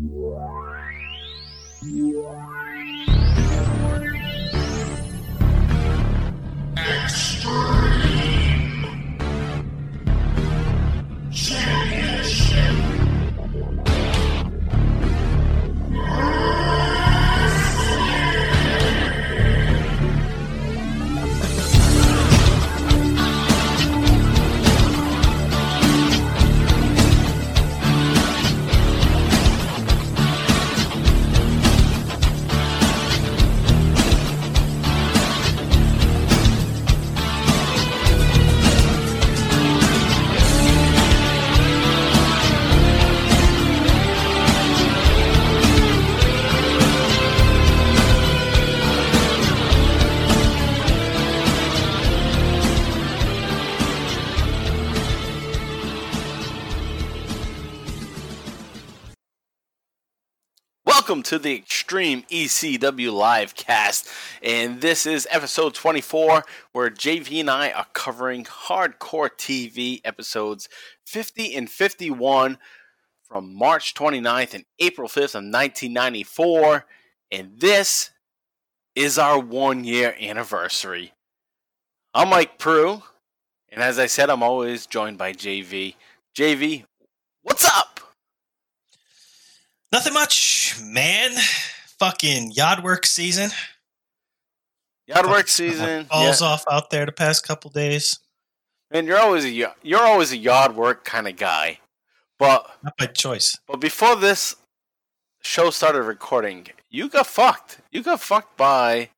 Welcome to the Extreme ECW live cast, and this is episode 24, where JV and I are covering hardcore TV episodes 50 and 51 from March 29th and April 5th of 1994, and this is our one year anniversary. I'm Mike Pru, and as I said, I'm always joined by JV. JV, what's up? Nothing much, man. Fucking yard work season. Yard work season. falls yeah. off out there the past couple days. Man, you're always a you're always a yard work kind of guy, but not by choice. But before this show started recording, you got fucked. You got fucked by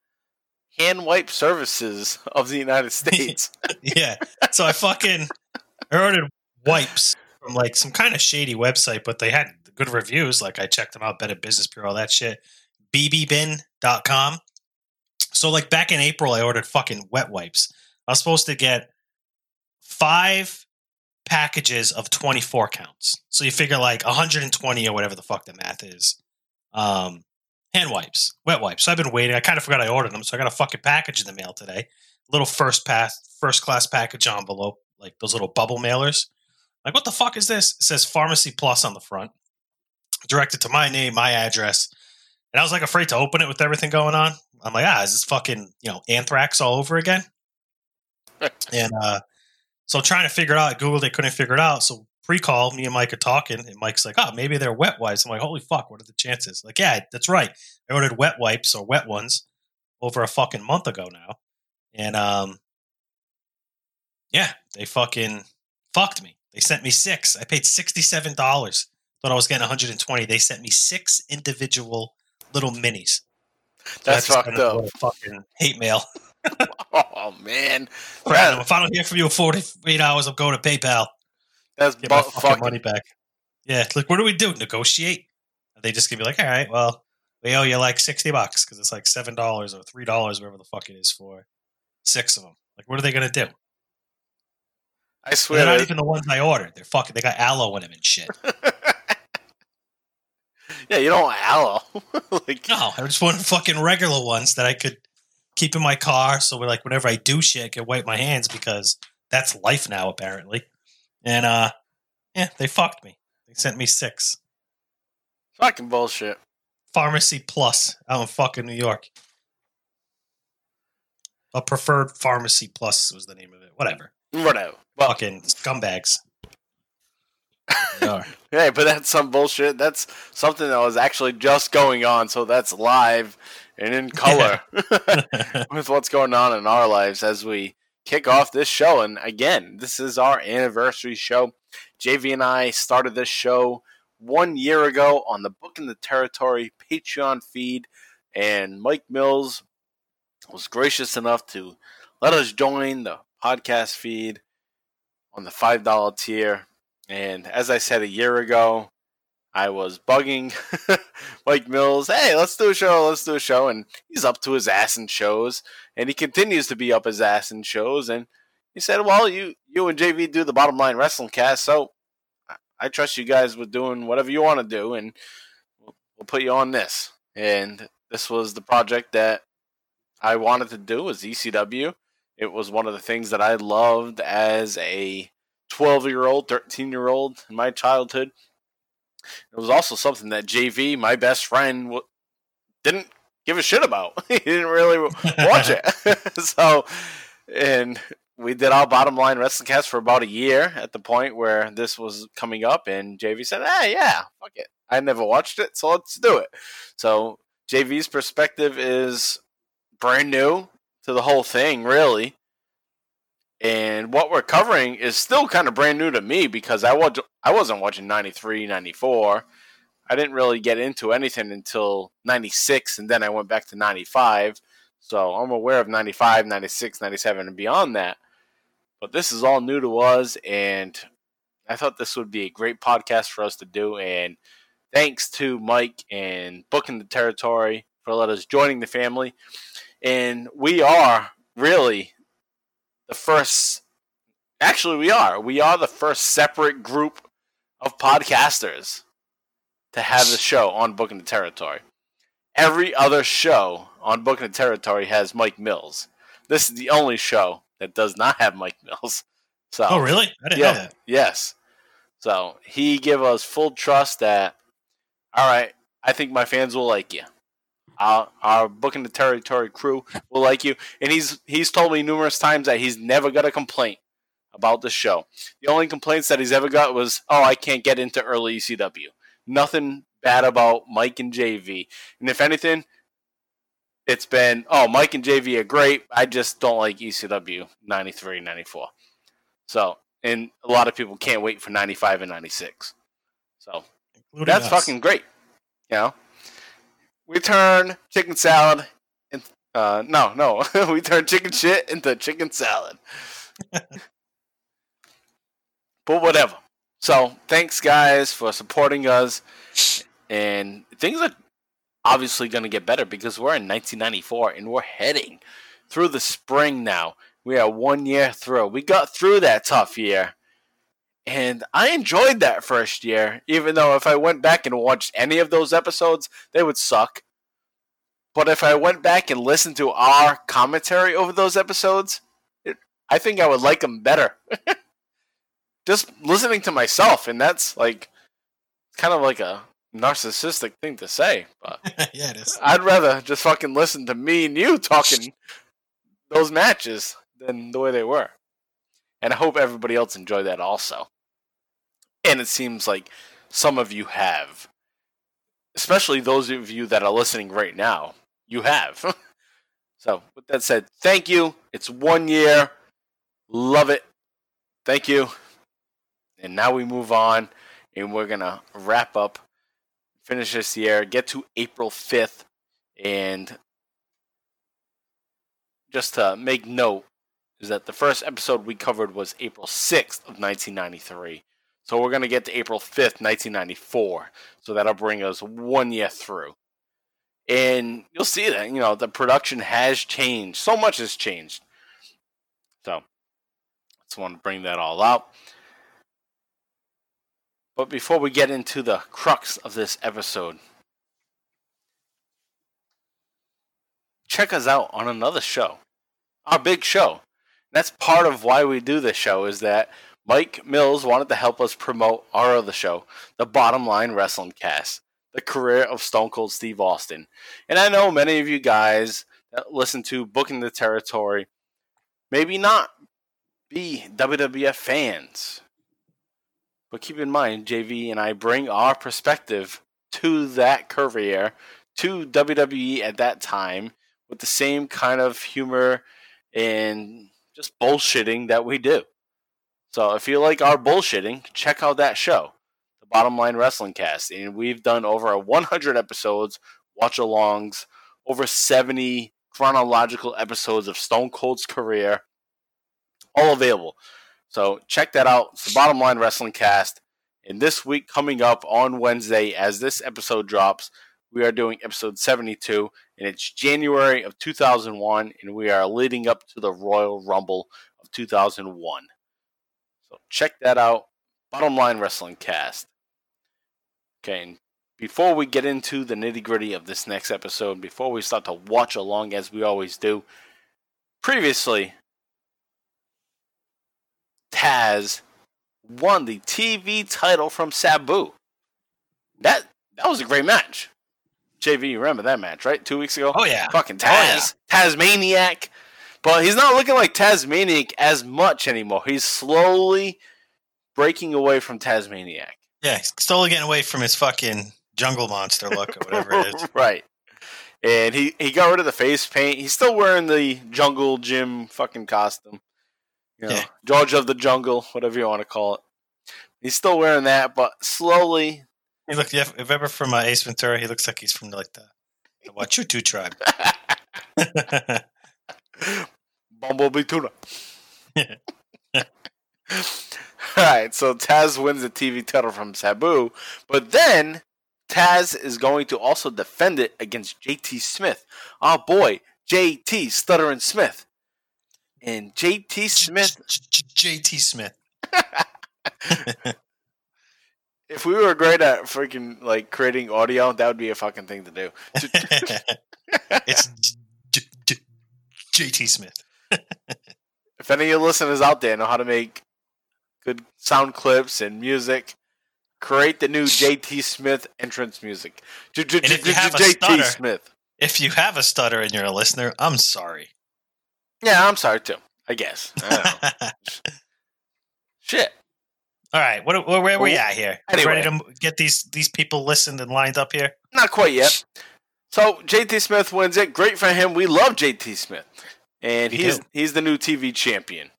hand wipe services of the United States. yeah. So I fucking I ordered wipes from like some kind of shady website, but they had good reviews. Like I checked them out, Better Business Bureau, all that shit. BBBin.com. So like back in April, I ordered fucking wet wipes. I was supposed to get five packages of 24 counts. So you figure like 120 or whatever the fuck the math is. Um, hand wipes, wet wipes. So I've been waiting. I kind of forgot I ordered them. So I got a fucking package in the mail today. Little first pass, first class package envelope, like those little bubble mailers. Like, what the fuck is this? It says Pharmacy Plus on the front directed to my name, my address. And I was like afraid to open it with everything going on. I'm like, ah, is this fucking, you know, anthrax all over again? and uh so trying to figure it out, I Googled it, couldn't figure it out. So pre-call, me and Mike are talking, and Mike's like, oh, maybe they're wet wipes. I'm like, holy fuck, what are the chances? Like, yeah, that's right. I ordered wet wipes or wet ones over a fucking month ago now. And um yeah, they fucking fucked me. They sent me six. I paid sixty-seven dollars thought I was getting 120. They sent me six individual little minis. That's so fucked up. Fucking hate mail. oh man! Random. If I don't hear from you in 48 hours, I'm going to PayPal. That's get my fucking, fucking money back. Yeah, like what do we do? Negotiate? They just gonna be like, all right, well, we owe you like 60 bucks because it's like seven dollars or three dollars, whatever the fuck it is for six of them. Like, what are they gonna do? I swear, they're not even the ones I ordered. They're fucking. They got aloe in them and shit. Yeah, you don't want aloe. like, no, I just wanted fucking regular ones that I could keep in my car. So, we're like, whenever I do shit, I can wipe my hands because that's life now, apparently. And, uh, yeah, they fucked me. They sent me six. Fucking bullshit. Pharmacy Plus out in fucking New York. A preferred pharmacy plus was the name of it. Whatever. Whatever. Well, fucking scumbags. hey, but that's some bullshit. That's something that was actually just going on, so that's live and in color with what's going on in our lives as we kick off this show. And again, this is our anniversary show. JV and I started this show one year ago on the Booking the Territory Patreon feed, and Mike Mills was gracious enough to let us join the podcast feed on the $5 tier. And as I said a year ago, I was bugging Mike Mills, hey, let's do a show, let's do a show. And he's up to his ass in shows. And he continues to be up his ass in shows. And he said, well, you, you and JV do the bottom line wrestling cast. So I trust you guys with doing whatever you want to do. And we'll, we'll put you on this. And this was the project that I wanted to do was ECW. It was one of the things that I loved as a 12 year old, 13 year old in my childhood. It was also something that JV, my best friend, w- didn't give a shit about. he didn't really watch it. so, and we did our bottom line wrestling cast for about a year at the point where this was coming up, and JV said, "Hey, yeah, fuck it. I never watched it, so let's do it." So JV's perspective is brand new to the whole thing, really. And what we're covering is still kind of brand new to me because I was I wasn't watching 93, 94. I didn't really get into anything until 96 and then I went back to 95. So I'm aware of 95, 96, 97 and beyond that. But this is all new to us and I thought this would be a great podcast for us to do and thanks to Mike and Booking the Territory for let us joining the family. And we are really the first actually we are. We are the first separate group of podcasters to have the show on Booking the Territory. Every other show on Booking the Territory has Mike Mills. This is the only show that does not have Mike Mills. So Oh, really? I didn't yeah, know that. Yes. So he gave us full trust that, all right, I think my fans will like you. Our, our booking the territory crew will like you, and he's he's told me numerous times that he's never got a complaint about the show. The only complaints that he's ever got was, oh, I can't get into early ECW. Nothing bad about Mike and JV, and if anything, it's been, oh, Mike and JV are great. I just don't like ECW 93, 94. So, and a lot of people can't wait for 95 and 96. So, Including that's us. fucking great. You know? We turn chicken salad and uh no, no. we turn chicken shit into chicken salad. but whatever. So, thanks guys for supporting us and things are obviously going to get better because we're in 1994 and we're heading through the spring now. We are one year through. We got through that tough year. And I enjoyed that first year, even though if I went back and watched any of those episodes, they would suck. But if I went back and listened to our commentary over those episodes, it, I think I would like them better. Just listening to myself, and that's like kind of like a narcissistic thing to say, but yeah, it is. I'd rather just fucking listen to me and you talking those matches than the way they were. And I hope everybody else enjoyed that also. And it seems like some of you have. Especially those of you that are listening right now. You have. so, with that said, thank you. It's one year. Love it. Thank you. And now we move on and we're going to wrap up finish this year, get to April 5th, and just to make note, is that the first episode we covered was April 6th of 1993. So we're going to get to April 5th, 1994. So that'll bring us one year through. And you'll see that, you know, the production has changed. So much has changed. So, I just want to bring that all out. But before we get into the crux of this episode, check us out on another show, our big show. That's part of why we do this show is that Mike Mills wanted to help us promote our other show, the Bottom Line Wrestling Cast, the career of Stone Cold Steve Austin. And I know many of you guys that listen to Booking the Territory maybe not be WWF fans. But keep in mind, JV and I bring our perspective to that career, to WWE at that time, with the same kind of humor and just bullshitting that we do. So if you like our bullshitting, check out that show, the Bottom Line Wrestling Cast. And we've done over 100 episodes, watch alongs, over 70 chronological episodes of Stone Cold's career, all available. So check that out. It's the Bottom Line Wrestling Cast. And this week, coming up on Wednesday, as this episode drops, we are doing episode 72, and it's January of 2001, and we are leading up to the Royal Rumble of 2001. So check that out. Bottom Line Wrestling Cast. Okay, and before we get into the nitty gritty of this next episode, before we start to watch along as we always do, previously Taz won the TV title from Sabu. that that was a great match. JV, you remember that match, right? Two weeks ago. Oh yeah. Fucking Oh, yeah. Tazmaniac. But he's not looking like Tazmaniac as much anymore. He's slowly breaking away from Tazmaniac. Yeah, he's slowly getting away from his fucking jungle monster look or whatever it is. right. And he, he got rid of the face paint. He's still wearing the jungle gym fucking costume. You know, Yeah. George of the Jungle, whatever you want to call it. He's still wearing that, but slowly. He look if, if ever from uh, Ace Ventura, he looks like he's from like the, the Wachutu tribe. Bumblebee tuna. Alright, so Taz wins the TV title from Sabu, but then Taz is going to also defend it against JT Smith. Oh boy, JT Stuttering Smith. And JT Smith, JT Smith. if we were great at freaking like creating audio, that would be a fucking thing to do. it's J- J- JT Smith. If any of your listeners out there know how to make good sound clips and music, create the new JT Smith entrance music. J- J- And if J- you have a JT stutter- Smith. If you have a stutter and you're a listener, I'm sorry. Yeah, I'm sorry too. I guess. I know. All right, what, where, where are we at here? anyway. Ready to get these these people listened and lined up here? Not quite yet. So JT Smith wins it. Great for him. We love JT Smith, and We he's do. he's the new TV champion.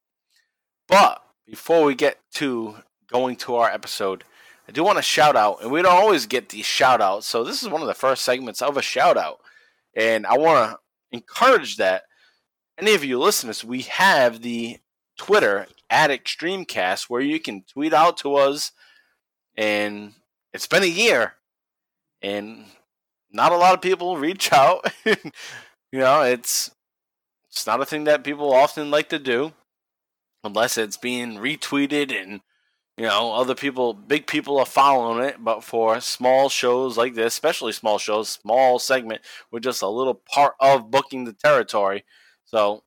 But before we get to going to our episode, I do want to shout out, and we don't always get these shout outs. So this is one of the first segments of a shout out, and I want to encourage that any of you listeners, we have the Twitter at Extremecast where you can tweet out to us, and it's been a year, and not a lot of people reach out. you know, it's it's not a thing that people often like to do, unless it's being retweeted and you know other people, big people are following it. But for small shows like this, especially small shows, small segment, we're just a little part of booking the territory. So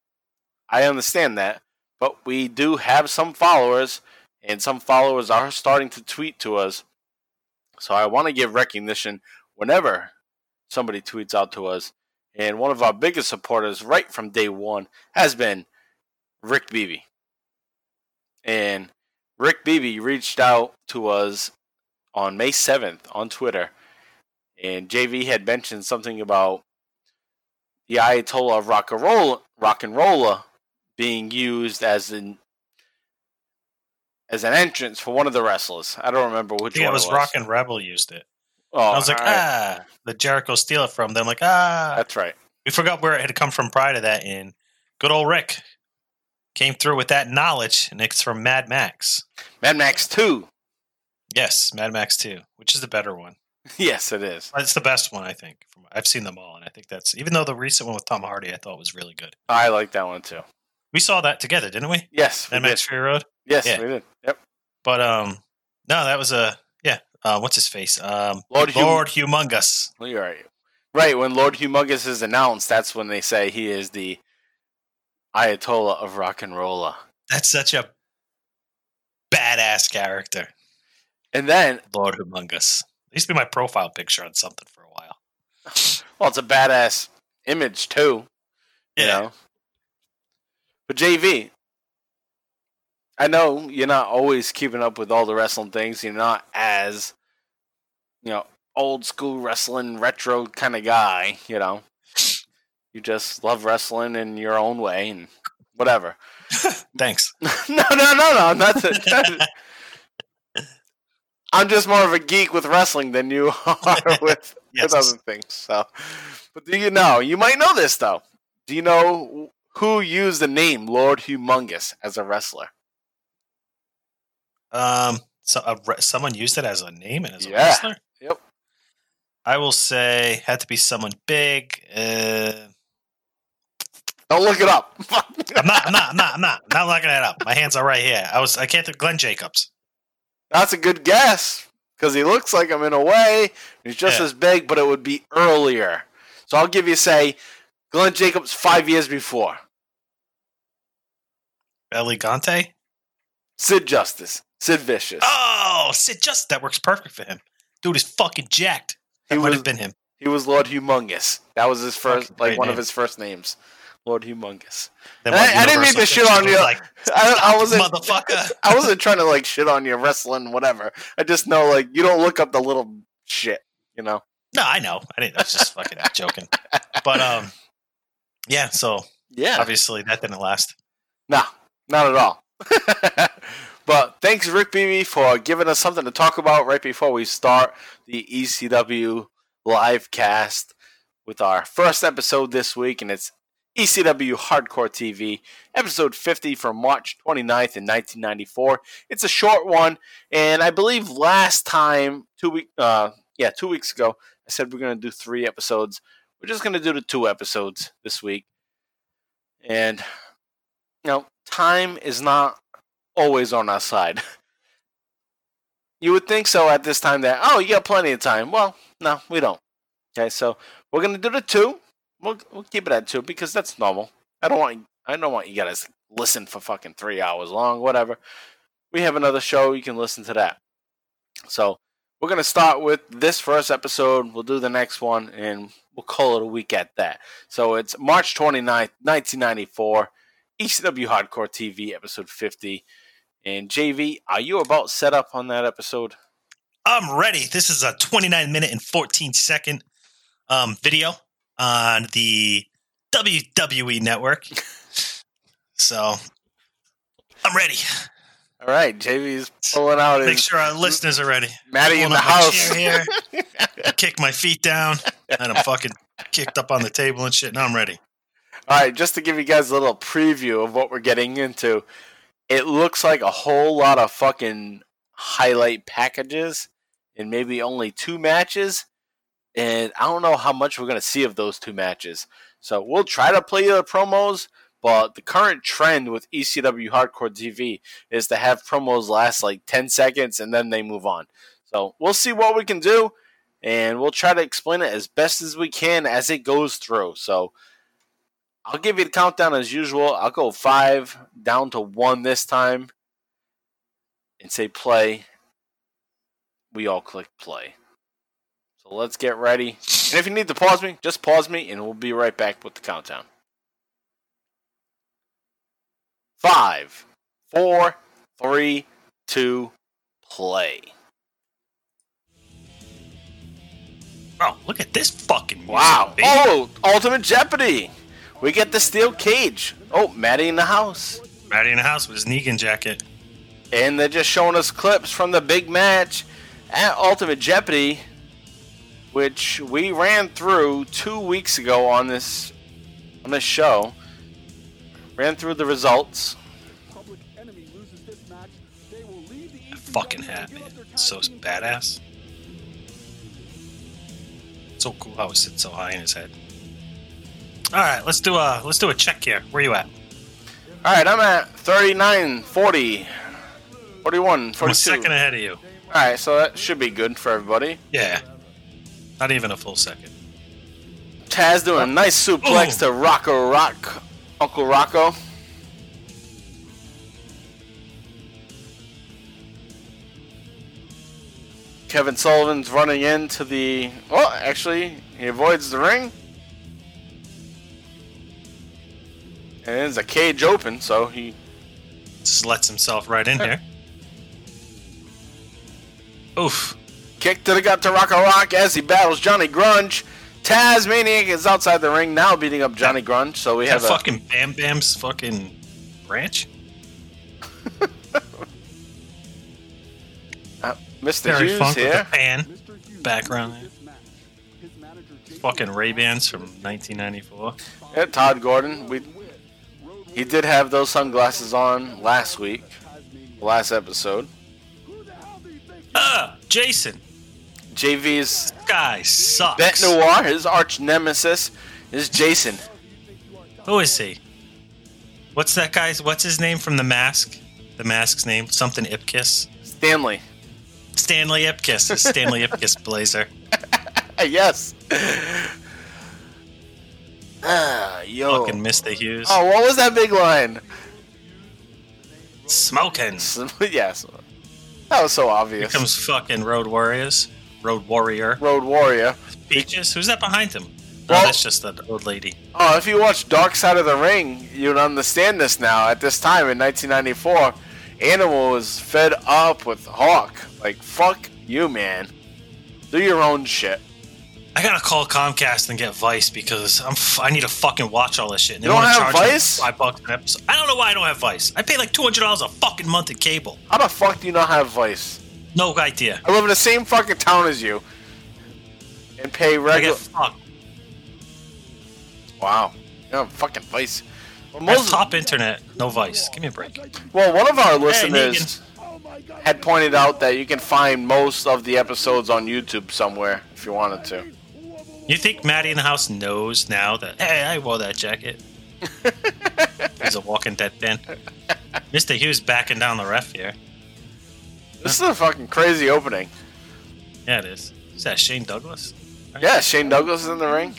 I understand that, but we do have some followers, and some followers are starting to tweet to us. So I want to give recognition whenever somebody tweets out to us. And one of our biggest supporters, right from day one, has been Rick Beebe. And Rick Beebe reached out to us on May 7th on Twitter. And JV had mentioned something about the Ayatollah of rock and roll, rock and rolla being used as an as an entrance for one of the wrestlers. I don't remember which Yeah, one it was it was. Rockin' Rebel used it. Oh, I was like, right. ah, the Jericho steal it from them. Like, ah, That's right. we forgot where it had come from prior to that. And good old Rick came through with that knowledge, and it's from Mad Max. Mad Max 2. Yes, Mad Max 2, which is the better one. yes, it is. It's the best one, I think. I've seen them all, and I think that's even though the recent one with Tom Hardy I thought was really good. I like that one too. We saw that together, didn't we? Yes, we Mad. Max Fury Road. Yes, Yeah. we did. Yep. But um, no, that was a yeah. Uh, what's his face? Um, Lord Lord, Hum- Humongous. Well, right. Right when Lord Humongous is announced, that's when they say he is the Ayatollah of rock and rolla. That's such a badass character, And then, Lord Humongous. It used to be my profile picture on something for a while. well, it's a badass image too. You know. But JV, I know you're not always keeping up with all the wrestling things. You're not as, you know, old school wrestling, retro kind of guy. You know, you just love wrestling in your own way and whatever. Thanks. no, no, no, no. Not to, I'm just more of a geek with wrestling than you are with, Yes. with other things. So, but do you know? You might know this though. Do you know who used the name Lord Humongous as a wrestler? Um, so a, re- someone used it as a name and as a wrestler. Yep. I will say had to be someone big. Uh, Don't look it up. I'm not. I'm not. I'm not. I'm not. Not looking it up. My hands are right here. I was. I can't think. Glenn Jacobs. That's a good guess because he looks like him in a way. He's just Yeah. as big, but it would be earlier. So I'll give you say Glenn Jacobs five years before El Gigante. Sid Justice, Sid Vicious. Oh, Sid Justice. that works perfect for him. Dude is fucking jacked. He That might was have been him. he was Lord Humongous. That was his first, Fucking like one of his first names, Lord Humongous. Then And what, I- I didn't mean to shit on you. Like, I, I wasn't motherfucker. I wasn't trying to like shit on you wrestling, whatever. I just know like you don't look up the little shit, you know. No, I know. I didn't. I was just fucking joking. But um, yeah. So Yeah, obviously that didn't last. nah, not at all. but thanks, Rick Beebe, for giving us something to talk about right before we start the ECW live cast with our first episode this week, and it's ECW Hardcore TV, episode 50 from March 29th in 1994. It's a short one, and I believe last time, two week, uh, yeah, two weeks ago, I said we're going to do three episodes. We're just going to do the two episodes this week. And, you know, time is not always on our side. You would think so at this time that, oh, you got plenty of time. Well, no, we don't. Okay, so we're going to do the two. We'll, we'll keep it at two because that's normal. I don't want I don't want you guys to listen for fucking three hours long, whatever. We have another show, you can listen to that. So we're gonna start with this first episode, we'll do the next one, and we'll call it a week at that. So it's March 29th, 1994, ECW Hardcore TV, episode 50. And JV, are you about set up on that episode? I'm ready. This is a 29 minute and 14 second um, video on the WWE network. So I'm ready. All right, JV's pulling out Make his sure our listeners are ready. Maddie in the house. here. Kick my feet down, and I'm fucking kicked up on the table and shit. Now I'm ready. All right, just to give you guys a little preview of what we're getting into, it looks like a whole lot of fucking highlight packages and maybe only two matches. And I don't know how much we're going to see of those two matches. So we'll try to play the promos, but the current trend with ECW Hardcore TV is to have promos last like 10 seconds and then they move on. So we'll see what we can do, and we'll try to explain it as best as we can as it goes through. So I'll give you the countdown as usual. I'll go five down to one this time and say play. We all click play. So let's get ready. And if you need to pause me, just pause me and we'll be right back with the countdown. Five, four, three, two, play. Oh, look at this fucking Wow. Oh, Ultimate Jeopardy. We get the steel cage. Oh, Maddie in the house. Maddie in the house with his Negan jacket. And they're just showing us clips from the big match at Ultimate Jeopardy, which we ran through two weeks ago on this on this show. Ran through the results. Public Enemy loses this match, they will leave the That fucking hat, man. It's so badass. So cool how it sits so high in his head. All right, let's do a let's do a check here. Where you at? All right, I'm at 39, 40, 41, I'm a second ahead of you. All right, so that should be good for everybody. Yeah, not even a full second. Taz doing a nice suplex Ooh. to Rocco Rock, Uncle Rocco. Kevin Sullivan's running into the. Oh, actually, he avoids the ring. And there's a cage open, so he. Just lets himself right in here. Oof. Kick to the gut to Rocco Rock as he battles Johnny Grunge. Tazmaniac is outside the ring now beating up Johnny Grunge, so we That have a. fucking Bam Bam's fucking branch. uh, Mr. Very Hughes funk with here. the pan. Background loses this match. His manager, Jason Fucking Ray Bans from 1994. Yeah, Todd Gordon. We he did have those sunglasses on last week, last episode. Ah, Jason. JV's This guy sucks. Bet Noir, his arch nemesis, is Jason. Who is he? What's that guy's? What's his name from The Mask? The Mask's name? Something Ipkiss. Stanley. Stanley Ipkiss. is Stanley Ipkiss Blazer. yes. Ah, yo. Fucking Mr. Hughes. Oh, what was that big line? Smoking. yes. That was so Here obvious. comes fucking Road Warriors. Road Warrior. Road Warrior. Peaches. Who's that behind him? Oh, well- oh, that's just the old lady. Oh, if you watch Dark Side of the Ring, you'd understand this now. At this time in 1994, Animal was fed up with Hawk. Like, fuck you, man. Do your own shit. I gotta call Comcast and get Vice because I'm f- I need to fucking watch all this shit. And You don't have Vice? Five bucks an episode. I don't know why I don't have Vice. I pay like two hundred dollars a fucking month in cable. How the fuck do you not have Vice? No idea. I live in the same fucking town as you. And pay regular. Wow. Don't fucking Vice. Well, most, top internet, no Vice. Give me a break. well, one of our Hey, listeners had pointed out that you can find most of the episodes on YouTube somewhere if you wanted to. You think Maddie in the house knows now that hey, I wore that jacket? He's a Walking Dead fan. Mister Hughes backing down the ref here. This is a fucking crazy opening. Yeah, it is. Is that Shane Douglas? Yeah, Shane Douglas is in the ring.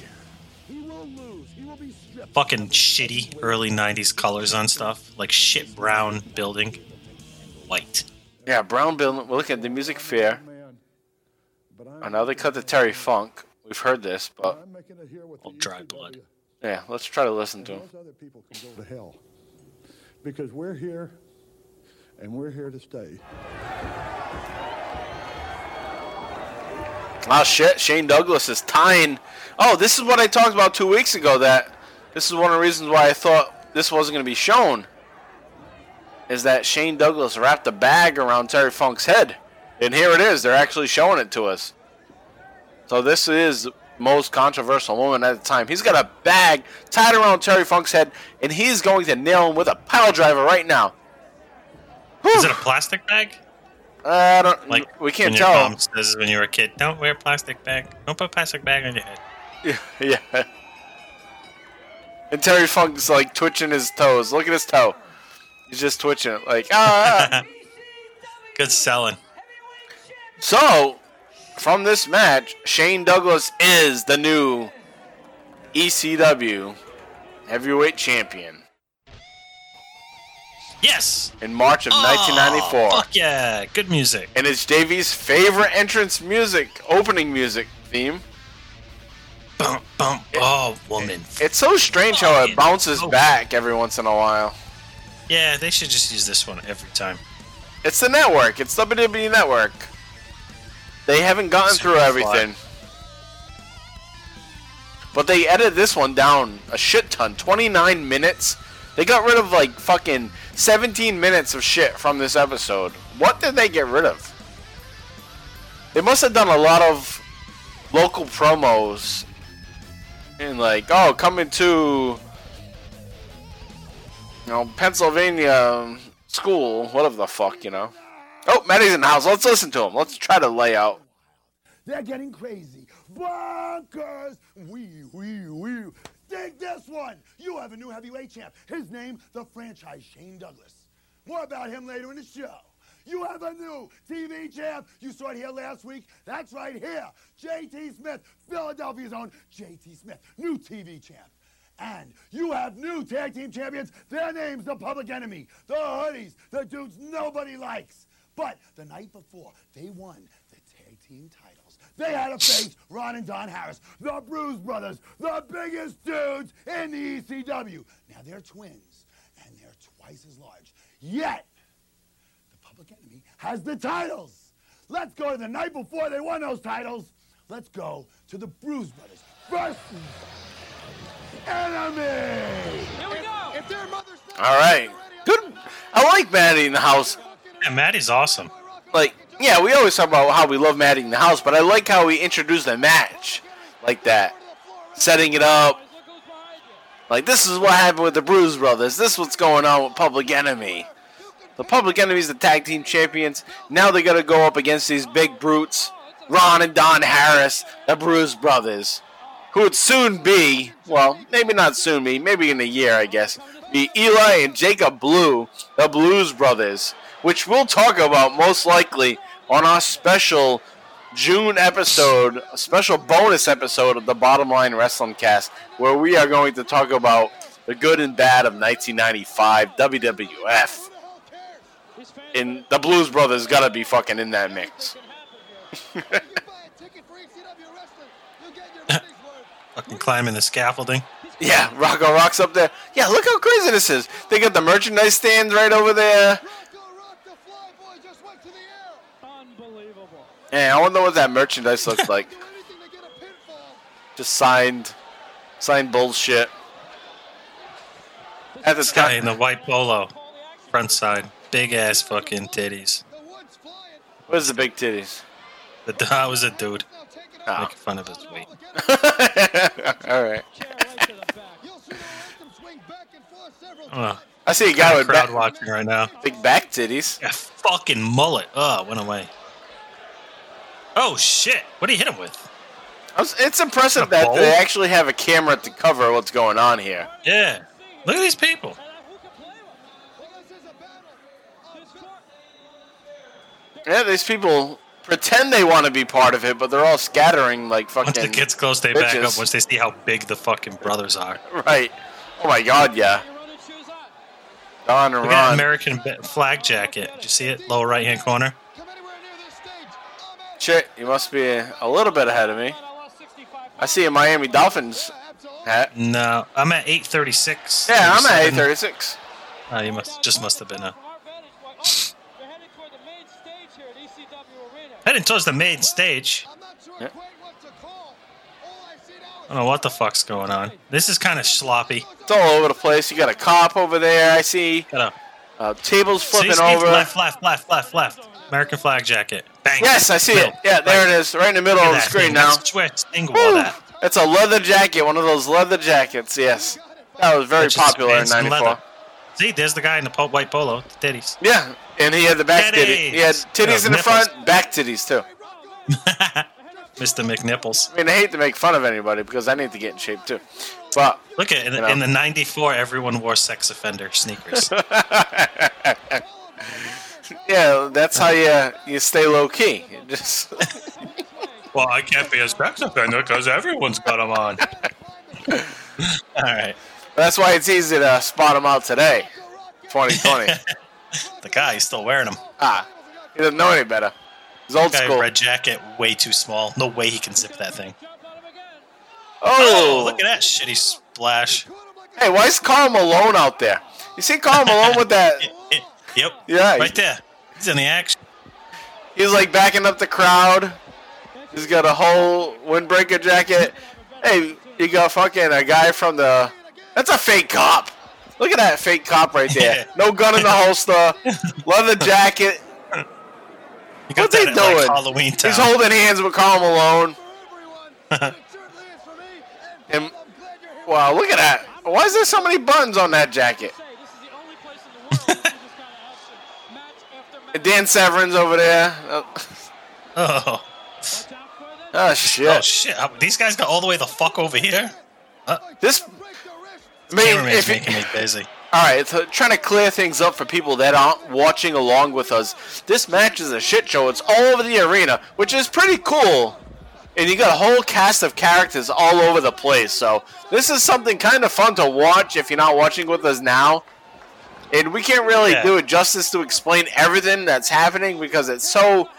He will lose. He will be. Fucking shitty early '90s colors on stuff, like shit brown building, white. Yeah, Brown building. We're looking at the music fair. Man. And now they cut to Terry Funk. We've heard this, but I'm making it here with Old dry blood. yeah, let's try to listen to him. Those other people can go to hell. Because we're here, and we're here to stay. Oh shit, Shane Douglas is tying. Oh, this is what I talked about two weeks ago. That this is one of the reasons why I thought this wasn't going to be shown. Is that Shane Douglas wrapped a bag around Terry Funk's head, and here it is. They're actually showing it to us. So this is most controversial moment at the time. He's got a bag tied around Terry Funk's head, and he's going to nail him with a pile driver right now. Is it a plastic bag? Uh, I don't. Like we can't when your tell. mom says when you were a kid, don't wear a plastic bag. Don't put a plastic bag on your head. Yeah, yeah. And Terry Funk's like twitching his toes. Look at his toe. He's just twitching it, like ah. ah, ah. Good selling. so, from this match, Shane Douglas is the new ECW heavyweight champion Yes. in March of Oh, 1994. Fuck yeah. Good music. And it's JV's favorite entrance music, opening music theme. Bump, bump. Oh, woman. It's so strange how it bounces oh. back every once in a while. Yeah, they should just use this one every time. It's the network. It's WWE Network. They haven't gotten through everything. But they edited this one down a shit ton. 29 minutes. They got rid of like fucking 17 minutes of shit from this episode. What did they get rid of? They must have done a lot of local promos. And like, oh, coming to you know, Pennsylvania um, school, whatever the fuck, you know. Oh, Maddie's in the house. Let's listen to him. Let's try to lay out. They're getting crazy. Bonkers! Wee, wee, wee. Dig this one! You have a new heavyweight champ. His name, the franchise Shane Douglas. More about him later in the show. You have a new TV champ. You saw it here last week. That's right here. JT Smith, Philadelphia's own JT Smith, new TV champ. And you have new tag team champions. Their name's the Public Enemy, the Hoodies, the dudes nobody likes. But the night before, they won the tag team titles. They had to face Ron and Don Harris, the Bruise Brothers, the biggest dudes in the ECW. Now they're twins, and they're twice as large. Yet, the Public Enemy has the titles. Let's go to the night before they won those titles. Let's go to the Bruise Brothers versus Enemy. Here we go. If, if All right. Good. I like Maddie in the house. Yeah, Maddie's awesome. Like, yeah, we always talk about how we love in the house, but I like how we introduced the match like that, setting it up. Like, this is what happened with the Bruise Brothers. This is what's going on with Public Enemy. The Public Enemy's the tag team champions. Now they got to go up against these big brutes, Ron and Don Harris, the Bruise Brothers, who would soon be, well, maybe not soon be, maybe in a year, I guess, be Eli and Jacob Blu, the Blues Brothers, which we'll talk about most likely on our special June episode, a special bonus episode of the Bottom Line Wrestling Cast, where we are going to talk about the good and bad of 1995 WWF. And the Blues Brothers gotta be fucking in that mix. Fucking climbing the scaffolding. Yeah, Rocco Rock's up there. Yeah, look how crazy this is. They got the merchandise stands right over there. Unbelievable. Yeah, I wonder what that merchandise looks like. Just signed, signed bullshit. At This guy in the white polo, front side, big ass fucking titties. where's the big titties? The that was a dude Oh. making fun of his weight. All right. Chair right to the back. Oh, I see a guy with crowd ba- watching right now. big back titties. A fucking mullet. Oh, it went away. Oh shit! What did he hit him with? It's impressive that bowl? they actually have a camera to cover what's going on here. Yeah. Look at these people. And who can play with? This court. Yeah, these people pretend they want to be part of it, but they're all scattering like fucking. Once fucking. it gets close, they back up. Once they see how big the fucking brothers are. Right. Oh my god, yeah. Your running shoes on. Don and Look Ron. American flag jacket. Did you see it? Lower right hand corner. Shit, you must be a little bit ahead of me. I see a Miami Dolphins hat. No, I'm at 836. Yeah, I'm at 836. Oh, you must just must have been a From our vantage point, we're heading the main stage here at ECW heading towards the main stage. Yeah. I don't know what the fuck's going on. This is kind of sloppy. It's all over the place. You got a cop over there, I see. Got a Uh, tables flipping see, over. left, left, left, left, left. American flag jacket. Bang. Yes, I see it. Middle. Yeah, there it is, right in the middle of the screen thing. now. That's where Sting Woo! that. It's a leather jacket, one of those leather jackets, yes. That was very just popular in pants and 94. See, there's the guy in the po- white polo. The titties. Yeah, and he had the back titty. He had Titties. titties in the front, back titties too. Mr. McNipples. I mean, I hate to make fun of anybody because I need to get in shape too. But Look at in, You know. in the '94, everyone wore sex offender sneakers. yeah, that's how you you stay low key. You just well, I can't be a sex offender because everyone's got them on. All right, that's why it's easy to spot them out today, 2020. the guy is still wearing them. ah, he doesn't know any better. He's old Guy school. red jacket, way too small. No way he can zip that thing. Oh, Oh, look at that shitty splash. hey, why is Karl Malone out there? You see Karl Malone with that? It- it- yep. Yeah, Right there. He's in the action. He's like backing up the crowd. He's got a whole windbreaker jacket. Hey, you got fucking a guy from the. That's a fake cop. Look at that fake cop right there. No gun in the holster. Leather jacket. You got What's he at, like, doing? Halloween town. He's holding hands with Karl Malone. And wow, look at that. Why is there so many buttons on that jacket? Say, this is the only place in the world where this kind of action. Match after match. And Dan Severn's over there. Uh, oh. Watch out for them. Oh shit. oh shit! Uh, These guys got all the way the fuck over here. This. I mean, if making me busy. All right, so trying to clear things up for people that aren't watching along with us. This match is a shit show. It's all over the arena, which is pretty cool. And you got a whole cast of characters all over the place. So this is something kind of fun to watch if you're not watching with us now. And we can't really Yeah. do it justice to explain everything that's happening because it's so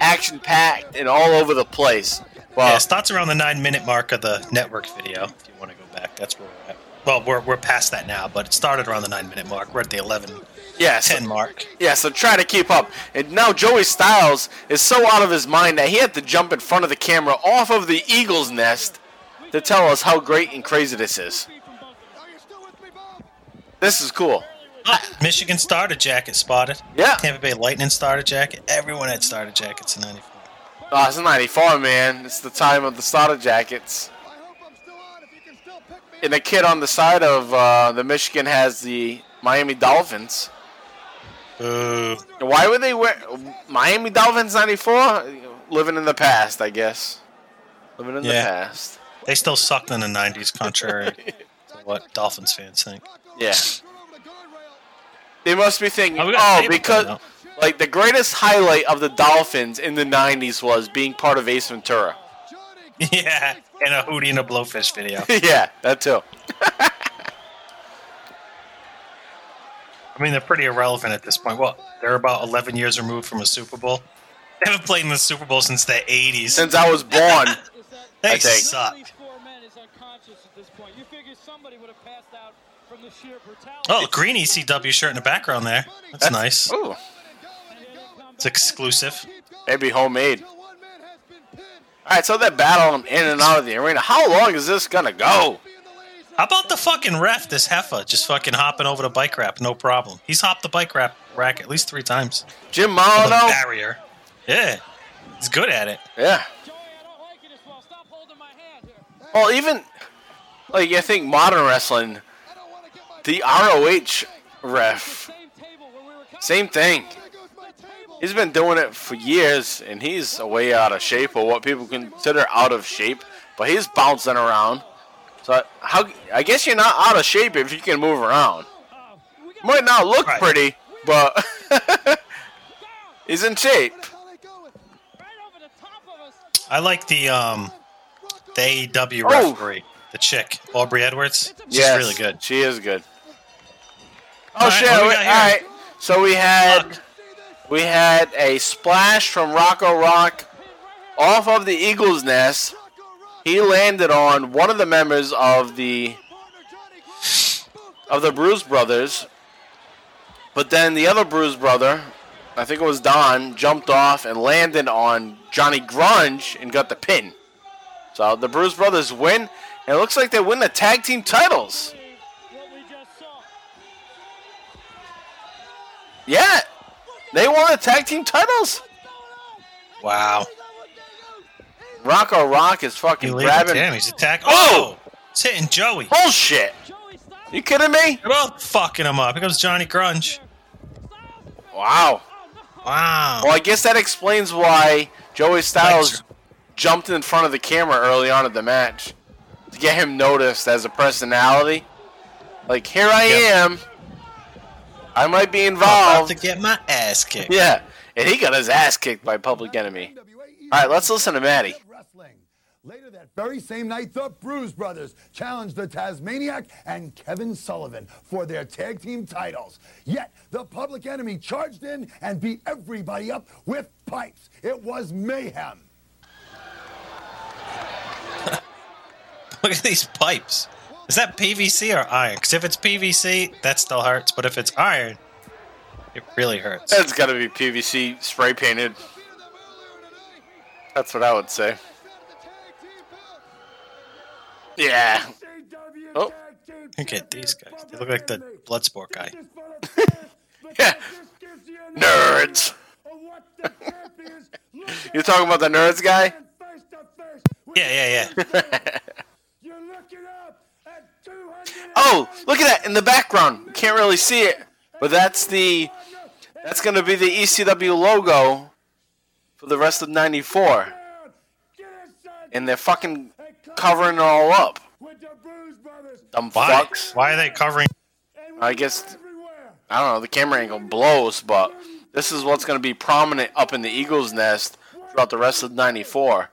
action packed and all over the place. Well, yeah, it starts around the nine minute mark of the network video. If you want to go back, that's where we're at. Well, we're, we're past that now, but it started around the nine minute mark. We're at the 11, yeah, so- 10 mark. Yeah, so try to keep up. And now Joey Styles is so out of his mind that he had to jump in front of the camera off of the Eagle's nest to tell us how great and crazy this is. This is cool. Michigan starter jacket spotted. Yeah. Tampa Bay Lightning starter jacket. Everyone had starter jackets in 94. Oh, it's 94, man. It's the time of the starter jackets. And the kid on the side of uh, the Michigan has the Miami Dolphins. Ooh. Why would they wear Miami Dolphins 94? Living in the past, I guess. Living in Yeah. the past. They still sucked in the 90s, contrary to what Dolphins fans think. Yeah. They must be thinking, Oh, oh, because coming like the greatest highlight of the Dolphins in the '90s was being part of Ace Ventura. yeah, and a Hootie and a Blowfish video. yeah, that too. I mean, they're pretty irrelevant at this point. What? They're about 11 years removed from a Super Bowl. They haven't played in the Super Bowl since the 80s. Since I was born, They I think. suck. Oh, green ECW shirt in the background there. That's nice. Ooh, And here they come It's exclusive. maybe homemade. All right, so they're battling in and out of the arena. How long is this gonna go? How about the fucking ref, this heifer, just fucking hopping over the bike rack, no problem. He's hopped the bike rack, rack at least three times. Jim The barrier. Yeah. He's good at it. Yeah. Joey, I don't like it as well. Stop holding my hand here. Well, even like I think modern wrestling, the ROH ref, Same table where we were coming. same thing. He's been doing it for years, and he's way out of shape, or what people consider out of shape. But he's bouncing around. So how? I guess you're not out of shape if you can move around. Oh, Might not look Right. pretty, but he's in shape. Right over the top of us. I like the um the AEW Oh. referee, the chick, Aubrey Edwards. She's Yes, really good. She is good. Oh All right, shit! do we got. So we had Fuck. we had a splash from Rocco Rock off of the Eagle's nest. He landed on one of the members of the of the Bruise Brothers, but then the other Bruise brother, I think it was Don, jumped off and landed on Johnny Grunge and got the pin. So the Bruise Brothers win, and it looks like they win the tag team titles. Yeah, they won the tag team titles. Wow. Rocco Rock is fucking it grabbing. He's attacking. Oh! Oh! It's hitting Joey. Bullshit! You kidding me? They're both fucking him up. Here comes Johnny Grunge. Wow. Wow. Well, I guess that explains why Joey Styles jumped in front of the camera early on in the match to get him noticed as a personality. Like, here I Yep. am. I might be I'm about involved. to get my ass kicked. Yeah, and he got his ass kicked by Public Enemy. All right, let's listen to Maddie. Later that very same night, the Bruise Brothers challenged the Tazmaniac and Kevin Sullivan for their tag team titles. Yet the Public Enemy charged in and beat everybody up with pipes. It was mayhem. Look at these pipes. Is that PVC or iron? Because if it's PVC, that still hurts. But if it's iron, it really hurts. That's got to be PVC spray painted. That's what I would say. Yeah. Oh. Look at these guys. They look like the Bloodsport guy. Yeah. Nerds. You're talking about the nerds guy? Yeah, yeah, yeah. Oh, look at that in the background. You can't really see it, but that's the that's going to be the ECW logo for the rest of '94, and they're fucking covering it all up. Dumb Why? fucks. Why are they covering? I guess I don't know. The camera angle blows, but this is what's going to be prominent up in the Eagles' nest throughout the rest of '94,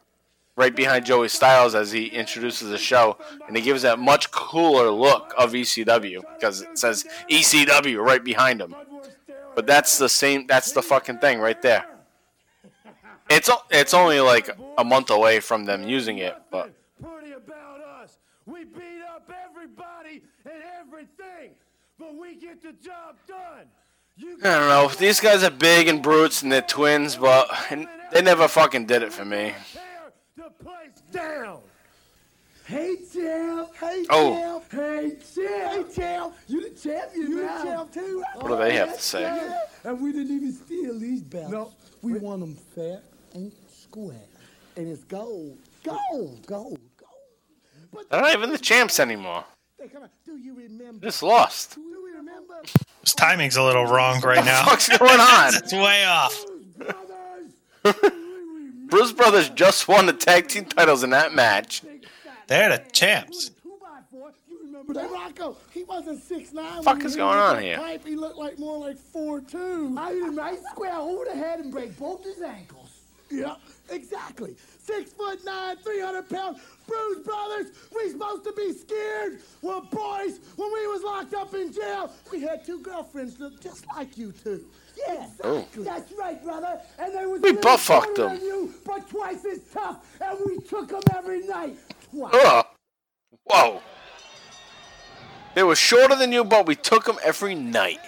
right behind Joey Styles as he introduces the show, and he gives that much cooler look of ECW because it says ECW right behind him. But that's the same. That's the fucking thing right there. It's it's only like a month away from them using it, but. I don't know. These guys are big and brutes and they're twins, but they never fucking did it for me. Tear the place down. Hey, champ. Hey, Oh. champ. Hey, champ. Hey, champ. You the champion You now. the champ, too. What do they have to say? And we didn't even steal these belts. No. We won them fair and square. And it's gold. Gold, gold, gold. They're not even the champs anymore. They come out. Do you remember? Just lost. Do you remember? This timing's a little wrong right now. What's going on? It's way off. Brothers. Bruise Brothers just won the tag team titles in that match. They're the champs. Two by four. You remember that? Rocco, he wasn't six nine. Fuck is going on here? Pipe, he looked like more like four two. I didn't right square over the head and break both his ankles. Yeah, exactly. Six foot nine, three hundred pounds. Bruise Brothers, we supposed to be scared. Well, boys, when we was locked up in jail, we had two girlfriends look just like you two. Yeah, exactly. That's right, brother. And they was We butt fucked them. You, but twice as tough, and we took them every night. Twice. Ugh. Whoa. They were shorter than you, but we took them every night.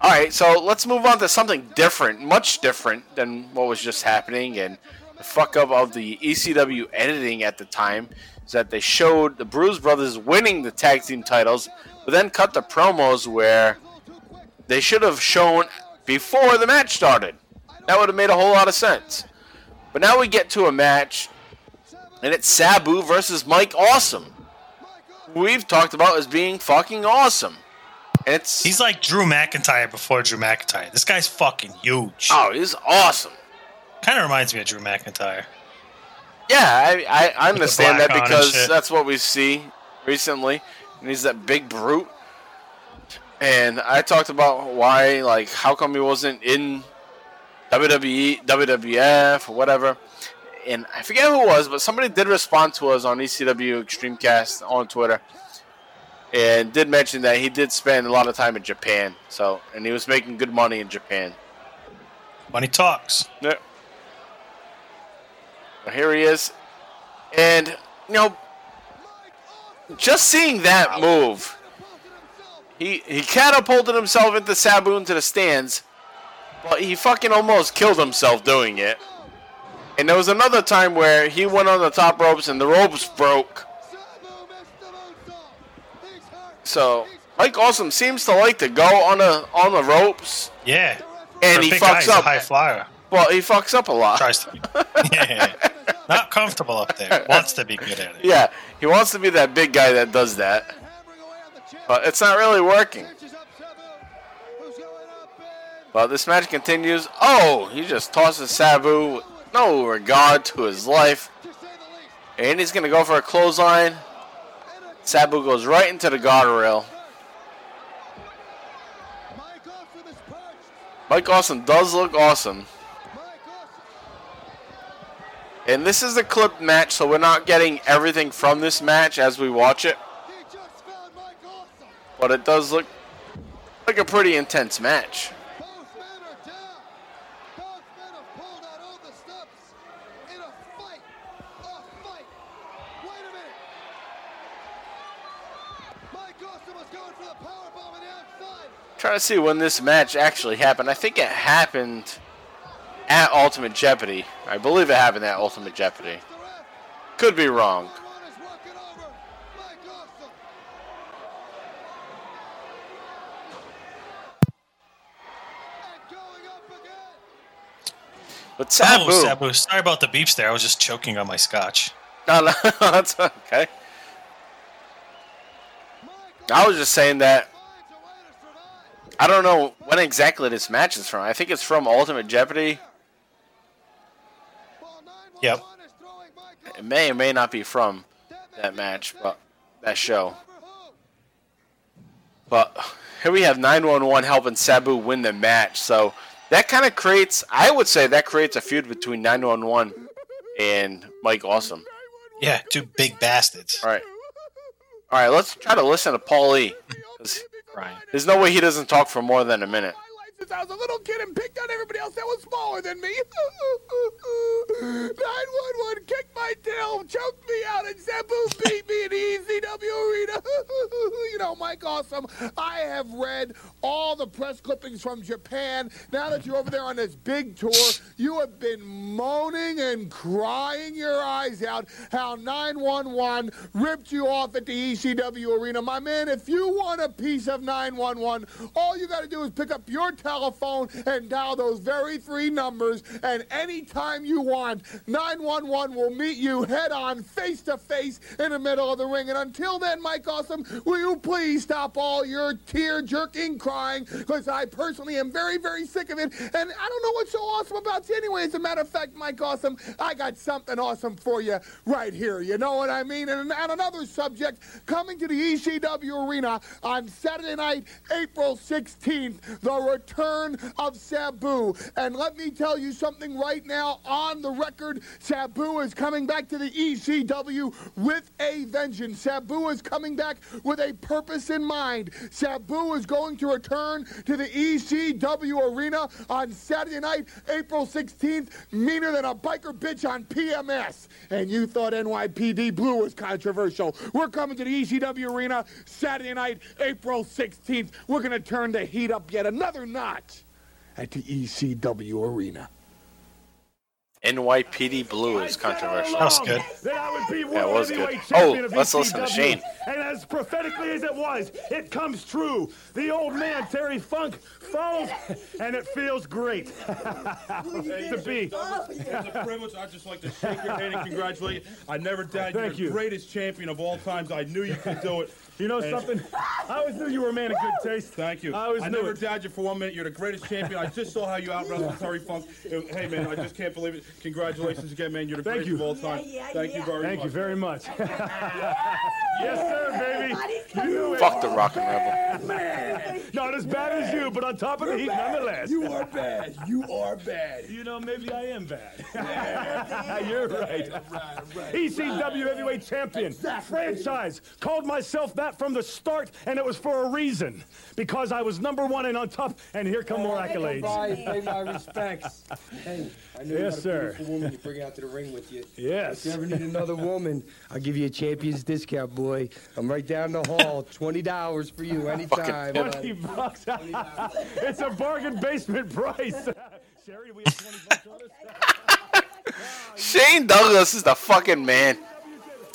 All right, so let's move on to something different, much different than what was just happening. And the fuck up of the ECW editing at the time is that they showed the Bruise Brothers winning the tag team titles, but then cut the promos where they should have shown before the match started. That would have made a whole lot of sense. But now we get to a match, and it's Sabu versus Mike Awesome. We've talked about as being fucking awesome. And it's He's like Drew McIntyre before Drew McIntyre. This guy's fucking huge. oh, he's awesome. Kind of reminds me of Drew McIntyre. Yeah, I, I, I understand that black on and because that's what we see recently. And he's that big brute. And I talked about why, like, how come he wasn't in WWE, WWF, or whatever. And I forget who it was, but somebody did respond to us on ECW Extremecast on Twitter. And did mention that he did spend a lot of time in Japan. So, and he was making good money in Japan. Money talks. Yeah. Well, Here he is. And, you know, just seeing that move, he, he catapulted himself into Sabu into the stands, but he fucking almost killed himself doing it. And there was another time where he went on the top ropes and the ropes broke. So Mike Awesome seems to like to go on the on the ropes, Yeah. and he guy, fucks a up. high flyer. Well, he fucks up a lot. Tries to be. Yeah. Not comfortable up there. Wants to be good at it. Yeah, he wants to be that big guy that does that, but it's not really working. But this match continues. Oh, he just tosses Sabu with no regard to his life. And he's going to go for a clothesline. Sabu goes right into the guardrail. Mike Awesome does look awesome. And this is a clip match, so we're not getting everything from this match as we watch it. But it does look like a pretty intense match. Trying to see when this match actually happened. I think it happened at Ultimate Jeopardy. I believe it happened at Ultimate Jeopardy. Could be wrong. But Sabu. Oh, Sabu. Sorry about the beeps there. I was just choking on my scotch. No, no, that's okay. I was just saying that I don't know when exactly this match is from. I think it's from Ultimate Jeopardy. Yep. It may or may not be from that match, but that show. But here we have 911 helping Sabu win the match. So that kind of creates, I would say, that creates a feud between 911 and Mike Awesome. Yeah, two big bastards. All right. All right, let's try to listen to Paul E. 'cause Ryan. There's no way he doesn't talk for more than a minute. I was a little kid and picked on everybody else that was smaller than me. 911 kicked my tail, choked me out, and Sabu beat me in the ECW arena. you know, Mike Awesome, I have read all the press clippings from Japan. Now that you're over there on this big tour, you have been moaning and crying your eyes out how 911 ripped you off at the ECW arena. My man, if you want a piece of 911, all you got to do is pick up your telephone and dial those very three numbers, and anytime you want, 911 will meet you head on, face to face, in the middle of the ring. And until then, Mike Awesome, will you please stop all your tear jerking crying? Because I personally am very, very sick of it, and I don't know what's so awesome about you anyway. As a matter of fact, Mike Awesome, I got something awesome for you right here. You know what I mean? And, and another subject coming to the ECW arena on Saturday night, April 16th, the return of Sabu. And let me tell you something right now on the record Sabu is coming back to the ECW with a vengeance. Sabu is coming back with a purpose in mind, Sabu is going to return to the ECW arena on Saturday night, April 16th, meaner than a biker bitch on PMS. And you thought NYPD Blue was controversial. We're coming to the ECW arena Saturday night, April 16th. We're going to turn the heat up yet another notch at the ECW arena. NYPD Blue is controversial. That was good. That I would be Yeah, it was good. Oh, champion of let's listen to Shane. And as prophetically as it was, it comes true. The old man Terry Funk falls, and it feels great to be. It's a privilege. I'd just like to shake your hand and congratulate you. I never doubted Thank you're you. the greatest champion of all times. I knew you could do it. You know something? I always knew you were a man of good taste. Thank you. I always I knew never it. doubted you for one minute. You're the greatest champion. I just saw how you out wrestled Terry Funk. Hey man, I just can't believe it. Congratulations again, man. You're the Thank greatest you. of all time. Thank you very Thank much. you very much. yes, sir, baby. You knew it. Fuck the Rockin' Rebel. Not as bad as you, but on top of the heat, nonetheless. You are bad. You are bad. You know, maybe I am bad. You're right. ECW Heavyweight Champion, franchise. Called myself that from the start, and it was for a reason. Because I was number one and on top, and here come more accolades. Pay my respects. Hey, I know you Yes, a sir. beautiful woman you bring out to the ring with you. Yes. If you ever need another woman, I'll give you a champion's discount, boy. I'm right down the hall. Twenty dollars for you anytime. Fucking Twenty buddy. bucks. it's a bargain basement price. Sherri, we have twenty bucks on us. Shane Douglas is the fucking man.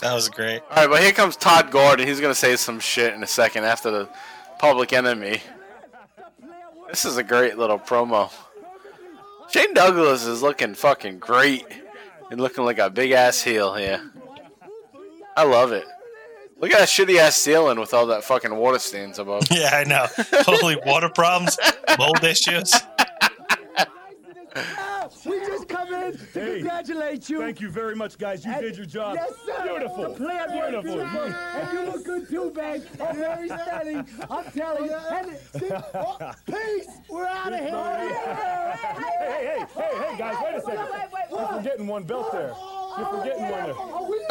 That was great. All right, but here comes Todd Gordon. He's gonna say some shit in a second after the Public Enemy. This is a great little promo. Shane Douglas is looking fucking great and looking like a big ass heel here. I love it. Look at that shitty ass ceiling with all that fucking water stains above. Yeah, I know. Holy water problems, mold issues. We just come in to Hey, congratulate you. Thank you very much, guys. You did your job. Yes, sir. Beautiful. The was Beautiful. beautiful. And you look good too, babe. I'm very stunning. I'm telling you. And see, oh, peace. We're out of here. Hey, hey, hey, hey, guys, wait a second. You're getting one belt there. You're forgetting one.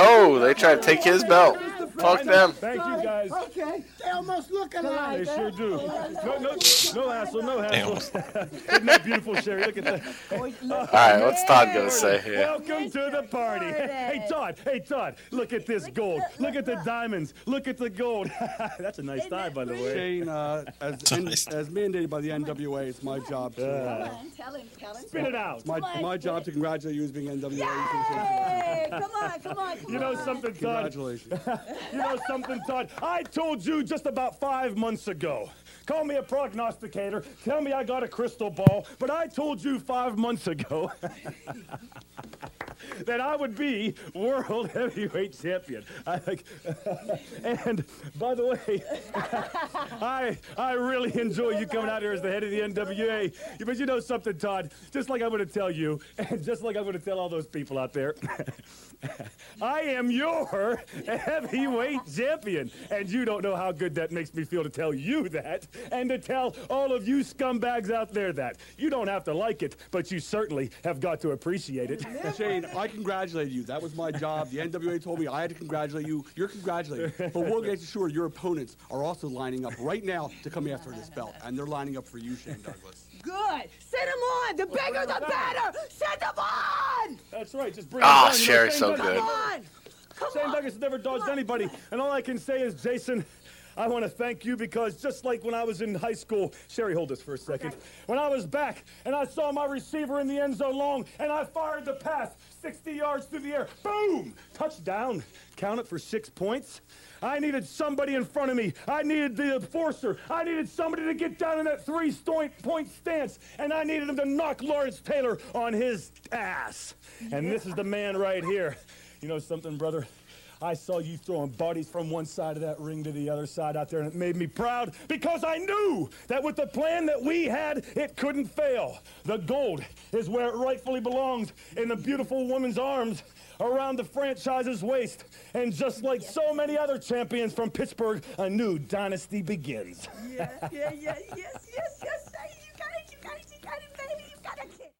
Oh, they tried to take his belt. Fuck them. Thank you, guys. Okay. They almost look alike. They sure do. No, no, no hassle, no hassle. Isn't that beautiful, Sherri? Look at that. All right, what's Todd gonna say here? Welcome to the party. Hey, Todd. Hey, Todd. Look at this gold. Look at the diamonds. Look at the gold. That's a nice tie, by the way. Shane, uh, as, Nice. as mandated by the NWA, it's my job to uh, Tell him, tell him. Spin it out. my, my job to congratulate you as being NWA. Hey, come on, come on, come You know on. something, Todd? Congratulations. You know something, Todd? I told you just about five months ago. Call me a prognosticator. Tell me I got a crystal ball. But I told you five months ago that I would be world heavyweight champion. I, and by the way, I I really enjoy you coming out here as the head of the NWA. But you know something, Todd? Just like I'm going to tell you, and just like I'm going to tell all those people out there, I am your heavyweight champion. And you don't know how good that makes me feel to tell you that, and to tell all of you scumbags out there that. You don't have to like it, but you certainly have got to appreciate it. Shane, I congratulate you. That was my job. The NWA told me I had to congratulate you. You're congratulated. But we'll make sure your opponents are also lining up right now to come after this belt. And they're lining up for you, Shane Douglas. Good. Send them on. The bigger, the better. Send them on. That's right. Just bring Ah, it down. You know, Sherri's so Douglas- good. Come on. Come Shane on. Douglas has never dodged anybody. And all I can say is, Jason, I want to thank you because just like when I was in high school, Sherri, hold this for a second. When I was back and I saw my receiver in the end zone long and I fired the pass 60 yards through the air, boom, touchdown. Count it for six points. I needed somebody in front of me. I needed the enforcer. I needed somebody to get down in that three point point stance. And I needed him to knock Lawrence Taylor on his ass. And this is the man right here. You know something, brother? I saw you throwing bodies from one side of that ring to the other side out there, and it made me proud because I knew that with the plan that we had, it couldn't fail. The gold is where it rightfully belongs in the beautiful woman's arms around the franchise's waist. And just like so many other champions from Pittsburgh, a new dynasty begins. Yeah, yeah, yeah, yes, yes, yes. You got it, you got it, you got it, baby. You got it.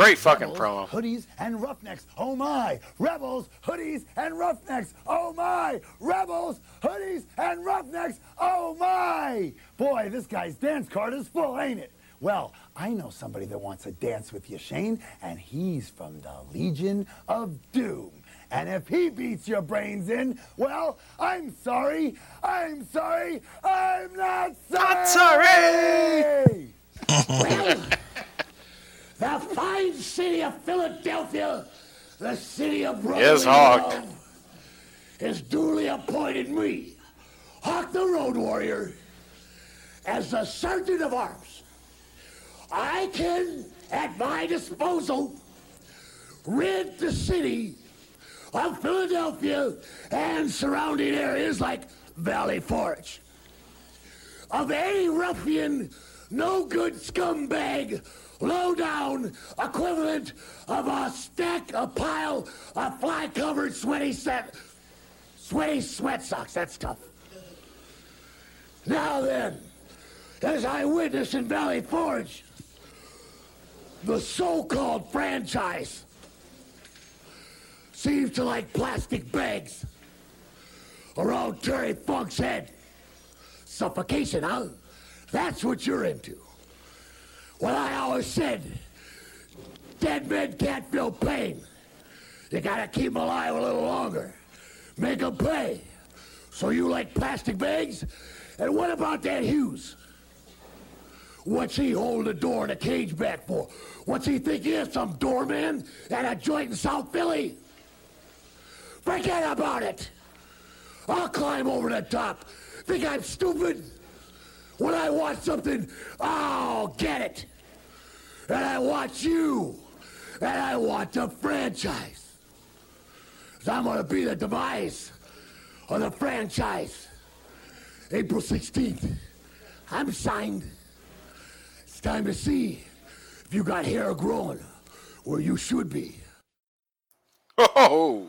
Great fucking Rebels, promo. Hoodies and roughnecks. Oh my. Rebels, hoodies, and roughnecks. Oh my. my! Rebels, hoodies, and roughnecks, oh my! Boy, this guy's dance card is full, ain't it? Well, I know somebody that wants to dance with you, Shane, and he's from the Legion of Doom. And if he beats your brains in, well, I'm sorry, I'm sorry, I'm not sorry! Not sorry! the fine city of Philadelphia, the city of brotherly Yes, Hawk. love, has duly appointed me, Hawk the Road Warrior, as the Sergeant of Arms. I can, at my disposal, rid the city of Philadelphia and surrounding areas like Valley Forge of any ruffian, no good scumbag, low down equivalent of a stack, a pile of fly covered sweaty set, sweaty sweat socks. That's tough. Now then, as I witnessed in Valley Forge, the so called franchise seems to like plastic bags around Terry Funk's head. Suffocation, huh? That's what you're into. Well, I always said, dead men can't feel pain. You gotta keep 'em alive a little longer. Make 'em pay. So you like plastic bags? And what about that Hughes? What's he holding the door in a cage back for? What's he think he is, some doorman at a joint in South Philly? Forget about it. I'll climb over the top. Think I'm stupid? When I want something, I'll get it. And I want you. And I want the franchise. 'Cause I'm gonna be the device of the franchise. April 16th. I'm signed. It's time to see if you got hair growing where you should be. Oh,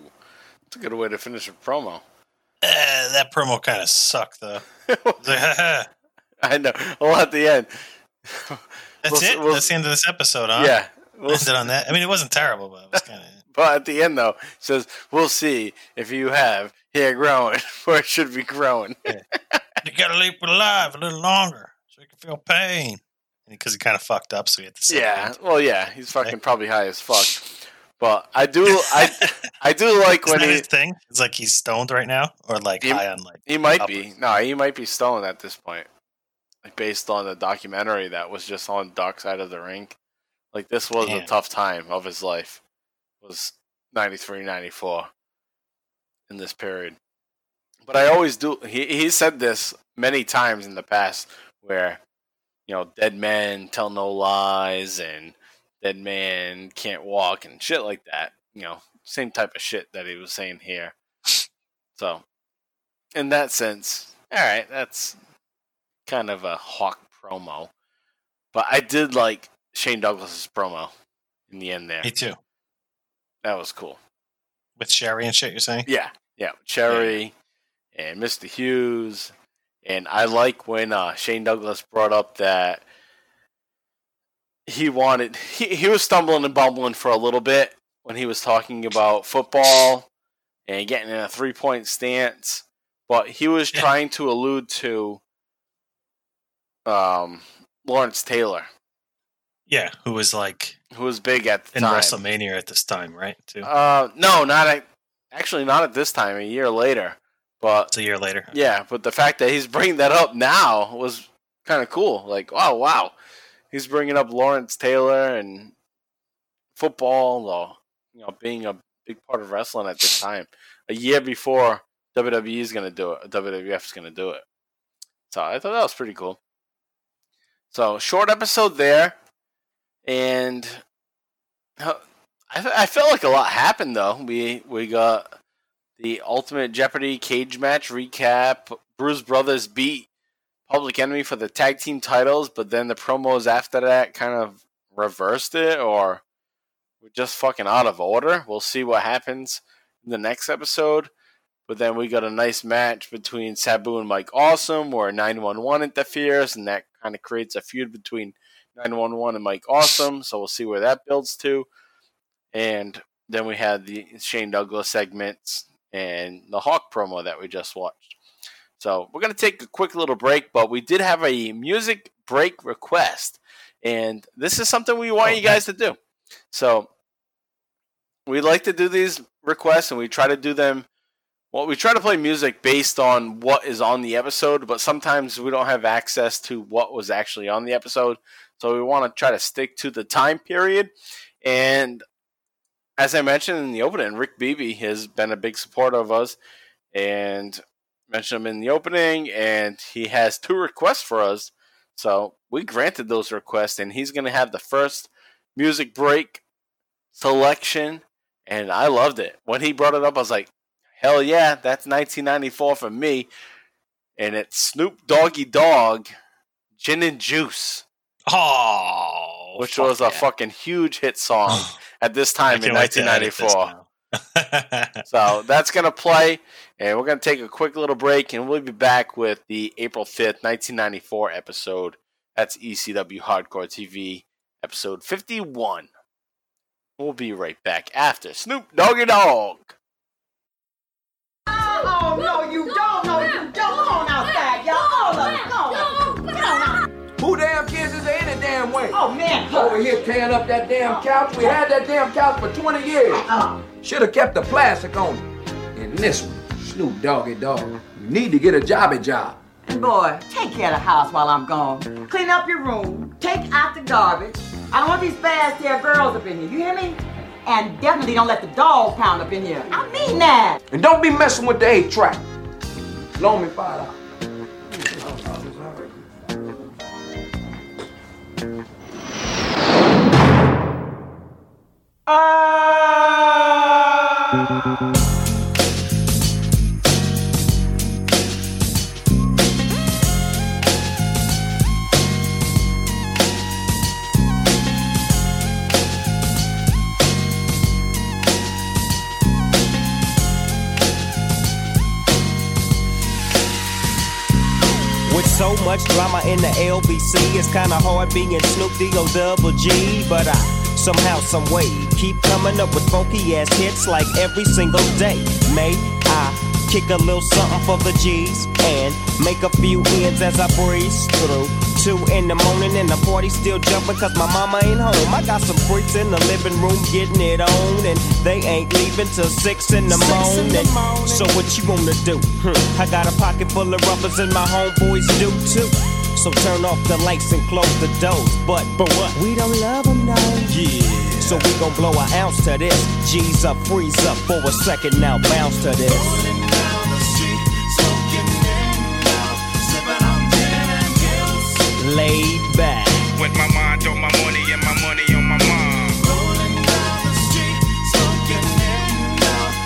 that's a good way to finish a promo. Eh, that promo kind of sucked, though. It's like, "Haha." I know. Well, at the end. That's We'll- it. we'll- That's the end of this episode, huh? Yeah. We'll Ended on that. I mean, it wasn't terrible, but it was kind of. But at the end, though, it says, we'll see if you have hair growing where it should be growing. you gotta leave it alive a little longer so you can feel pain. Because he kind of fucked up, so he had to yeah. Well, yeah. He's fucking probably high as fuck. But I do, I, I do like Is when that he, thing? It's like he's stoned right now, or like He- high on like. he might uppers? be. No, he might be stoned at this point. Like based on the documentary that was just on Dark Side of the Ring. Like this was a tough time of his life. Was 93, 94 in this period. But I always do he he said this many times in the past where you know, dead men tell no lies and dead man can't walk and shit like that. You know, same type of shit that he was saying here. So, in that sense, all right, that's kind of a hawk promo. But I did like Shane Douglas's promo in the end there. Me too. That was cool. With Sherri and shit, you're saying? Yeah, yeah. Cherry and Mr. Hughes. And I like when uh, Shane Douglas brought up that he wanted, he, he was stumbling and bumbling for a little bit when he was talking about football and getting in a three point stance. But he was Yeah. trying to allude to um, Lawrence Taylor, Yeah, who was like who was big at the in time. WrestleMania at this time, right? Too. Uh, no, not at, actually not at this time. A year later, but it's a year later. Yeah, but the fact that he's bringing that up now was kind of cool. Like, oh wow, he's bringing up Lawrence Taylor and football, or you know, being a big part of wrestling at this time, a year before WWE is going to do it, WWF is going to do it. So I thought that was pretty cool. So short episode there, and I, I felt like a lot happened though. We we got the Ultimate Jeopardy cage match recap. Bruise Brothers beat Public Enemy for the tag team titles, but then the promos after that kind of reversed it, or we're just fucking out of order. We'll see what happens in the next episode. But then we got a nice match between Sabu and Mike Awesome, where 911 interferes, and that kind of creates a feud between 911 and Mike Awesome. So we'll see where that builds to. And then we had the Shane Douglas segments and the Hawk promo that we just watched. So we're gonna take a quick little break, but we did have a music break request, and this is something we want you guys to do. So we like to do these requests, and we try to do them. Well, we try to play music based on what is on the episode, but sometimes we don't have access to what was actually on the episode. So we want to try to stick to the time period. And as I mentioned in the opening, Rick Beebe has been a big supporter of us and mentioned him in the opening, and he has two requests for us. So we granted those requests, and he's going to have the first music break selection, and I loved it. When he brought it up, I was like, hell yeah, that's 1994 for me. And it's Snoop Doggy Dogg, Gin and Juice. Oh, which was a fucking huge hit song at this time in can't wait to edit this 1994. so that's going to play, and we're going to take a quick little break, and we'll be back with the April 5th, 1994 episode. That's ECW Hardcore TV, episode 51. We'll be right back after Snoop Doggy Dogg. Oh, no, you don't. No, you don't. Come on outside, y'all. All of. Go on. Get on out. Who damn kids is there any damn way? Oh, man. Over here tearing up that damn couch. We had that damn couch for 20 years. Uh-uh. Should have kept the plastic on it. And this one, Snoop Doggy Dogg. You need to get a jobby job. And boy, take care of the house while I'm gone. Clean up your room. Take out the garbage. I don't want these fast hair girls up in here. You hear me? And definitely don't let the dog pound up in here. I mean that. And don't be messing with the eight track. Loan me five dollars. With much drama in the LBC, it's kinda hard being Snoop D-O double G. But I somehow, some way, keep coming up with funky ass hits like every single day. May kick a little something for the G's and make a few ends as I breeze through. Two in the morning and the party still jumping cause my mama ain't home. I got some freaks in the living room getting it on and they ain't leaving till six in the morning. So what you wanna do? Hmm, I got a pocket full of rubbers and my homeboys do too. So turn off the lights and close the doors. But but what? We don't love them no. Yeah. So we gon' blow an ounce to this. G's up, freeze up for a second now, bounce to this. Laid back. With my mind on my money and my money on my mind. Rolling down the street, smoking in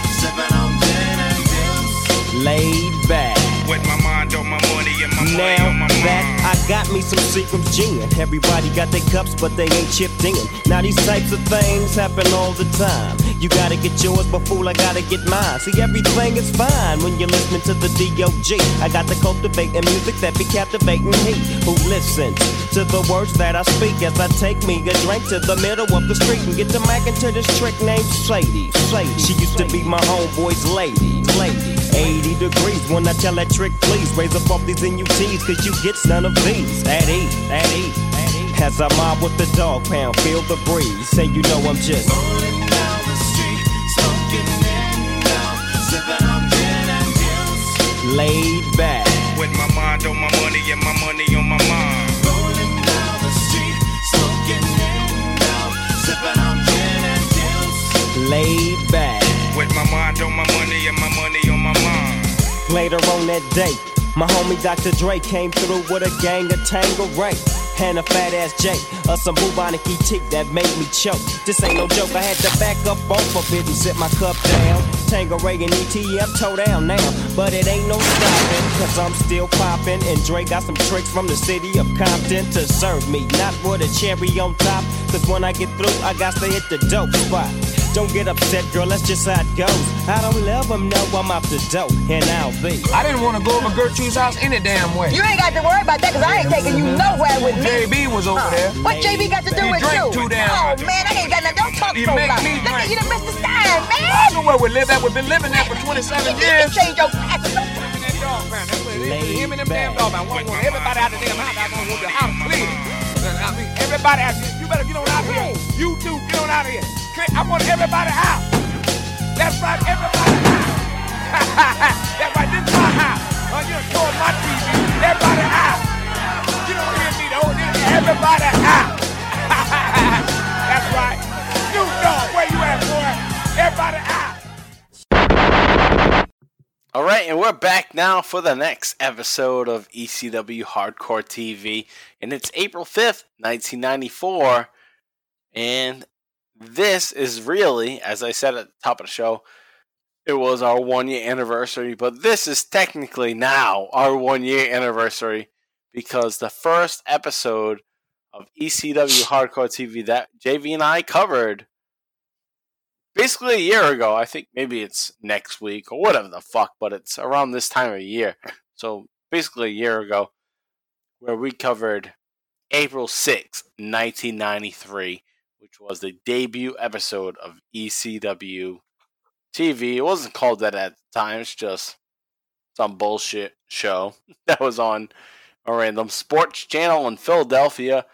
sipping on gin and juice. Laid back. With my mind on my money and my money Now on my that mind. I got me some Seagram's gin. Everybody got their cups, but they ain't chipped in. Now these types of things happen all the time. You gotta get yours, but fool, I gotta get mine. See, everything is fine when you're listening to the D.O.G. I got the cultivating music that be captivating he who listens to the words that I speak as I take me a drink to the middle of the street and get to macking into this trick named Sadie. Sadie. She used to be my homeboy's lady. Lady. 80 degrees when I tell that trick, please raise up off these NUTs, cause you get none of these. At ease, at ease, at ease. As I mob with the dog pound, feel the breeze. Say you know I'm just Rolling down the street, smoking in now, sipping on gin and juice. laid back. With my mind on my money and my money on my mind. Rolling down the street, smoking in sipping on gin and juice. laid back. With my mind on my money and my money on my mind. Later on that day, my homie Dr. Dre came through with a gang of Tanqueray. And a fat ass J, or some bubonic ET that made me choke. This ain't no joke, I had to back up off of it and sit my cup down. Tanqueray and ET, I'm toe down now. But it ain't no stopping, cause I'm still popping. And Dre got some tricks from the city of Compton to serve me. Not with a cherry on top, cause when I get through, I got to hit the dope spot. Don't get upset, girl, that's just how it goes. I don't love them, no, I'm out the dough, and I'll be. I didn't want to go over Gertrude's house any damn way. You ain't got to worry about that because I ain't taking you nowhere with me. JB was over uh, there. What JB got to do He with drank you? too damn oh man, I ain't got nothing. Don't talk You so make loud. me Look at you, done missed the sign, man. I know where we live at. We've been living there for 27 You years. can change your classes. That dog pound, that's what it is. Him and them damn dog pound. Want, want everybody out of the damn house. I want the house clear. I mean, everybody out here. You better get on out here. You too, get on out of here. Clear- I want everybody out. That's right, everybody out. That's right, this is my house. Oh, you done tore my TV. Everybody out. You don't hear me though. This is Everybody out. That's right. Snoop Dogg, where you at, boy? Everybody out. All right, and we're back now for the next episode of ECW Hardcore TV, and it's April 5th, 1994. And this is really, as I said at the top of the show, it was our one year anniversary, but this is technically now our one year anniversary because the first episode of ECW Hardcore TV that JV and I covered basically a year ago. I think maybe it's next week or whatever the fuck, but it's around this time of year. So basically a year ago, where we covered April sixth, 1993, which was the debut episode of ECW TV. It wasn't called that at the time, it's just some bullshit show that was on a random sports channel in Philadelphia,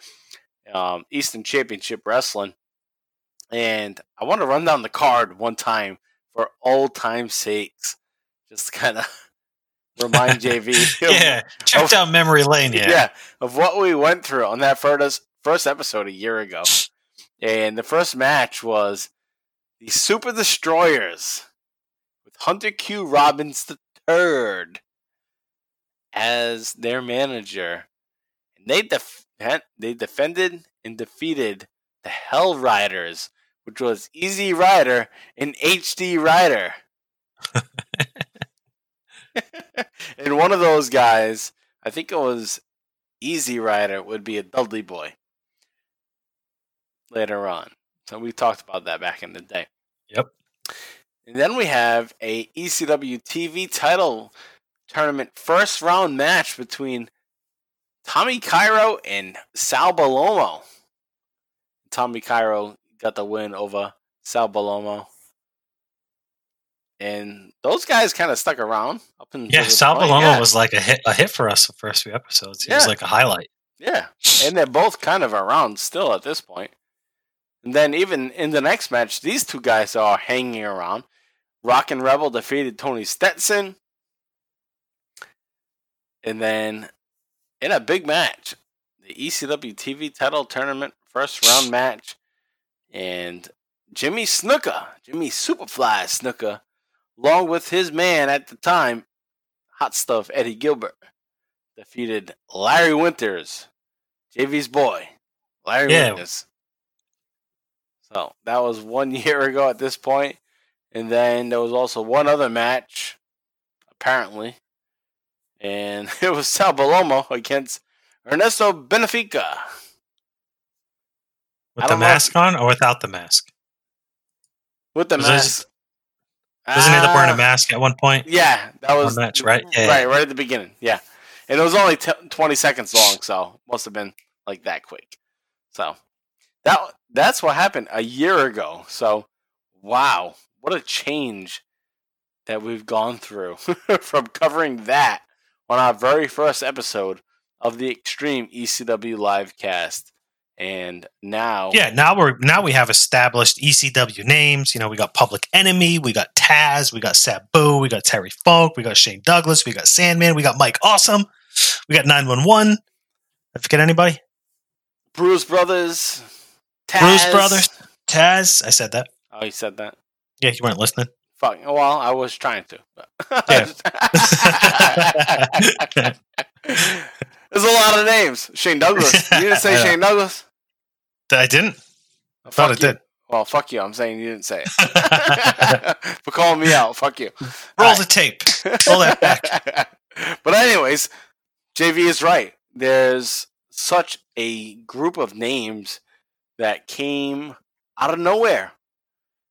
um, Eastern Championship Wrestling. And I want to run down the card one time for old time's sakes. Just kind of remind JV. of- yeah, check of- down memory lane. Yeah. yeah, of what we went through on that first first episode a year ago. And the first match was the Super Destroyers with Hunter Q Robbins the third as their manager. And they def- they defended and defeated the Hell Riders, which was Easy Rider and HD Rider. and one of those guys, I think it was Easy Rider, would be a Dudley Boy later on. So we talked about that back in the day. Yep. And then we have a ECW TV title tournament first round match between Tommy Cairo and Sal Bellomo. Tommy Cairo got the win over Sal Bellomo. And those guys kind of stuck around up until Yeah, Sal point. Bellomo Yeah. was like a hit, a hit for us the first few episodes. He was like a highlight. Yeah, and they're both kind of around still at this point. And then even in the next match, these two guys are hanging around. Rockin' Rebel defeated Tony Stetson. And then in a big match, the ECW TV title tournament first round match, and Jimmy Snuka, Jimmy Superfly Snuka, along with his man at the time, Hot Stuff Eddie Gilbert, defeated Larry Winters, JV's boy, Larry Yeah. Winters. So that was one year ago at this point. And then there was also one other match, apparently. And it was Sal Bellomo against Ernesto Benefica. With the don't know mask on or without the mask? With the Was mask. Doesn't he end up wearing Ah, a mask at one point? Yeah, that was One match, right? Yeah, right, right at the beginning. Yeah, and it was only t- twenty seconds long, so must have been like that quick. So that that's what happened a year ago. So wow, what a change that we've gone through from covering that on our very first episode of the Extreme ECW live cast, and now Yeah, now we're now we have established ECW names. You know, we got Public Enemy, we got Taz, we got Sabu, we got Terry Funk, we got Shane Douglas, we got Sandman, we got Mike Awesome, we got Nine One One. I forget anybody? Bruise Brothers, Taz. Bruise Brothers, Taz. I said that. Oh, you said that. Yeah, you weren't listening. Fuck. Well, I was trying to. There's a lot of names. Shane Douglas. You didn't say Shane Douglas. I didn't. I thought it you. did. Well, fuck you. I'm saying you didn't say it. For calling me out. Fuck you. Roll the tape. Roll that back. but anyways, JV is right. There's such a group of names that came out of nowhere.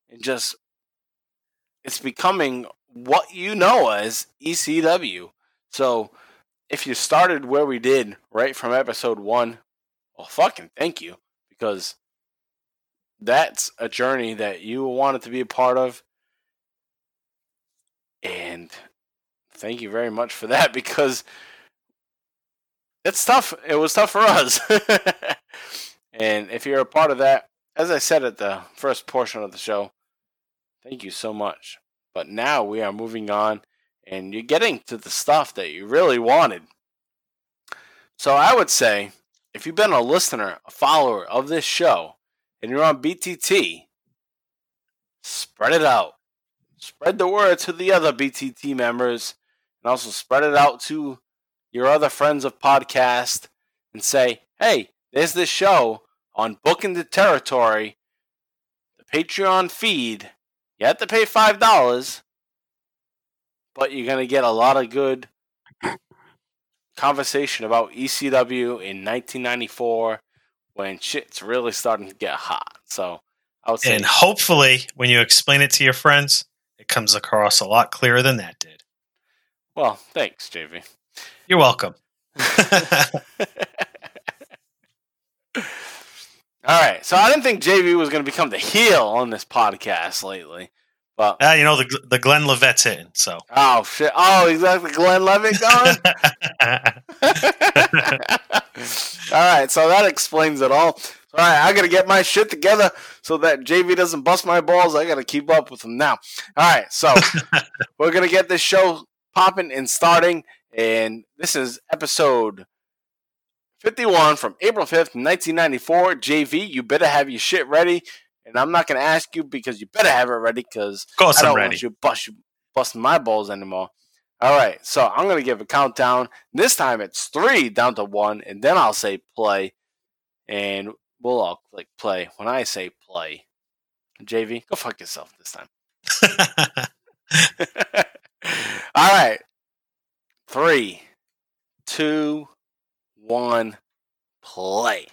and just it's becoming what you know as ECW. So if you started where we did right from episode one, well, fucking thank you because that's a journey that you wanted to be a part of. And thank you very much for that because it's tough. It was tough for us. and if you're a part of that, as I said at the first portion of the show, thank you so much. But now we are moving on and you're getting to the stuff that you really wanted. So I would say if you've been a listener, a follower of this show, and you're on BTT, spread it out. Spread the word to the other BTT members and also spread it out to your other friends of podcast and say, hey, there's this show on Booking the Territory, the Patreon feed. You have to pay $5, but you're going to get a lot of good conversation about ECW in 1994 when shit's really starting to get hot. So I would say, And hopefully, when you explain it to your friends, it comes across a lot clearer than that did. well, thanks, JV. You're welcome. All right, so I didn't think JV was going to become the heel on this podcast lately, but you know the the Glenn Levette's hitting, so oh shit, oh exactly, Glenn Levitt going. all right, so that explains it all. All right, I got to get my shit together so that JV doesn't bust my balls. I got to keep up with him now. All right, so we're gonna get this show popping and starting, and this is episode 51 from April 5th, 1994. JV, you better have your shit ready. And I'm not going to ask you because you better have it ready because I I'm don't ready. want you bust you my balls anymore. All right, so I'm going to give a countdown. This time it's three down to one, and then I'll say play. And we'll all click play when I say play. JV, go fuck yourself this time. all right. Three, two, one, play.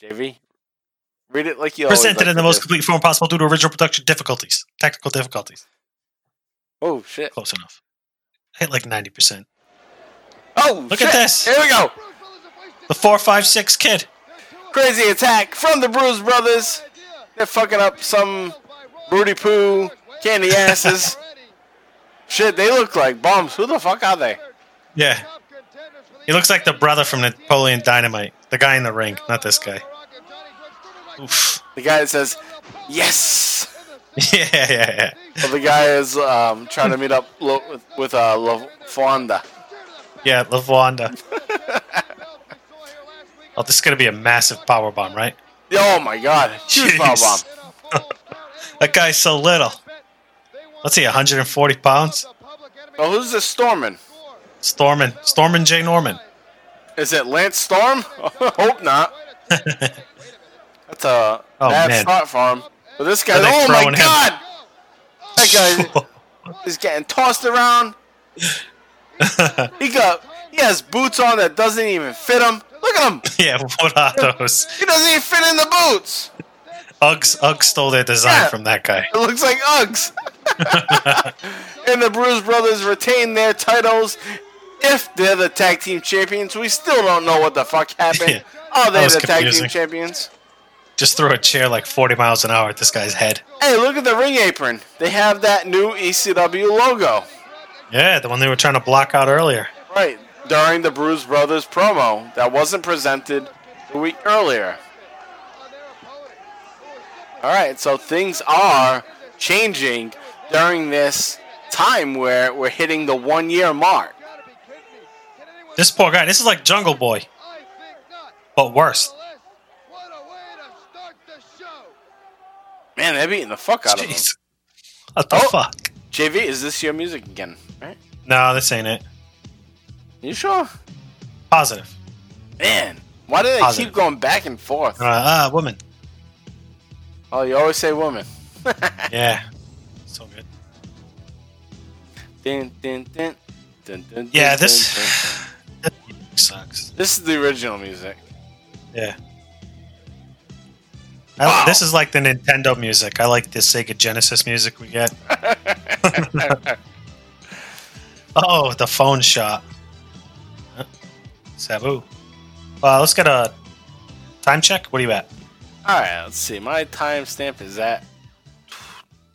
JV, read it like you presented like in the most complete form possible due to original production difficulties, technical difficulties. Oh shit! Close enough. I hit like ninety percent. Oh, Look shit. at this. Here we go. The four five six kid. Crazy attack from the Bruise Brothers. They're fucking up some Rudy Poo candy asses. Shit, they look like bombs. Who the fuck are they? Yeah. He looks like the brother from Napoleon Dynamite. The guy in the ring, not this guy. Oof. The guy that says, yes. Yeah, yeah, yeah. Well, the guy is um, trying to meet up lo- with, with uh, LaFonda. Yeah, Lavanda. oh, this is gonna be a massive power bomb, right? Oh my god. Huge power bomb. That guy's so little. What's he, 140 pounds? Oh, who's this storming? Stormin. Stormin J. Norman. Is it Lance Storm? Hope not. That's a Oh, bad man. start for him. But this guy, oh my him? god! That guy is getting tossed around. he got he has boots on that doesn't even fit him. Look at him. yeah, what are those? He doesn't even fit in the boots. Uggs, Uggs stole their design Yeah. from that guy. It looks like Uggs. and the Bruise Brothers retain their titles if they're the tag team champions. We still don't know what the fuck happened. Oh, are they That was the tag team champions? Just throw a chair like 40 miles an hour at this guy's head. Hey, look at the ring apron. They have that new ECW logo. Yeah, the one they were trying to block out earlier. Right, during the Bruise Brothers promo that wasn't presented the week earlier. Alright, so things are changing during this time where we're hitting the one year mark. This poor guy, this is like Jungle Boy. But worse. Man, they're beating the fuck out of him. What the Oh. fuck? JV, is this your music again? Right? No, this ain't it. You sure? Positive. Man, why do they Positive. keep going back and forth? Uh, ah, woman. Oh, you always say woman. Yeah. So good. Dun, dun, dun, dun, dun, Yeah, this sucks. This is the original music. Yeah. I, This is like the Nintendo music. I like the Sega Genesis music we get. oh, the phone shot. Sabu. Uh, let's get a time check. What are you at? All right, let's see. My timestamp is at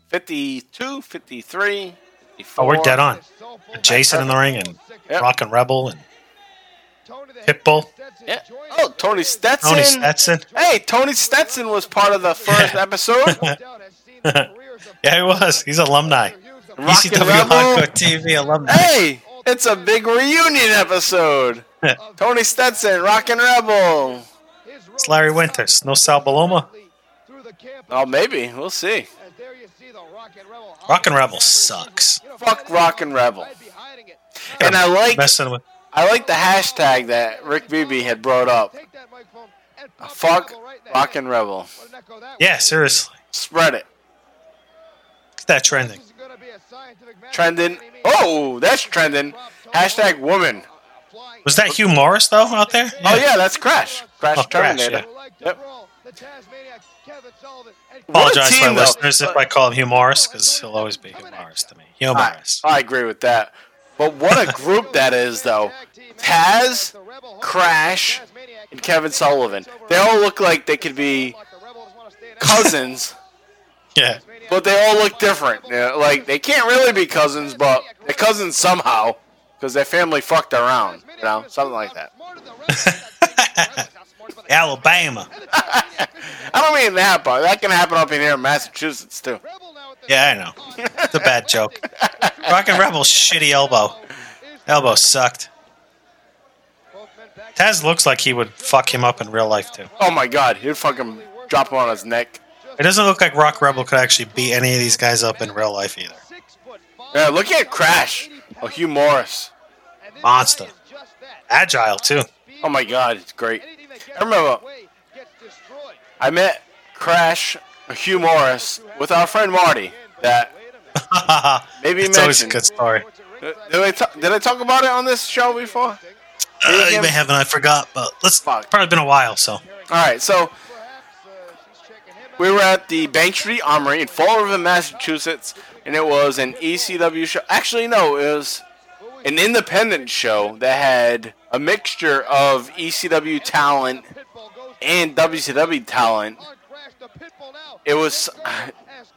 52, 53, 54. Oh, we're dead on. Jason in the ring and Yep. Rockin' Rebel and Pitbull. Yeah. Oh, Tony Stetson. Tony Stetson. Hey, Tony Stetson was part of the first episode. Yeah, he was. He's alumni. Rock ECW Rebel. Hardcore TV alumni. Hey, it's a big reunion episode. Tony Stetson, Rockin' Rebel. It's Larry Winters. No Sal Bellomo. Oh, maybe. We'll see. Rockin' Rebel sucks. Fuck Rockin' Rebel. And I like messing with. I like the hashtag that Rick Beebe had brought up. Fuck Rockin' Rebel. Yeah, seriously. Spread it. Get that trending. Trending. Oh, that's trending. Hashtag woman. Was that Hugh Morrus though out there? Oh yeah, that's Crash. Crash Oh, Crash, Terminator. Yep. Apologize to my though. listeners if I call him Hugh Morrus because he'll always be Hugh Morrus to me. Hugh I, Morrus. I agree with that. But what a group that is, though. Taz, Crash, and Kevin Sullivan. They all look like they could be cousins, Yeah. but they all look different. You know, like they can't really be cousins, but they're cousins somehow because their family fucked around. You know, something like that. Alabama. I don't mean that, but that can happen up in here in Massachusetts too. Yeah, I know. It's a bad joke. Rockin' Rebel's shitty elbow. Elbow sucked. Taz looks like he would fuck him up in real life too. Oh my god, he'd fucking drop him on his neck. It doesn't look like Rockin' Rebel could actually beat any of these guys up in real life either. Yeah, look at Crash. Oh, Hugh Morrus. Monster. Agile too. Oh my god, it's great. I remember I met Crash Hugh Morrus with our friend Marty. That maybe it's always a good story. Did I, did I talk about it on this show before? Uh, you may have, and I forgot, but let's. Probably been a while, so. All right, so we were at the Bank Street Armory in Fall River, Massachusetts, and it was an ECW show. Actually, no, it was an independent show that had a mixture of ECW talent and WCW talent. It was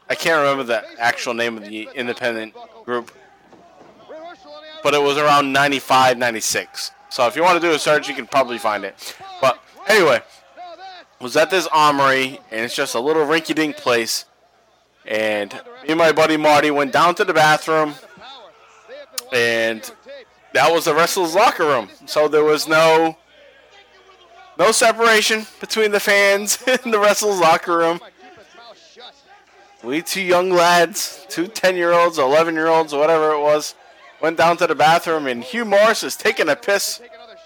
I can't remember the actual name of the independent group, but it was around 95, 96. So if you want to do a search, you can probably find it. But anyway, was at this armory, and it's just a little rinky-dink place. And me and my buddy Marty went down to the bathroom, and that was the wrestlers' locker room. So there was no no separation between the fans and the wrestlers' locker room. We two young lads, two 10 year olds, 11 year olds, whatever it was, went down to the bathroom, and Hugh Morrus is taking a piss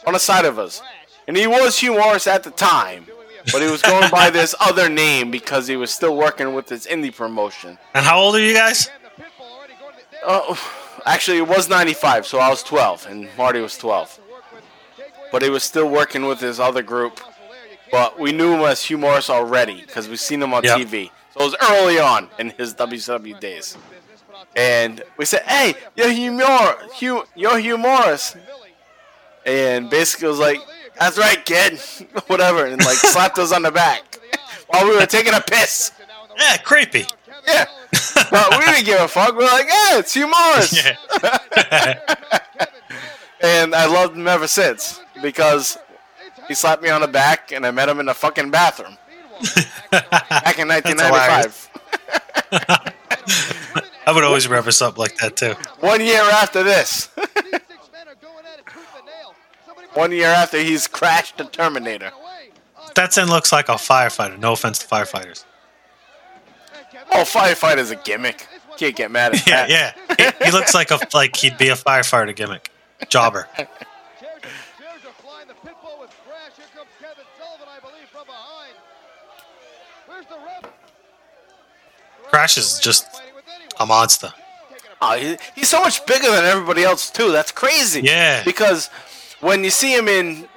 on the side of us. And he was Hugh Morrus at the time, but he was going by this other name because he was still working with his indie promotion. And how old are you guys? Oh, actually, it was 95, so I was 12, and Marty was 12. But he was still working with his other group. But we knew him as Hugh Morrus already because we've seen him on Yep. TV. So it was early on in his WCW days. And we said, "Hey, you're Hugh Morrus. Hugh, you're Hugh Morrus." And basically was like, "That's right, kid." Whatever, and like slapped us on the back while we were taking a piss. Yeah, creepy. Yeah, but we didn't give a fuck. We're like, "Yeah, it's Hugh Morrus." and I loved him ever since because he slapped me on the back, and I met him in the fucking bathroom back in 1995. I would always remember something like that too. One year after this. One year after he's crashed the Terminator. Stetson looks like a firefighter. No offense to firefighters. Oh, firefighter's a gimmick. Can't get mad at Yeah, that. yeah. He, he looks like a like he'd be a firefighter gimmick. Jobber. Crash is just a monster. Oh, he, he's so much bigger than everybody else too. That's crazy. Yeah. Because when you see him in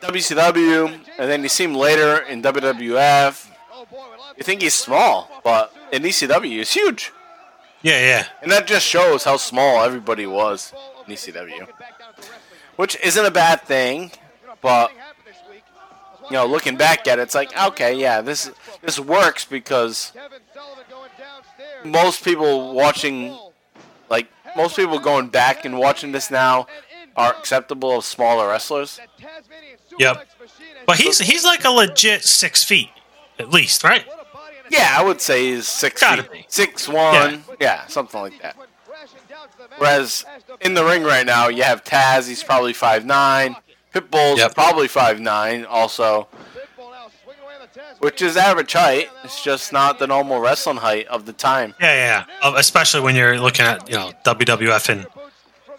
WCW and then you see him later in WWF, you think he's small, but in ECW he's huge. Yeah, yeah. And that just shows how small everybody was in ECW. Which isn't a bad thing, but you know, looking back at it, it's like, okay, yeah, this this works because most people watching like most people going back and watching this now are acceptable of smaller wrestlers. Yep. But he's he's like a legit six feet, at least, right? Yeah, I would say he's six Gotta feet, six one, yeah. something like that. Whereas in the ring right now, you have Taz. He's probably five nine. Pitbull's probably five nine, also, which is average height. It's just not the normal wrestling height of the time. Yeah, yeah. Uh, especially when you're looking at you know WWF in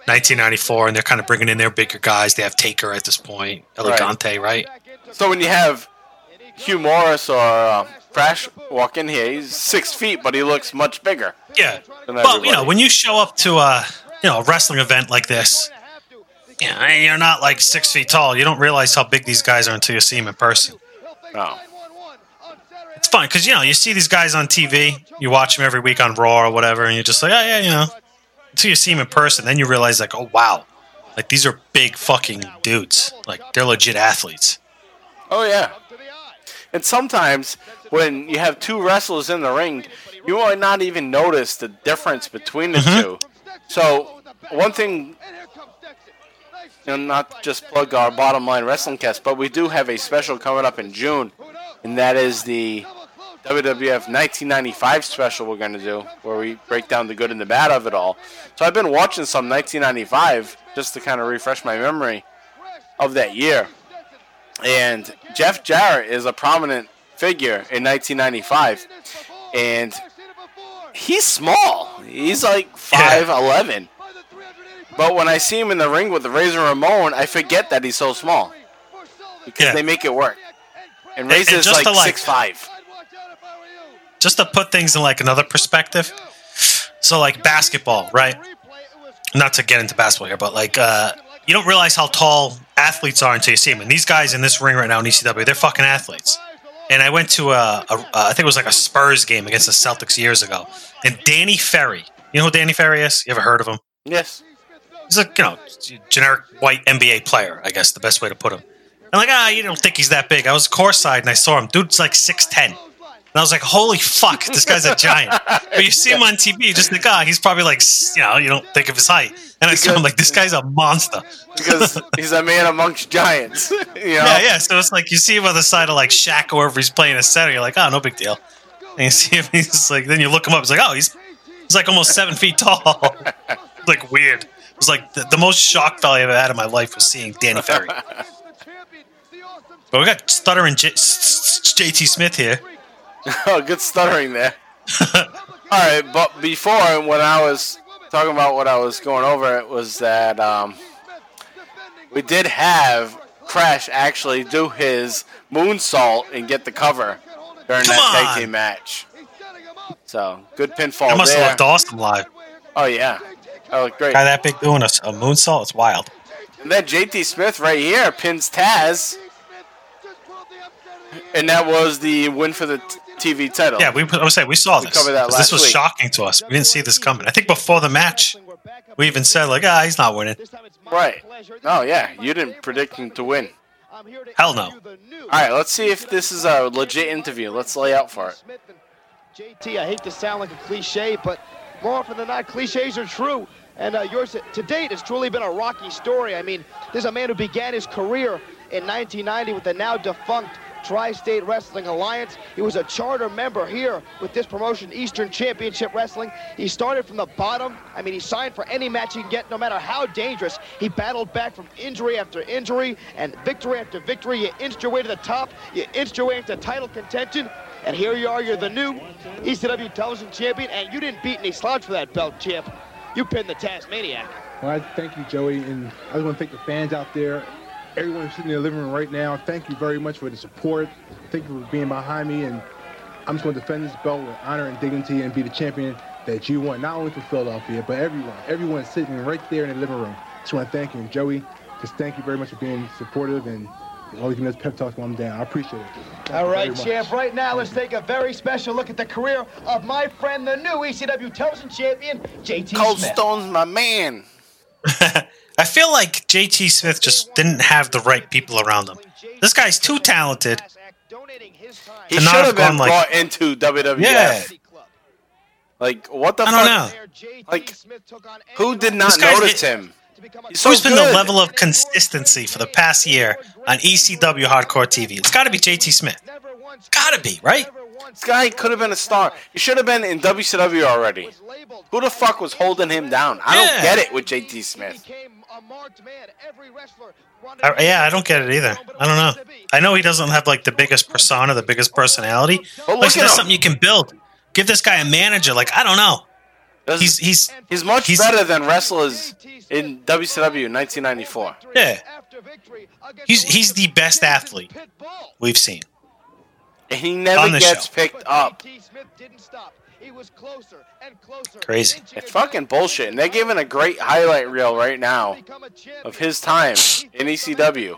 1994, and they're kind of bringing in their bigger guys. They have Taker at this point, El Gigante, right? So when you have Hugh Morrus or uh, Crash walk in here, he's six feet, but he looks much bigger. Yeah. Well, you know, when you show up to a you know a wrestling event like this, yeah, and you're not like six feet tall. You don't realize how big these guys are until you see them in person. Oh. Fun because you know you see these guys on TV, you watch them every week on Raw or whatever, and you're just like, oh yeah, you know. Until you see them in person, then you realize like, oh wow, like these are big fucking dudes. Like they're legit athletes. Oh yeah. And sometimes when you have two wrestlers in the ring, you might not even notice the difference between the mm-hmm. two. So one thing, you know, not just plug our bottom line wrestling cast, but we do have a special coming up in June, and that is the WWF 1995 special we're going to do, where we break down the good and the bad of it all. So I've been watching some 1995 just to kind of refresh my memory of that year. And Jeff Jarrett is a prominent figure in 1995. And he's small. He's like 5'11. But when I see him in the ring with Razor Ramon, I forget that he's so small. Because Yeah. they make it work. And Razor's and like like- 6'5. Just to put things in like another perspective. So like basketball, right? Not to get into basketball here, but like uh, you don't realize how tall athletes are until you see them. And these guys in this ring right now in ECW, they're fucking athletes. And I went to a, a, a I think it was like a Spurs game against the Celtics years ago. And Danny Ferry, you know who Danny Ferry is? You ever heard of him? Yes. He's like you know generic white NBA player, I guess the best way to put him. I'm like, ah, you don't think he's that big. I was courtside and I saw him. Dude's like six ten. And I was like, holy fuck, this guy's a giant. But you see him on TV, just think, ah, he's probably like, you know, you don't think of his height. And I saw him like, this guy's a monster. Because he's a man amongst giants. you know? Yeah, yeah. So it's like you see him on the side of like Shaq or wherever he's playing a center. You're like, oh, no big deal. And you see him, he's like, then you look him up. It's like, oh, he's he's like almost seven feet tall. like weird. It was like the, the most shock value I've ever had in my life was seeing Danny Ferry. But we got stuttering J- S- S- JT Smith here. oh, good stuttering there. All right, but before when I was talking about what I was going over, it was that um, we did have Crash actually do his moonsault and get the cover during Come that on! tag team match. So good pinfall That must there. have looked awesome live. Oh yeah, that looked great. Guy that big doing a, a moonsault, it's wild. And then JT Smith right here pins Taz, and that was the win for the TV title. Yeah, we I was saying we saw We this. covered that 'Cause last this was week. shocking to us. We didn't see this coming. I think before the match, we even said like, ah, he's not winning. Right. Oh yeah, you didn't predict him to win. Hell no. All right, let's see if this is a legit interview. Let's lay out for it. JT, I hate to sound like a cliche, but more often than not, cliches are true. And uh, yours to date has truly been a rocky story. I mean, this is a man who began his career in 1990 with the now defunct Tri-State Wrestling Alliance. He was a charter member here with this promotion, Eastern Championship Wrestling. He started from the bottom. I mean, he signed for any match he can get, no matter how dangerous. He battled back from injury after injury and victory after victory. You inched your way to the top. You inched your way into title contention. And here you are, you're the new ECW television champion, and you didn't beat any slouch for that belt, champ. You pinned the Tazmaniac. Well, I thank you, Joey, and I just want to thank the fans out there, everyone who's sitting in the living room right now. Thank you very much for the support. Thank you for being behind me, and I'm just going to defend this belt with honor and dignity and be the champion that you want, not only for Philadelphia, but everyone. Everyone sitting right there in the living room. Just want to thank you, and Joey. Just thank you very much for being supportive and always giving us pep talks when I'm down. I appreciate it. Thank All you right, very much. champ. Right now, let's take a very special look at the career of my friend, the new ECW television champion, JT Cold Smith. Stone's my man. I feel like JT Smith just didn't have the right people around him. This guy's too talented. He should not have been gone like brought into WWF. Yeah. Like what the I fuck? don't know. Like who did not notice him? He's so Who's been the level of consistency for the past year on ECW Hardcore TV? It's got to be JT Smith. Got to be right. This guy could have been a star. He should have been in WCW already. Who the fuck was holding him down? I don't Yeah. get it with JT Smith. I, yeah, I don't get it either. I don't know. I know he doesn't have like the biggest persona, the biggest personality. But Like, look so that's him. something you can build. Give this guy a manager. Like, I don't know. He's he's He's much he's- better than wrestlers in WCW in 1994. yeah. He's he's the best athlete we've seen. And he never gets show. picked up. Crazy. It's fucking bullshit. And they're giving a great highlight reel right now of his time in ECW.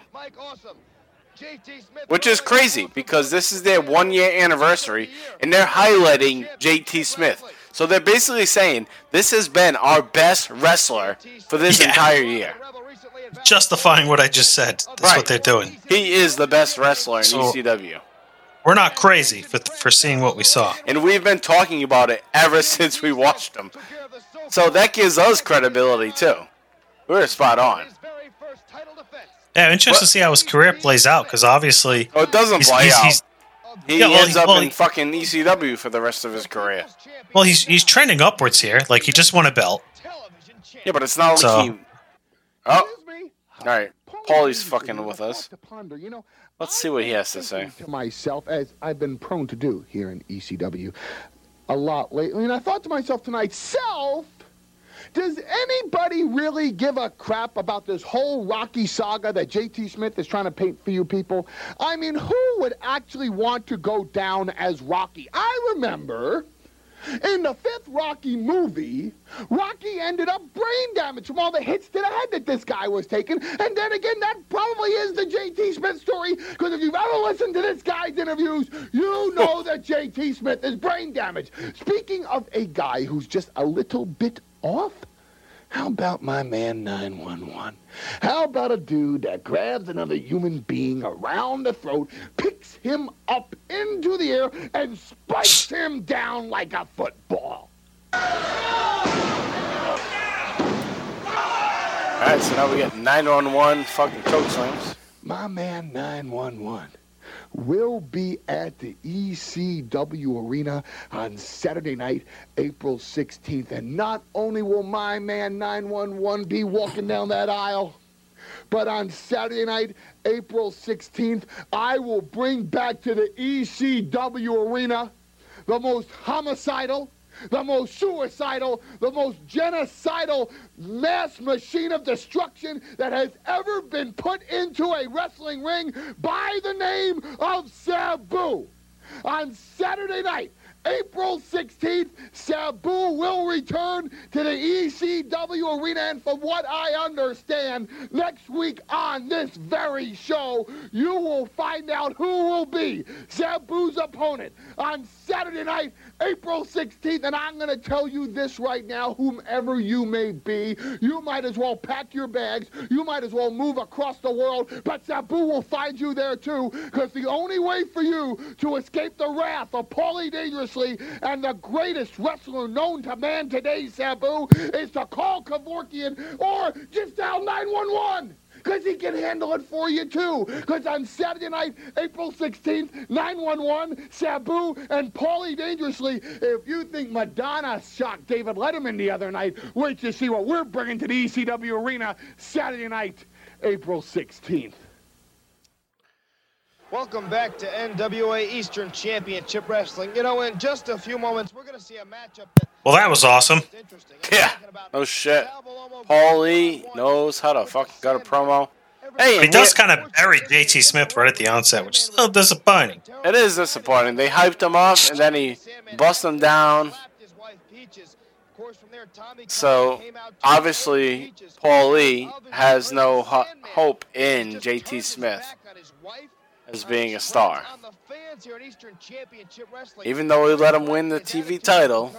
Which is crazy because this is their one year anniversary and they're highlighting JT Smith. So they're basically saying this has been our best wrestler for this Yeah. entire year. Justifying what I just said. That's Right. what they're doing. He is the best wrestler in So- ECW. We're not crazy for for seeing what we saw. And we've been talking about it ever since we watched him. So that gives us credibility too. We're spot on. Yeah, I'm interested to see how his career plays out because obviously, Oh, it doesn't he's, play he's, out. he's- He Yeah, well, ends he- up well, in he- fucking ECW for the rest of his career. well, he's he's trending upwards here. Like he just won a belt. Yeah, but it's not like So- he. Oh, all right. Paulie's fucking with us. Let's see what he has to say. to myself, as I've been prone to do here in ECW a lot lately, and I thought to myself tonight, self, does anybody really give a crap about this whole Rocky saga that JT Smith is trying to paint for you people? I mean, who would actually want to go down as Rocky? I remember. In the fifth Rocky movie, Rocky ended up brain damage from all the hits to the head that this guy was taking. And then again, that probably is the JT Smith story, because if you've ever listened to this guy's interviews, you know that JT Smith is brain damaged. Speaking of a guy who's just a little bit off, how about my man 911? How about a dude that grabs another human being around the throat, picks him up into the air, and spikes him down like a football? All right, so now we get 911 fucking choke slams. My man 911 will be at the ECW Arena on Saturday night, April 16th. And not only will my man 911 be walking down that aisle, but on Saturday night, April 16th, I will bring back to the ECW Arena the most homicidal, the most suicidal, the most genocidal mass machine of destruction that has ever been put into a wrestling ring by the name of Sabu. On Saturday night, April 16th, Sabu will return to the ECW arena, and from what I understand, next week on this very show, you will find out who will be Sabu's opponent on Saturday night, April 16th. And I'm going to tell you this right now, whomever you may be, you might as well pack your bags, you might as well move across the world, but Sabu will find you there too, because the only way for you to escape the wrath of Paulie Dangerously and the greatest wrestler known to man today, Sabu, is to call Kevorkian or just dial 911. Because he can handle it for you too. Because on Saturday night, April 16th, 911, Sabu, and Paulie Dangerously. If you think Madonna shocked David Letterman the other night, wait to see what we're bringing to the ECW Arena Saturday night, April 16th. Welcome back to NWA Eastern Championship Wrestling. You know, in just a few moments, we're going to see a matchup that Well, that was awesome. Yeah, no shit. Paulie knows how to fucking got a promo. Hey, He does kind of bury JT Smith right at the onset, which is a little disappointing. It is disappointing. They hyped him up and then he bust him down. So obviously, Paulie has no ho- hope in JT Smith. as being a star. On the fans here in Eastern Championship Wrestling. Even though we let him win the TV title,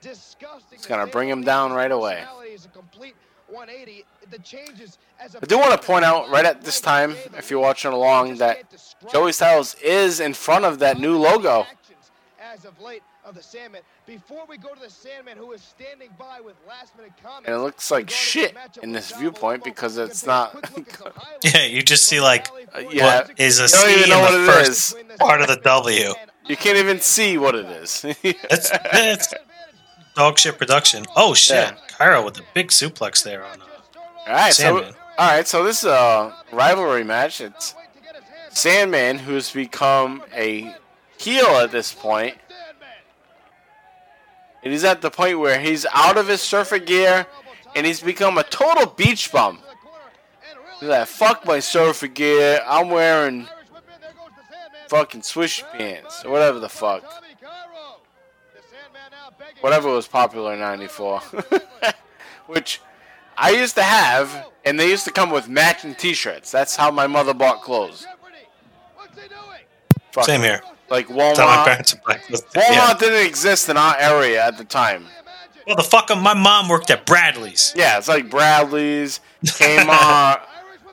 Disgusting. it's gonna bring him down right away. Personality is a complete 180. The changes as a I do want to point out right at this time, if you're watching along, that Joey Styles is in front of that new logo. as of late of the Sandman. Before we go to the Sandman, who is standing by with last minute comments. And it looks like shit in this viewpoint because it's not. Yeah, you just see like uh, yeah, what is a you don't C even in know what the it first is. part of the W. You can't even see what it is. That's, that's dog shit production. Oh shit, Yeah. Cairo with a big suplex there on. Uh, All right, so Sandman. all right, so this is a rivalry match. It's Sandman, who's become a heel at this point. and he's at the point where he's out of his surfer gear, and he's become a total beach bum. He's like, "Fuck my surfer gear. I'm wearing fucking swish pants or whatever the fuck, whatever was popular in '94." Which I used to have, and they used to come with matching T-shirts. That's how my mother bought clothes. Fuck. Same here. Like Tell my Walmart. parents to buy clothes. Walmart Yeah. didn't exist in our area at the time. Well, the fuck, my mom worked at Bradley's. Yeah, it's like Bradley's, Kmart.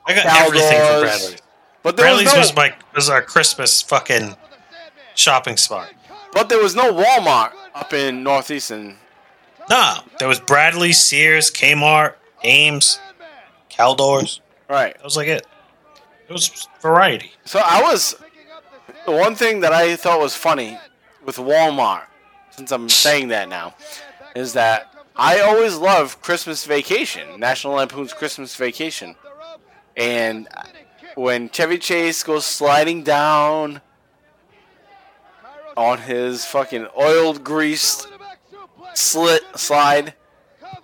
I got everything from Bradley's. But there Bradley's was, no, was my was our Christmas fucking shopping spot. but there was no Walmart up in Northeastern. No, there was Bradley, Sears, Kmart, Ames, Caldors. Right. That was like it. It was variety. So I was the one thing that I thought was funny with Walmart, since I'm saying that now, is that I always love Christmas Vacation, National Lampoon's Christmas Vacation, and when Chevy Chase goes sliding down on his fucking oiled, greased slit slide.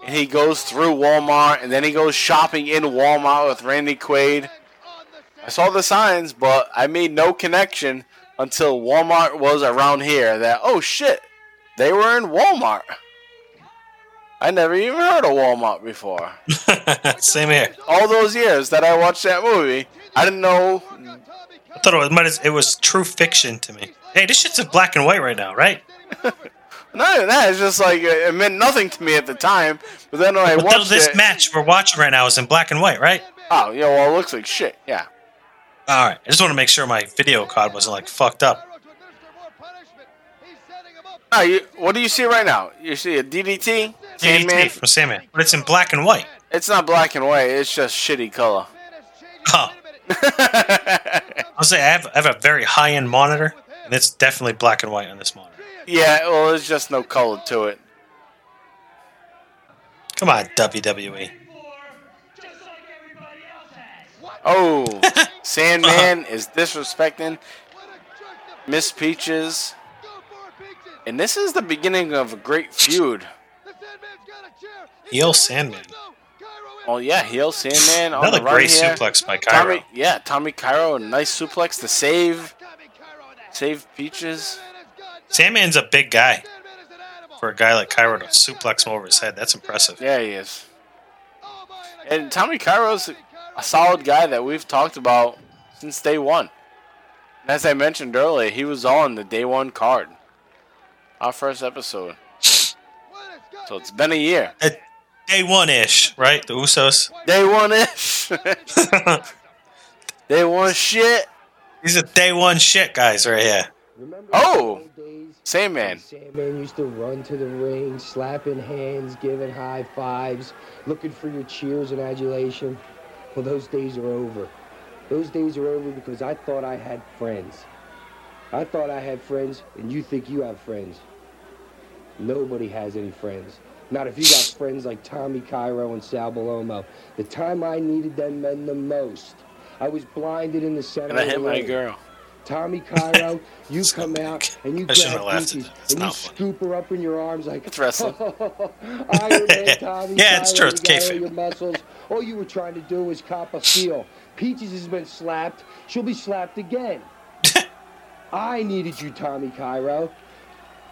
And he goes through Walmart, and then he goes shopping in Walmart with Randy Quaid. I saw the signs, but I made no connection until Walmart was around here. That oh shit, they were in Walmart. I never even heard of Walmart before. Same here. All those years that I watched that movie, I didn't know. I thought it was it was true fiction to me. Hey, this shit's in black and white right now, right? Not even that. It's just like uh, it meant nothing to me at the time. But then when I But watched this it, match we're watching right now is in black and white, right? oh yeah, well it looks like shit. Yeah. All right. I just want to make sure my video card wasn't like fucked up. Ah, you, what do you see right now? You see a DDT, Sandman. DDT from Sandman, but it's in black and white. It's not black and white. It's just shitty color. Oh. I'll say I have, I have a very high end monitor, and it's definitely black and white on this monitor. Yeah, well, there's just no color to it. Come on. WWE. Oh, Sandman is disrespecting Miss Peaches. And this is the beginning of a great feud. Heel Sandman. Oh yeah, heel Sandman Another the great here. suplex by Cairo. Tommy, yeah, Tommy Cairo, a nice suplex to save, save Peaches. Sandman's a big guy. For a guy like Cairo to suplex him over his head, that's impressive. Yeah, he is. And Tommy Cairo's a solid guy that we've talked about since day one. And as I mentioned earlier, he was on the day one card. Our first episode. So it's been a year. Day one ish, right? The Usos. Day one ish. day one shit. These are day one shit guys right here. Oh, same man. Sandman used to run to the ring, slapping hands, giving high fives, looking for your cheers and adulation. Well, those days are over. Those days are over because I thought I had friends. I thought I had friends, and you think you have friends. Nobody has any friends. Not if you got friends like Tommy Cairo and Sal Bellomo. The time I needed them men the most, I was blinded in the center And I of hit my girl. Tommy Cairo, you come out and you grab have laughed at Peaches and you scoop her up in your arms like It's wrestling. Iron Man Tommy Yeah, it's true. It's you all kayfabe. your muscles. All you were trying to do was cop a feel. Peaches has been slapped. She'll be slapped again. I needed you, Tommy Cairo.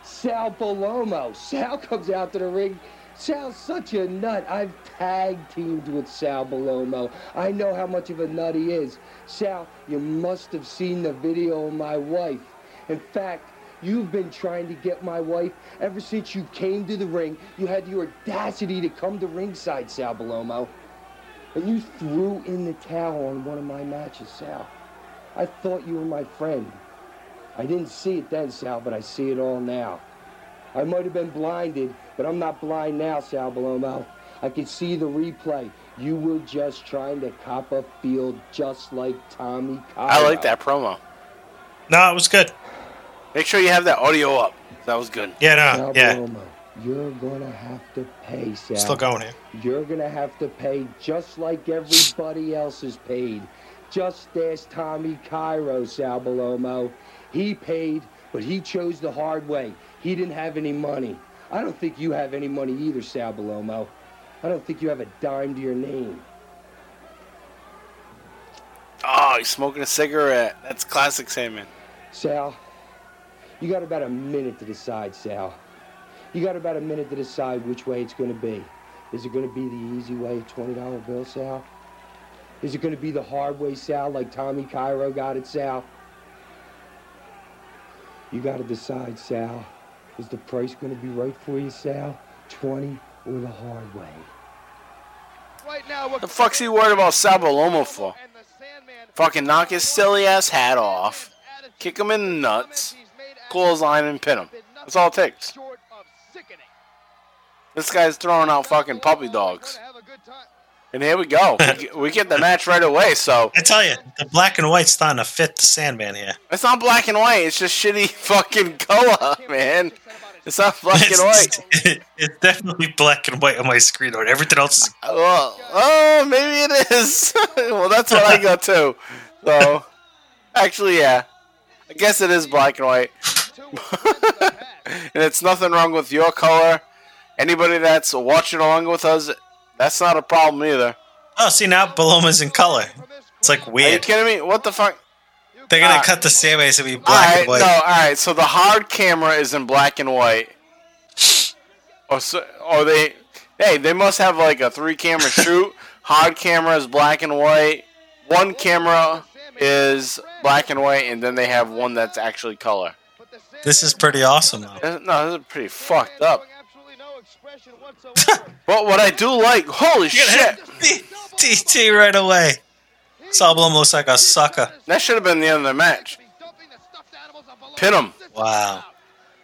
Sal Bellomo. Sal comes out to the ring, Sal's such a nut. I've tag teamed with Sal Bellomo. I know how much of a nut he is. Sal, you must have seen the video of my wife. In fact, you've been trying to get my wife ever since you came to the ring. You had the audacity to come to ringside, Sal Bellomo. And you threw in the towel on one of my matches, Sal. I thought you were my friend. I didn't see it then, Sal, but I see it all now. I might have been blinded, but I'm not blind now, Sal Bellomo. I can see the replay. You were just trying to cop a field just like Tommy Cairo. I like that promo. No, it was good. Make sure you have that audio up. That was good. Yeah, no, Sal yeah. Bellomo, you're gonna have to pay, Sal. Still going here. You're gonna have to pay just like everybody else is paid. Just as Tommy Cairo, Sal Bellomo. He paid, but he chose the hard way. He didn't have any money. I don't think you have any money either, Sal Bellomo. I don't think you have a dime to your name. Oh, he's smoking a cigarette. That's classic Sandman. Sal, you got about a minute to decide, Sal. You got about a minute to decide which way it's going to be. Is it going to be the easy way, $20 bill, Sal? Is it going to be the hard way, Sal, like Tommy Cairo got it, Sal? You got to decide, Sal. Is the price going to be right for you, Sal? 20 or the hard way? Right now, The fuck's he worried about Sal Bellomo for? Fucking knock his silly ass hat off, kick him in the nuts, clothesline and pin him. That's all it takes. This guy's throwing out fucking puppy dogs. And here we go. We get- we get the match right away, so. I tell you, the black and white's starting to fit the Sandman here. It's not black and white, it's just shitty fucking color, man. It's not black and white. It's, it's definitely black and white on my screen. Or everything else is. Well, oh, maybe it is. well, that's what I got too. So, actually, yeah. I guess it is black and white. and it's nothing wrong with your color. Anybody that's watching along with us, that's not a problem either. Oh, see now Bellomo's in color. It's like weird. Are you kidding me? What the fuck? They're gonna Ah. cut the Sandman to be All black right, and white. no, all right. So the hard camera is in black and white, or so, or they, hey, they must have like a three camera shoot. hard camera is black and white. One camera is black and white, and then they have one that's actually color. This is pretty awesome. Though. Uh, No, this is pretty fucked up. but what I do like, holy shit, DT right away. Sal Bellomo looks like a sucker. that should have been the end of the match. Pin him. Wow.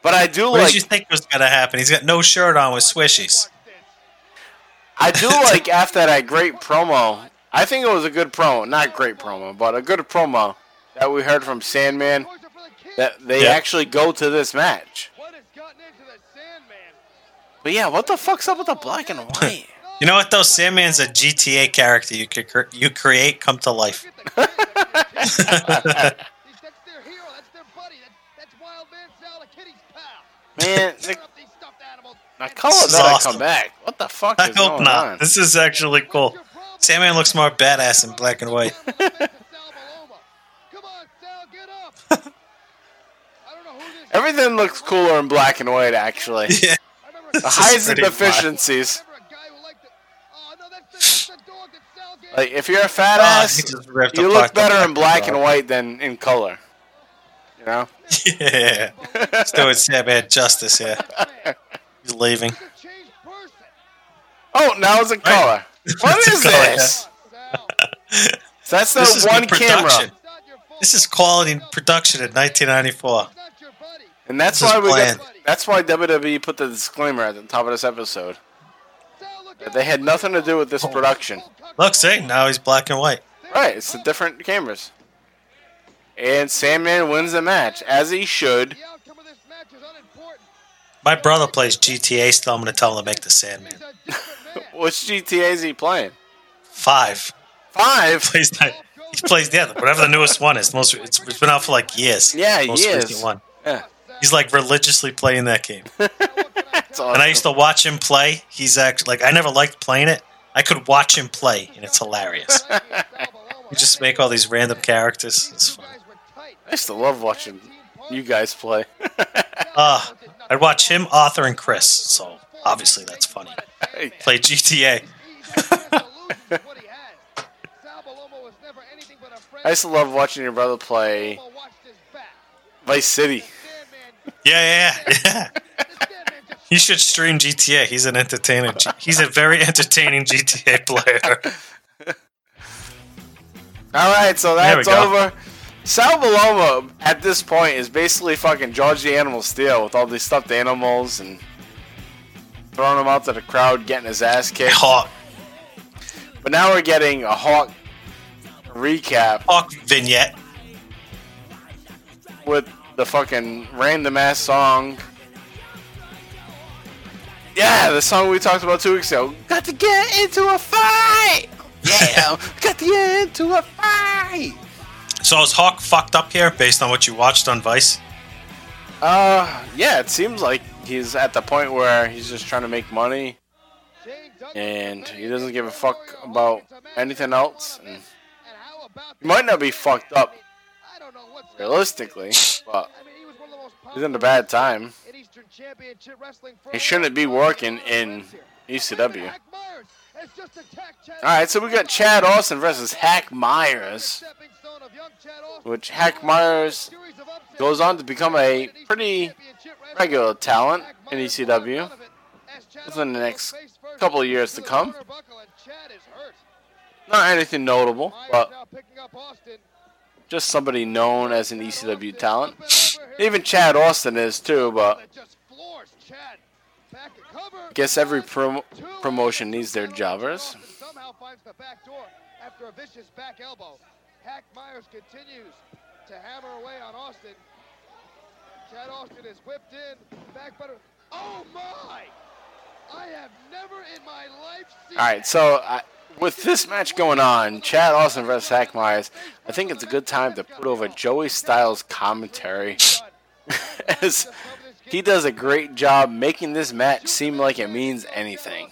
But I do What like. did you think was gonna happen? He's got no shirt on with swishies. I do like after that great promo. I think it was a good promo, not great promo, but a good promo that we heard from Sandman. That they Yeah. actually go to this match. But yeah, what the fuck's up with the black and white? You know what though? Sandman's a GTA character you could cre- you create come to life. Man, the, the color This better awesome. come back. What the fuck I is hope going not. on? This is actually cool. Sandman looks more badass in black and white. Everything looks cooler in black and white, actually. Yeah. The This is highs and pretty fun. Like, if you're a fat Oh, ass, he just ripped you look better in black and white than in color. You know? Yeah. Let's do it, Sandman justice here. He's leaving. Oh, now it's in color. What It's is color, this? So that's the This is one camera. This is quality production in 1994. And that's why we got, that's why WWE put the disclaimer at the top of this episode. They had nothing to do with this oh. production. Look, see, now he's black and white. Right, it's the different cameras. And Sandman wins the match, as he should. My brother plays GTA still. I'm going to tell him to make the Sandman. Which GTA is he playing? Five. Five? He Plays that. He plays yeah, whatever the newest one is. Most it's, it's been out for like years. Yeah, most years. recent one. Yeah. He's like religiously playing that game. That's And I used to watch him play. He's actually like I never liked playing it. I could watch him play, and it's hilarious. you just make all these random characters. It's fun. I used to love watching you guys play. Uh, I'd watch him, Arthur, and Chris. So obviously that's funny. Play GTA. I used to love watching your brother play Vice City. Yeah, yeah, yeah. you should stream GTA. He's an entertaining. He's a very entertaining GTA player. All right, so that's over. Sal Bellomo at this point is basically fucking George the Animal Steele with all these stuffed animals and throwing them out to the crowd, getting his ass kicked. Hawk. But now we're getting a Hawk recap. Hawk vignette. With the fucking random ass song. Yeah, the song we talked about two weeks ago. Got to get into a fight! Yeah, got to get into a fight! So is Hawk fucked up here based on what you watched on Vice? Uh, yeah, it seems like he's at the point where he's just trying to make money, and he doesn't give a fuck about anything else. And he might not be fucked up realistically, but he's in a bad time. He shouldn't be working in ECW. All right, so we got Chad Austin. Versus Hack Meyers, which Hack Meyers goes on to become a pretty regular talent in ECW within the next couple of years to come. Not anything notable, but just somebody known as an ECW talent. Even Chad Austin is too, but I guess every prom- promotion needs their jobbers. After a vicious back elbow, Hack Meyers continues to hammer away on Austin. Chad Austin is whipped in, back butter. Oh my! I have never in my life seen. All right, so I, with this match going on, Chad Austin versus Hack Meyers, I think it's a good time to put over Joey Styles' commentary, as he does a great job making this match seem like it means anything.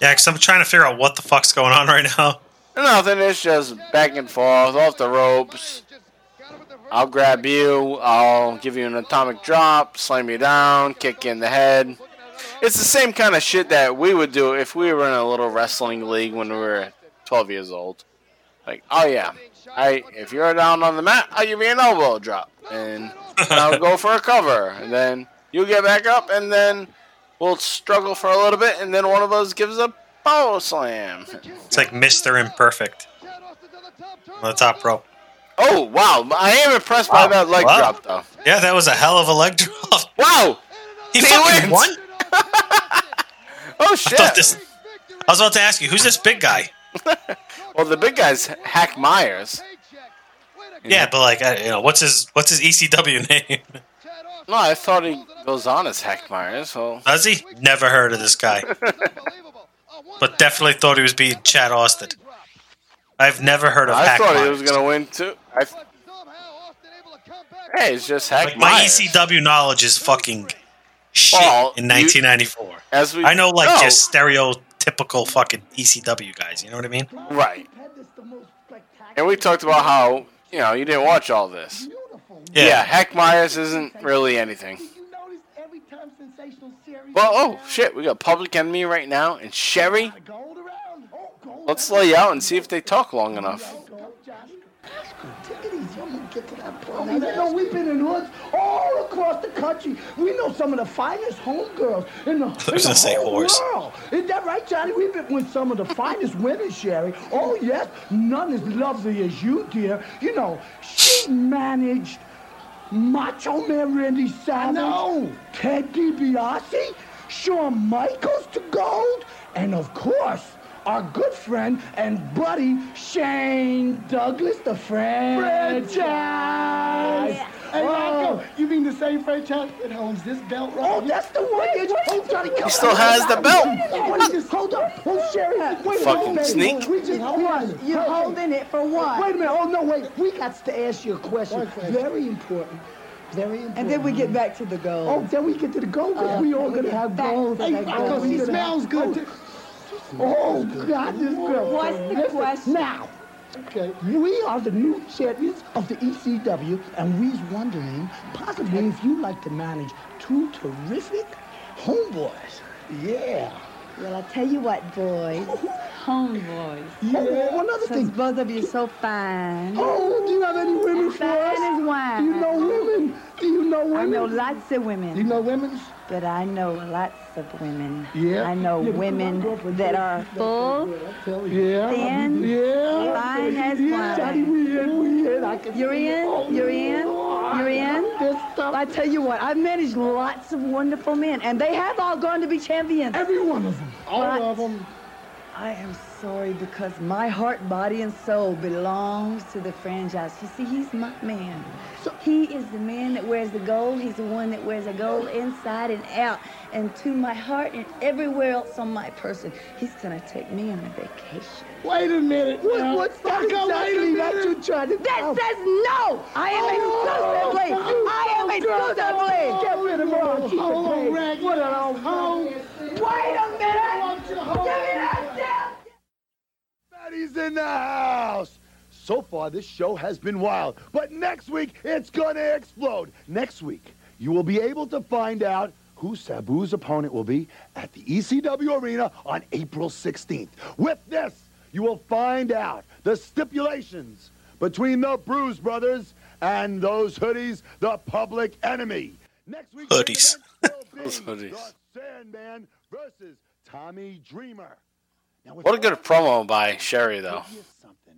Yeah, because I'm trying to figure out what the fuck's going on right now. Nothing, it's just back and forth, off the ropes. I'll grab you, I'll give you an atomic drop, slam you down, kick you in the head. It's the same kind of shit that we would do if we were in a little wrestling league when we were 12 years old. Like, oh yeah, I if you're down on the mat, I'll give you an elbow drop, and I'll go for a cover, and then you get back up, and then we'll struggle for a little bit, and then one of us gives a power slam. It's like Mr. Imperfect on the top rope. Oh wow, I am impressed by that leg Wow. drop though. Yeah, that was a hell of a leg drop. Wow, He fucking wins. won. Oh I shit! thought this. I was about to ask you, who's this big guy? Well, the big guy's Hack Meyers. Yeah, but like, I, you know, what's his what's his ECW name? No, I thought he goes on as Hack Meyers. So Does he? Never heard of this guy, but definitely thought he was being Chad Austin. I've never heard of I Hack thought he was gonna win too. I, hey, it's just Hack Like my ECW knowledge is fucking shit Well, in you- 1994. As we I know like No. just stereotypical fucking ECW guys. You know what I mean? right. And we talked about how you know you didn't watch all this. Yeah. Yeah, Hack Meyers isn't really anything. Well, oh shit, we got Public Enemy right now and Sherri. Let's lay you out and see if they talk long enough. Oh, you know, we've been in hoods all across the country. We know some of the finest homegirls in the, in was the gonna say whole whores. world. Isn't that right, Johnny? We've been with some of the finest women, Sherri. Oh, yes, none as lovely as you, dear. You know, she managed Macho Man Randy Savage, Ted DiBiase, Shawn Michaels to gold, and of course, our good friend and buddy Shane Douglas, the franchise. Hey, oh. Rocco, you mean the same franchise that owns this belt right Oh, here? that's the one. Oh, Johnny, come He still has the belt. Wait, just hold up. Oh, Sherri. Wait a Fucking minute. sneak. We just hold on. You're holding it for what? Wait a minute. Oh, no, wait. We got to ask you a question. Very important. Very important. And then we get back to the goal. Oh, then we get to the gold. Uh, we all gonna have gold. Hey, gold. we He smells have good. Oh, God, this girl. What's the question? Now, okay, we are the new champions of the ECW, and we's wondering, possibly, if you'd like to manage two terrific homeboys. Yeah. Well, I'll tell you what, boys. Homeboys. Yeah. Oh, another thing. both of you are so fine. Oh, do you have any women for us? Fine as wine. Do you know women? Do you know women? I know lots of women. You know women? But I know lots of women. Yeah. I know Yeah, women that are full, Yeah. thin, Yeah. fine as Yeah, Johnny, wine. we in, we in. I can You're in? You're in? You're in? I tell you what, I've managed lots of wonderful men, and they have all gone to be champions. Every one of them. All But of them. I am sorry because my heart, body, and soul belongs to the franchise. You see, he's my man. He is the man that wears the gold. He's the one that wears the gold inside and out. And to my heart and everywhere else on my person, he's gonna take me on a vacation. Wait a minute. What, now. what's That's that? exactly That what you tried to That says no! I am oh, exclusively! Oh, oh, I am exclusively! Get rid of her. Hold on, Rag. What a home. Wait a minute! Give me that damn Fatty's in the house. So far, this show has been wild, but next week it's gonna explode. Next week, you will be able to find out who Sabu's opponent will be at the ECW Arena on April 16th. With this, you will find out the stipulations between the Bruise Brothers and those hoodies, the public enemy. Next week, Hoodies. Those hoodies. the Sandman versus Tommy Dreamer. What a good promo by Sherri, though.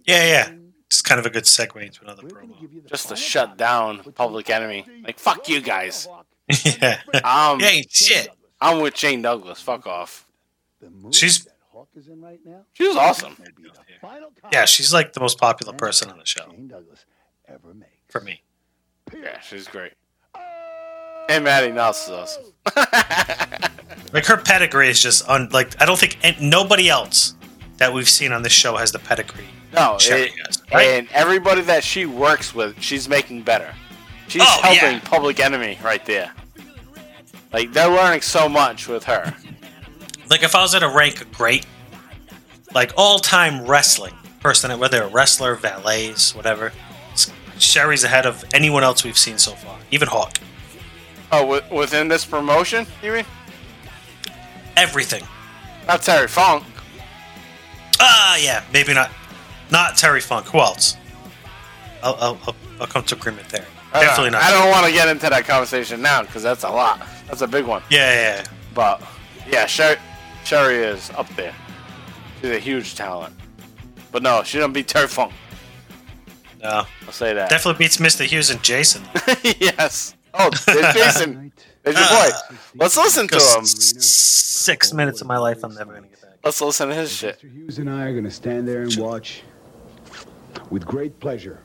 Yeah, yeah. It's kind of a good segue into another promo. Just to shut down Public Enemy. Like, fuck you guys. yeah. Um, You ain't shit. I'm with Jane Douglas. Fuck off. She's She was awesome. yeah, she's like the most popular person on the show. For me. Yeah, she's great. And Maddie Nuss is awesome. Like her pedigree is just un like I don't think and nobody else that we've seen on this show has the pedigree. No, it- has, right? and everybody that she works with, she's making better. She's Oh, helping yeah. Public Enemy right there. Like they're learning so much with her. Like if I was at a rank of great, like all time wrestling person, whether a wrestler, valets, whatever, Sherri's ahead of anyone else we've seen so far, even Hawk. Oh, wi- within this promotion, you mean? Everything. Not Terry Funk. Ah, yeah, maybe not. Not Terry Funk. Who else? I'll, I'll, I'll, I'll come to agreement there. I don't- Definitely not. I don't want to get into that conversation now because that's a lot. That's a big one. Yeah, yeah, yeah. But yeah, Sherri, Sherri is up there. She's a huge talent. But no, she don't beat Terry Funk. No. I'll say that. Definitely beats Mr. Hughes and Jason. yes. Oh, there's Jason. There's your boy. Let's listen to him. Six minutes of my life I'm never gonna get back. Let's listen to his shit. Hughes and I are going to stand there and watch with great pleasure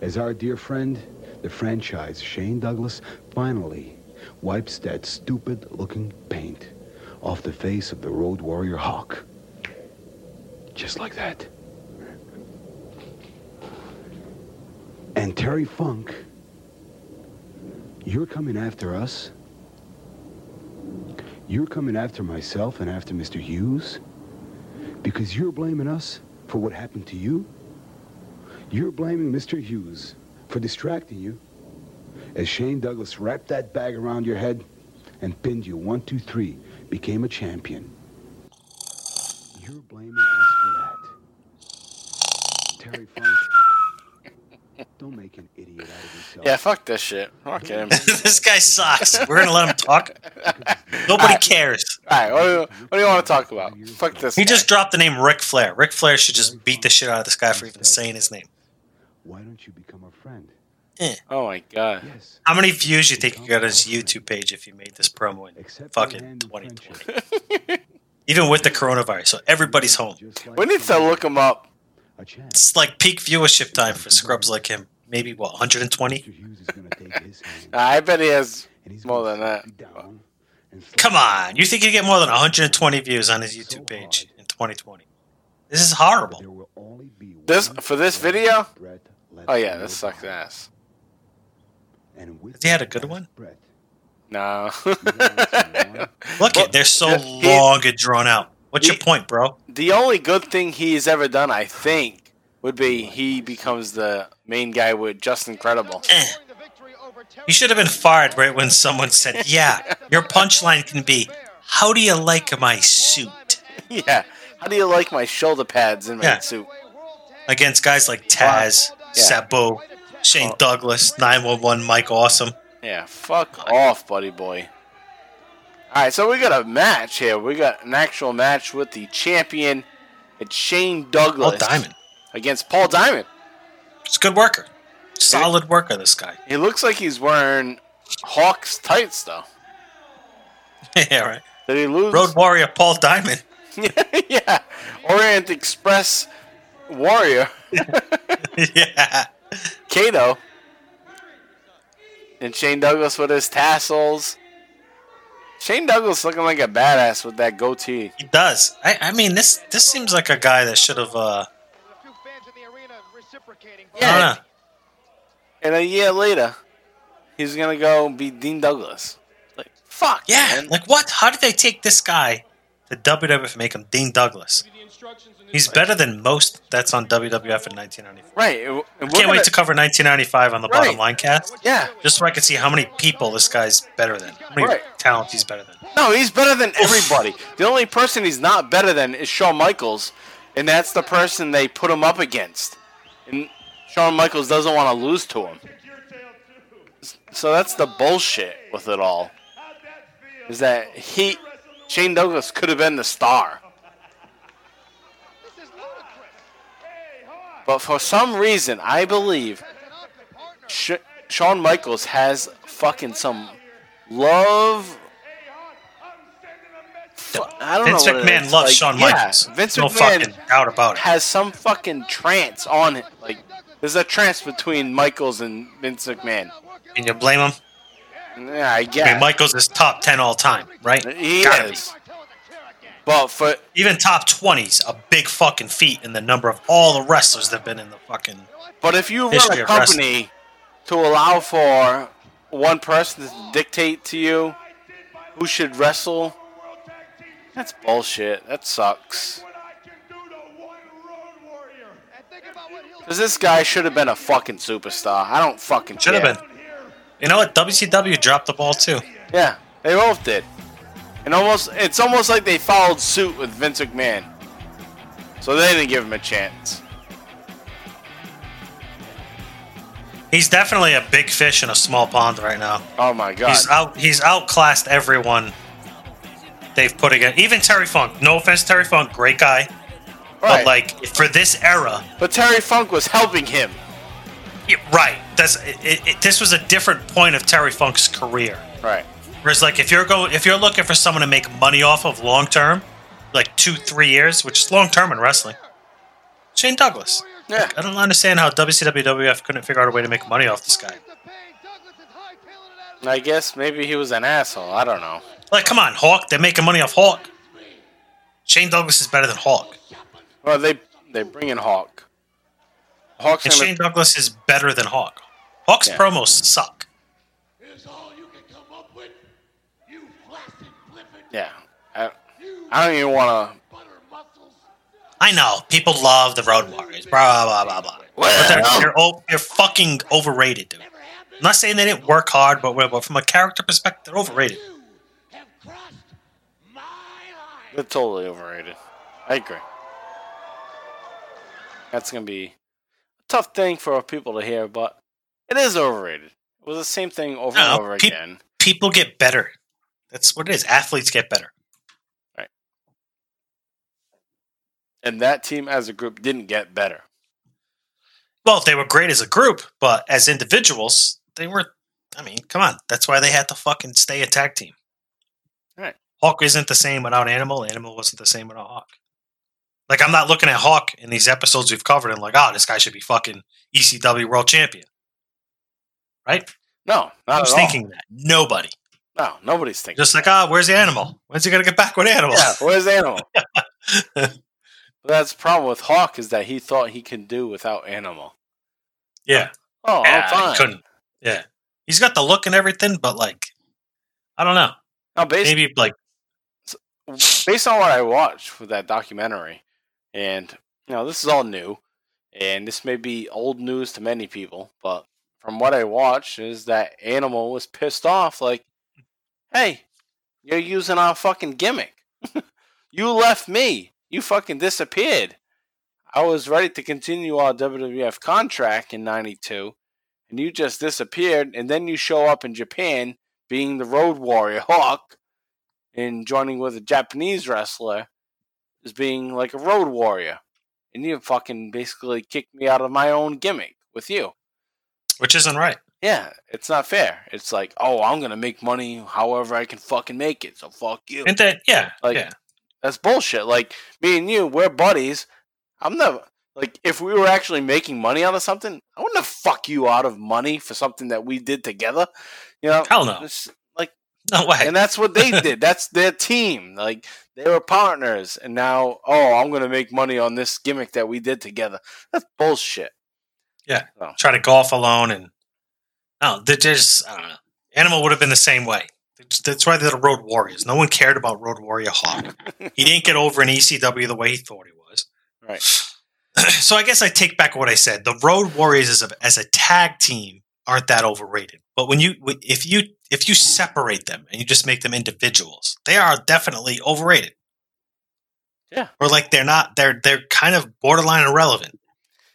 as our dear friend, the franchise, Shane Douglas, finally wipes that stupid looking paint off the face of the Road Warrior Hawk. Just like that. And Terry Funk, you're coming after us. You're coming after myself and after Mr. Hughes because you're blaming us for what happened to you. You're blaming Mr. Hughes for distracting you as Shane Douglas wrapped that bag around your head and pinned you one, two, three, became a champion. You're blaming. Terry Funk, don't make an idiot out of yourself. Yeah, fuck this shit. Fuck him. this guy sucks. We're gonna let him talk. Nobody cares. All right, what do, you, what do you want to talk about? Fuck this. He guy. just dropped the name Ric Flair. Ric Flair should just beat the shit out of this guy for even saying his name. Why don't you become a friend? Eh. Oh my god. How many views you think you got on his YouTube page if he made this promo in fucking 2020? Even with the coronavirus, so everybody's home. We need to look him up. It's like peak viewership time for scrubs like him. Maybe what 120? I bet he has more than that. Come on, you think he'd get more than 120 views on his YouTube page in 2020? This is horrible. This for this video? Oh yeah, this sucks ass. Has he had a good one? No. Look it, they're so long and drawn out. What's your point, bro? The only good thing he's ever done, I think, would be he becomes the main guy with Justin Credible. Eh. You should have been fired right when someone said, "Yeah, your punchline can be How do you like my suit? Yeah. How do you like my shoulder pads in my Yeah. suit? Against guys like Taz, Yeah. Sabu, Shane Douglas, 911 Mike Awesome. Yeah, fuck off, buddy boy. All right, so we got a match here. We got an actual match with the champion. It's Shane Douglas. Paul Diamond. Against Paul Diamond. He's a good worker. Solid worker, this guy. He looks like he's wearing Hawks tights, though. yeah, right. Did he lose? Road Warrior Paul Diamond. yeah. Orient Express Warrior. yeah. Kato. And Shane Douglas with his tassels. Shane Douglas looking like a badass with that goatee. He does. I, I mean, this this seems like a guy that should have. Uh, I don't. And a year later, he's gonna go be Dean Douglas. Like fuck. Yeah, man. like what? How did they take this guy to WWF and make him Dean Douglas? He's better than most that's on WWF in 1994. Right. I can't wait gonna- to cover 1995 on the bottom line cast. Yeah. Just so I can see how many people this guy's better than. How many Right. talents he's better than. No, he's better than everybody. the only person he's not better than is Shawn Michaels, and that's the person they put him up against. And Shawn Michaels doesn't want to lose to him. So that's the bullshit with it all. Is that he, Shane Douglas, could have been the star. But for some reason, I believe Sh- Shawn Michaels has fucking some love. I don't Vince know. what McMahon is. loves Like, Shawn yeah, Michaels. Vince no McMahon doubt about it. has some fucking trance on it. Like there's a trance between Michaels and Vince McMahon. Can you blame him? Yeah, I guess. I mean, Michaels is top 10 all time, right? he Gotta be. But for Even top 20's a big fucking feat in the number of all the wrestlers that have been in the fucking. But if you run a company to allow for one person to dictate to you who should wrestle, that's bullshit. That sucks. Because this guy should have been a fucking superstar. I don't fucking Should have been. You know what? WCW dropped the ball too. Yeah, they both did. And almost, it's almost like they followed suit with Vince McMahon. So they didn't give him a chance. He's definitely a big fish in a small pond right now. Oh my god. He's out. He's outclassed everyone they've put against. Even Terry Funk. No offense, Terry Funk, great guy. Right. But like for this era, But Terry Funk was helping him. yeah, right? That's it, it- this was a different point of Terry Funk's career. Right. Whereas, like, if you're going, if you're looking for someone to make money off of long term, like two, three years, which is long term in wrestling, Shane Douglas. Yeah. I don't understand how WCW WF couldn't figure out a way to make money off this guy. I guess maybe he was an asshole. I don't know. Like, come on, Hawk. They're making money off Hawk. Shane Douglas is better than Hawk, Well, they they bring in Hawk. Hawk's and Shane Douglas is better than Hawk. Hawk's Yeah. promos suck. Yeah. I, I don't even want to. I know people love the Road Warriors, blah blah blah blah. But they're, they're, o- they're fucking overrated, dude. I'm not saying they didn't work hard, but, but from a character perspective, they're overrated. They're totally overrated. I agree. That's gonna be a tough thing for people to hear, but it is overrated. It was the same thing over No, and over peop- again. People get better. That's what it is. Athletes get better. Right. And that team as a group didn't get better. Well, they were great as a group, but as individuals, they were. I mean, come on. That's why they had to fucking stay a tag team. Right. Hawk isn't the same without Animal. Animal wasn't the same without Hawk. Like, I'm not looking at Hawk in these episodes we've covered and like, oh, this guy should be fucking ECW world champion. Right? No, not Who's at all. thinking that? Nobody. No, nobody's thinking. Just like, ah, where's the animal? When's he gonna get back with animal? Yeah, where's the Animal? But that's the problem with Hawk is that he thought he can do without Animal. Yeah. Oh, Yeah, I'm fine. He couldn't. Yeah. He's got the look and everything, but like, I don't know. Now, based, Maybe like, based on what I watched with that documentary, and you know, this is all new, and this may be old news to many people, but from what I watched, is that Animal was pissed off. Like, hey, You're using our fucking gimmick. you left me. You fucking disappeared. I was ready to continue our WWF contract in 92, and you just disappeared, and then you show up in Japan being the Road Warrior Hawk and joining with a Japanese wrestler as being like a Road Warrior. And you fucking basically kicked me out of my own gimmick with you. Which isn't right. Yeah, it's not fair. It's like, oh, I'm gonna make money however I can fucking make it. So fuck you. And that, yeah, Like yeah. that's bullshit. Like me and you, we're buddies. I'm never like if we were actually making money out of something, I wouldn't have fuck you out of money for something that we did together. You know? Hell no. It's like No way. And that's what they did. That's their team. Like they were partners, and now oh, I'm gonna make money on this gimmick that we did together. That's bullshit. Yeah. Oh. Try to golf alone and no, they just I don't know. Animal would have been the same way. That's- why they're the Road Warriors. No one cared about Road Warrior Hawk. he didn't get over in ECW the way he thought he was. Right. so I guess I take back what I said. The Road Warriors as a as a tag team aren't that overrated. But when you if you if you separate them and you just make them individuals, they are definitely overrated. Yeah. Or like they're not they're they're kind of borderline irrelevant.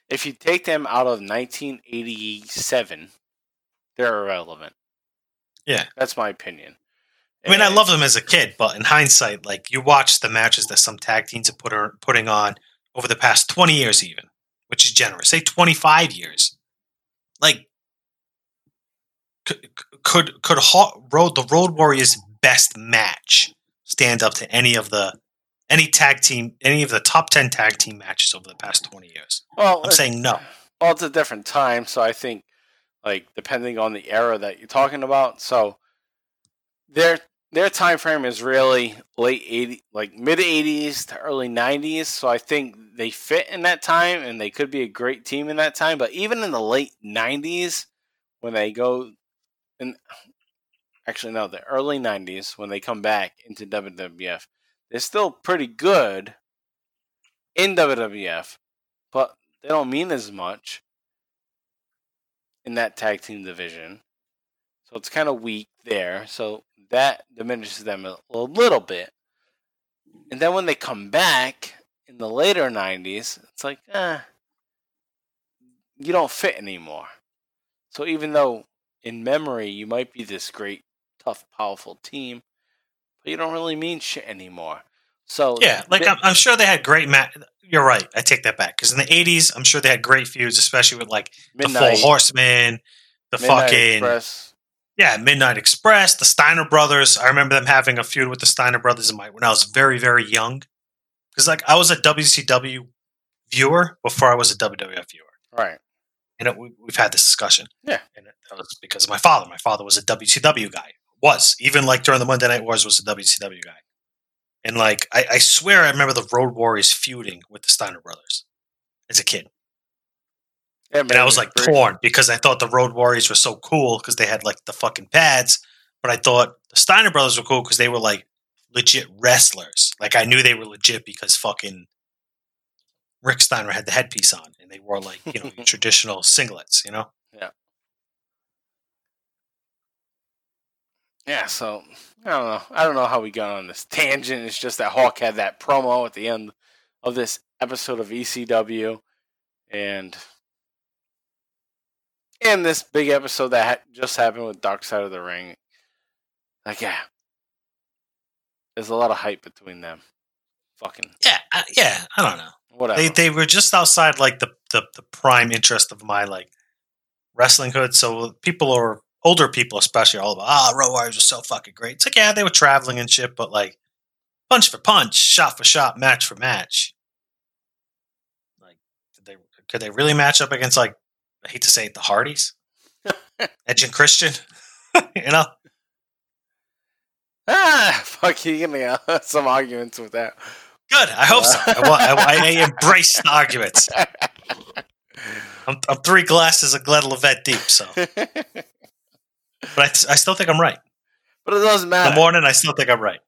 If you take them out of 1987, they're irrelevant. Yeah. That's my opinion. I mean, I love them as a kid, but in hindsight, like you watch the matches that some tag teams have put are putting on over the past twenty years, even, which is generous. Say twenty five years. Like, could could could road the Road Warriors best match stand up to any of the any tag team any of the top ten tag team matches over the past twenty years? Well, I'm saying no. Well, it's a different time, so I think, like, depending on the era that you're talking about, so their their time frame is really late 80, like mid 80s to early 90s. So I think they fit in that time, and they could be a great team in that time. But even in the late 90s, when they go, and actually no, the early 90s when they come back into WWF, they're still pretty good in WWF, but they don't mean as much in that tag team division. So it's kind of weak there. So that diminishes them a, a little bit. And then when they come back in the later 90s, it's like, eh, you don't fit anymore. So even though in memory you might be this great, tough, powerful team, but you don't really mean shit anymore. So Yeah, like they- I'm, I'm sure they had great match. You're right. I take that back because in the '80s, I'm sure they had great feuds, especially with like the Midnight- Four Horsemen, the Midnight fucking Express. yeah, Midnight Express, the Steiner Brothers. I remember them having a feud with the Steiner Brothers in my when I was very very young. Because like I was a WCW viewer before I was a WWF viewer. Right. And it, we, we've had this discussion. Yeah. And that was because of my father. My father was a WCW guy. Was even like during the Monday Night Wars was a WCW guy. And like I, I swear I remember the Road Warriors feuding with the Steiner Brothers as a kid. Yeah, And I was like torn because I thought the Road Warriors were so cool because they had like the fucking pads, but I thought the Steiner brothers were cool because they were like legit wrestlers. Like I knew they were legit because fucking Rick Steiner had the headpiece on and they wore like, you know, traditional singlets, you know? Yeah. So I don't know. I don't know how we got on this tangent. It's just that Hawk had that promo at the end of this episode of ECW, and and this big episode that ha- just happened with Dark Side of the Ring. Like, yeah, there's a lot of hype between them. Fucking Yeah, I, yeah, I don't know. whatever. They they were just outside like the, the the prime interest of my like wrestling hood. So people are older people especially are all about ah Road Warriors are so fucking great. It's like yeah, they were traveling and shit, but like punch for punch, shot for shot, match for match. Like did they could they really match up against like I hate to say it, the Hardys? Edge and Christian? you know? ah, fuck you, give me uh, some arguments with that. Good. I hope so. I, I, I embrace the arguments. I'm, I'm three glasses of Glenlivet deep, so. But I, I still think I'm right. But it doesn't matter. In the morning, I still think I'm right.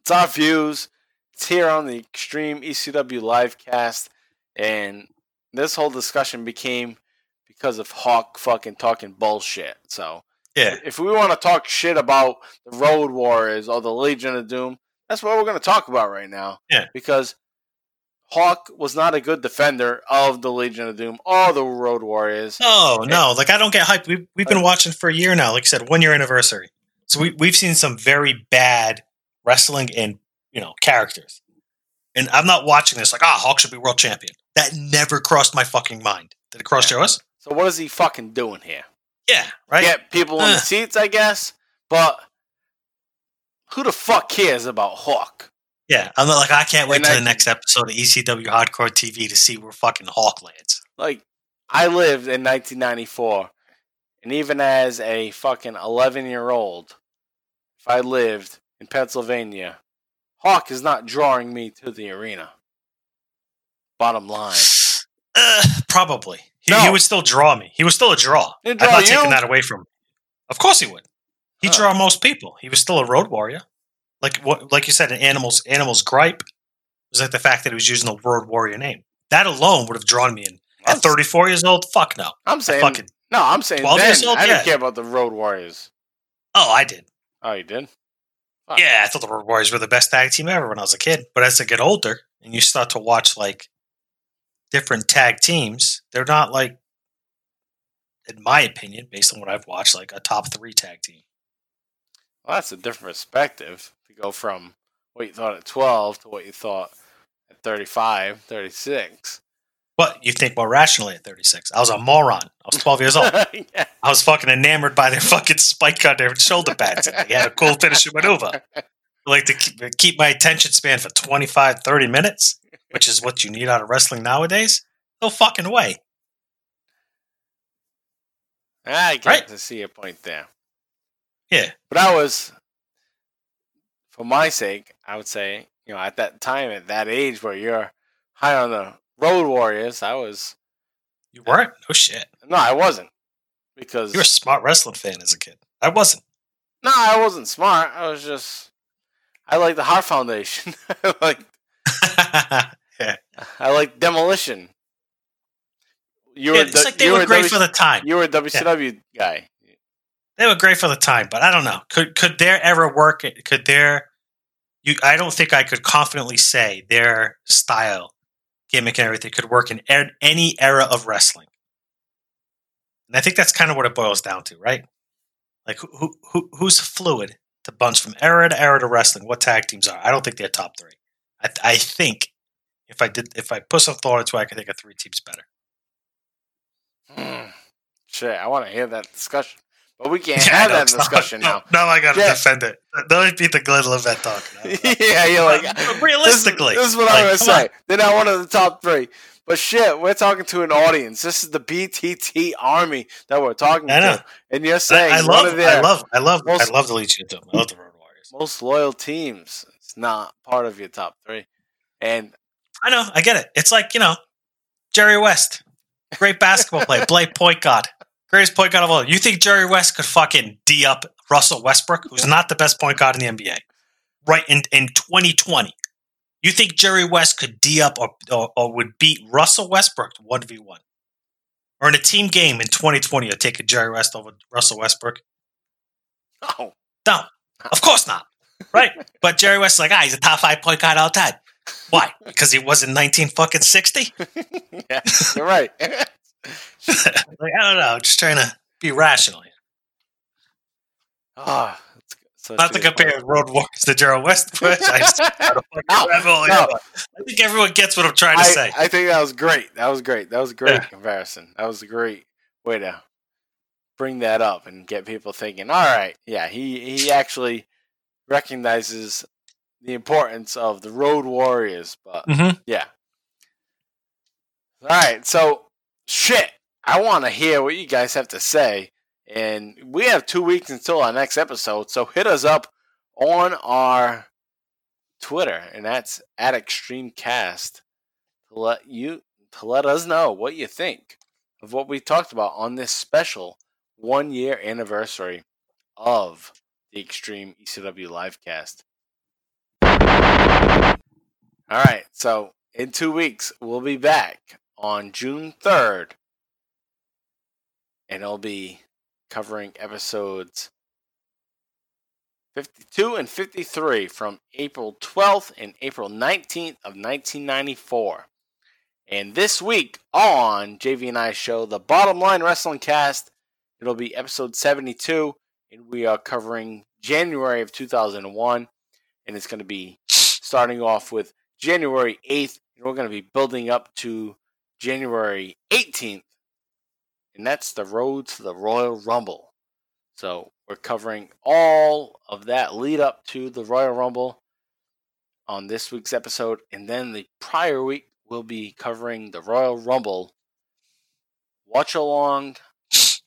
It's our views. It's here on the Extreme ECW livecast, and this whole discussion became because of Hawk fucking talking bullshit. So Yeah. If we want to talk shit about the Road Warriors or the Legion of Doom, that's what we're going to talk about right now. Yeah. Because Hawk was not a good defender of the Legion of Doom or the Road Warriors. No, no. Like I don't get hyped. We've we've been watching for a year now. Like I said, one year anniversary. So we we've seen some very bad wrestling and you know characters. And I'm not watching this like, ah, Hawk should be world champion. That never crossed my fucking mind. Did it cross yours? So what is he fucking doing here? Yeah, right. Get people in the seats, I guess. But who the fuck cares about Hawk? Yeah, I'm not like I can't wait And to I- the next episode of ECW Hardcore TV to see where fucking Hawk lands. Like, I lived in 1994, and even as a fucking 11 year old, if I lived in Pennsylvania, Hawk is not drawing me to the arena. Bottom line. Uh, probably. He, No. he would still draw me. He was still a draw. He'd I'm not you? taking that away from him. Of course he would. He Huh. draw most people. He was still a road warrior. Like what like you said, an animal's animal's gripe was like the fact that he was using the road warrior name. That alone would have drawn me in. At 34 years old, fuck no. I'm saying, fucking- no, I'm saying 12 then, years old? I didn't care about the Road Warriors. Oh, I did. Oh, you did? Yeah, I thought the Road Warriors were the best tag team ever when I was a kid. But as I get older and you start to watch like different tag teams, they're not like, in my opinion, based on what I've watched, like a top three tag team. Well, that's a different perspective to go from what you thought at 12 to what you thought at 35, 36. But you think more rationally at 36. I was a moron. I was 12 years old. yeah. I was fucking enamored by their fucking spike on their shoulder pads. And they had a cool finishing maneuver. Like to keep, keep my attention span for 25, 30 minutes, which is what you need out of wrestling nowadays. No fucking way. I get Right. to see a point there. Yeah. But I was, for my sake, I would say, you know, at that time, at that age where you're high on the Road Warriors, I was. You weren't? No shit. No, I wasn't. Because. You were a smart wrestling fan as a kid. I wasn't. No, I wasn't smart. I was just. I like the Heart Foundation. I like. yeah. I like Demolition. You Yeah, were it's the- like they you were great W- for the time. You were a WCW guy. They were great for the time, but I don't know. Could could their era work? Could their you? I don't think I could confidently say their style, gimmick, and everything could work in er- any era of wrestling. And I think that's kind of what it boils down to, right? Like who, who, who who's fluid to bunch from era to era to wrestling? What tag teams are? I don't think they're top three. I, I think if I did, if I put some thought into it, I could think of three teams better. Hmm. Shit, I want to hear that discussion. But we can't Yeah, have know, that it's not- discussion no, now. Now I got to Yeah. defend it. Don't beat the Glenlivet talk. yeah, you're like But realistically, This, this is what like, I'm gonna say. on. They're not one of the top three. But shit, we're talking to an audience. This is the BTT army that we're talking I know. to, and you're saying I, I one love, of their I love, I love, most- I love the Legion of Doom. I love the Road Warriors. most loyal teams. It's not part of your top three. And I know, I get it. It's like you know, Jerry West, great basketball player, Blake point guard, greatest point guard of all. You think Jerry West could fucking d up Russell Westbrook, who's not the best point guard in the NBA, right in in 2020? You think Jerry West could d up or, or, or would beat Russell Westbrook one v one, or in a team game in 2020, you're taking Jerry West over Russell Westbrook? oh, No, of course not. Right? but Jerry West's like, ah, he's a top five point guard all time. Why? Because he was in 19 fucking 60? yeah, you're right. like, I don't know. Just trying to be rational. Ah, that's such Not to compare Road Warriors to Gerald West, I just fucking No, grab all the no. I think everyone gets what I'm trying to I, say. I think that was great. That was great. That was a great Yeah. comparison. That was a great way to bring that up and get people thinking. All right, yeah, he he actually recognizes the importance of the Road Warriors. But Mhm. yeah, all right. So shit, I want to hear what you guys have to say, and we have two weeks until our next episode. So hit us up on our Twitter, and that's at ExtremeCast to let you to let us know what you think of what we talked about on this special one year anniversary of the Extreme ECW livecast. All right, so in two weeks we'll be back on June third, and I'll be covering episodes 52 and 53 from April 12th and April 19th of 1994. And this week on JV and I show the Bottom Line Wrestling Cast, it'll be episode 72, and we are covering January of 2001, and it's going to be starting off with January 8th, and we're going to be building up to January 18th, and that's the road to the Royal Rumble. So we're covering all of that lead up to the Royal Rumble on this week's episode, and then the prior week we'll be covering the Royal Rumble watch along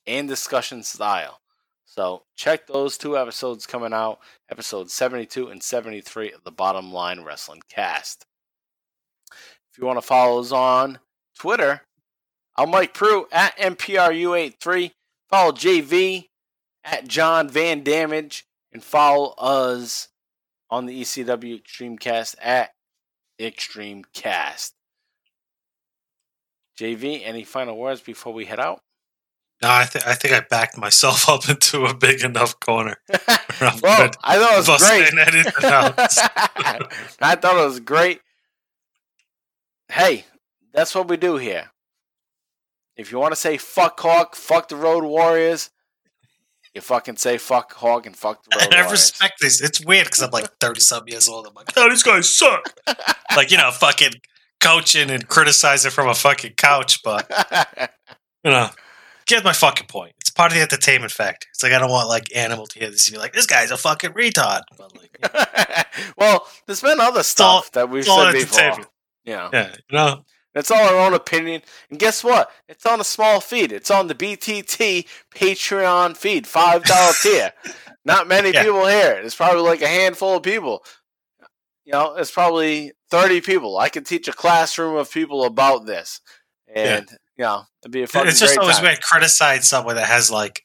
and discussion style. So check those two episodes coming out, episode 72 and 73 of the Bottom Line Wrestling Cast. If you want to follow us on Twitter, I'm Mike Pru at MPRU83. Follow JV at John Van Damage and follow us on the ECW Extremecast at Extremecast. JV, any final words before we head out? No, I think I think I backed myself up into a big enough corner. Well. I thought it was great. that in and out. I thought it was great. Hey, that's what we do here. If you want to say fuck Hawk, fuck the Road Warriors, you fucking say fuck Hawk and fuck the Road And I respect this. It's weird because I'm like 30 something years old. I'm like, oh, these guys suck. like, you know, fucking coaching and criticizing from a fucking couch. But, you know, get my fucking point. It's part of the entertainment factor. It's like, I don't want like Animal to hear this and be like, this guy's a fucking retard. But, like, well, there's been other stuff that we've said before. Yeah. Yeah, you know, It's all our own opinion. And guess what? It's on a small feed. It's on the BTT Patreon feed, $5 tier. Not many Yeah. people hear it. It's probably like a handful of people. You know, it's probably 30 people. I could teach a classroom of people about this. And, you know, it'd be a fucking it's just always time. weird criticize someone that has like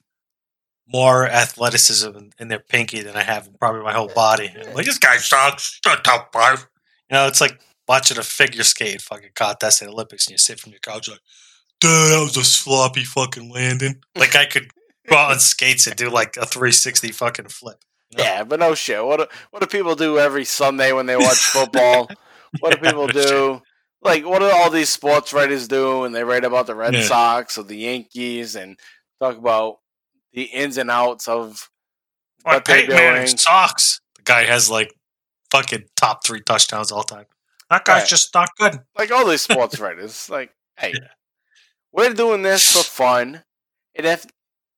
more athleticism in- their pinky than I have in probably my whole body. Like this guy sucks. Top five. You know, it's like watching a figure skate fucking contest in the Olympics, and you sit from your couch like, "Dude, that was a sloppy fucking landing." Like I could go out on skates and do like a 360 fucking flip. Yeah, but no shit. What do, what do people do every Sunday when they watch football? what do people do? Like, what do all these sports writers do when they write about the Red Yeah. Sox or the Yankees and talk about the ins and outs of Like what they're doing? sucks. The guy has like fucking top three touchdowns all time. That guy's Right. just not good. Like all these sports writers. Like, hey, we're doing this for fun, and if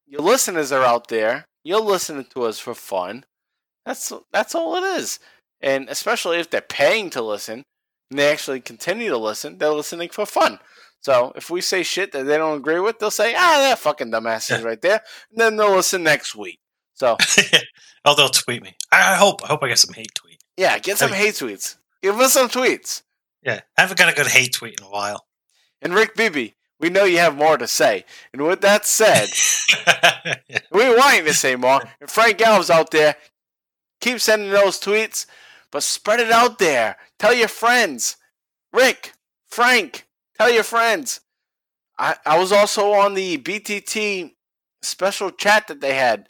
your listeners are out there, you're listening to us for fun. That's that's all it is. And especially if they're paying to listen and they actually continue to listen, they're listening for fun. So if we say shit that they don't agree with, they'll say, "Ah, that fucking dumbasses right there," and then they'll listen next week. So Oh, they'll tweet me. I I hope. I hope I get some hate tweet. yeah, get some hate tweets. Give us some tweets. Yeah, I haven't got a good hate tweet in a while. And Rick Bibi, we know you have more to say. And with that said, we want you to say more. And Frank Gallows out there, keep sending those tweets, but spread it out there. Tell your friends. Rick, Frank, tell your friends. I, I was also on the BTT special chat that they had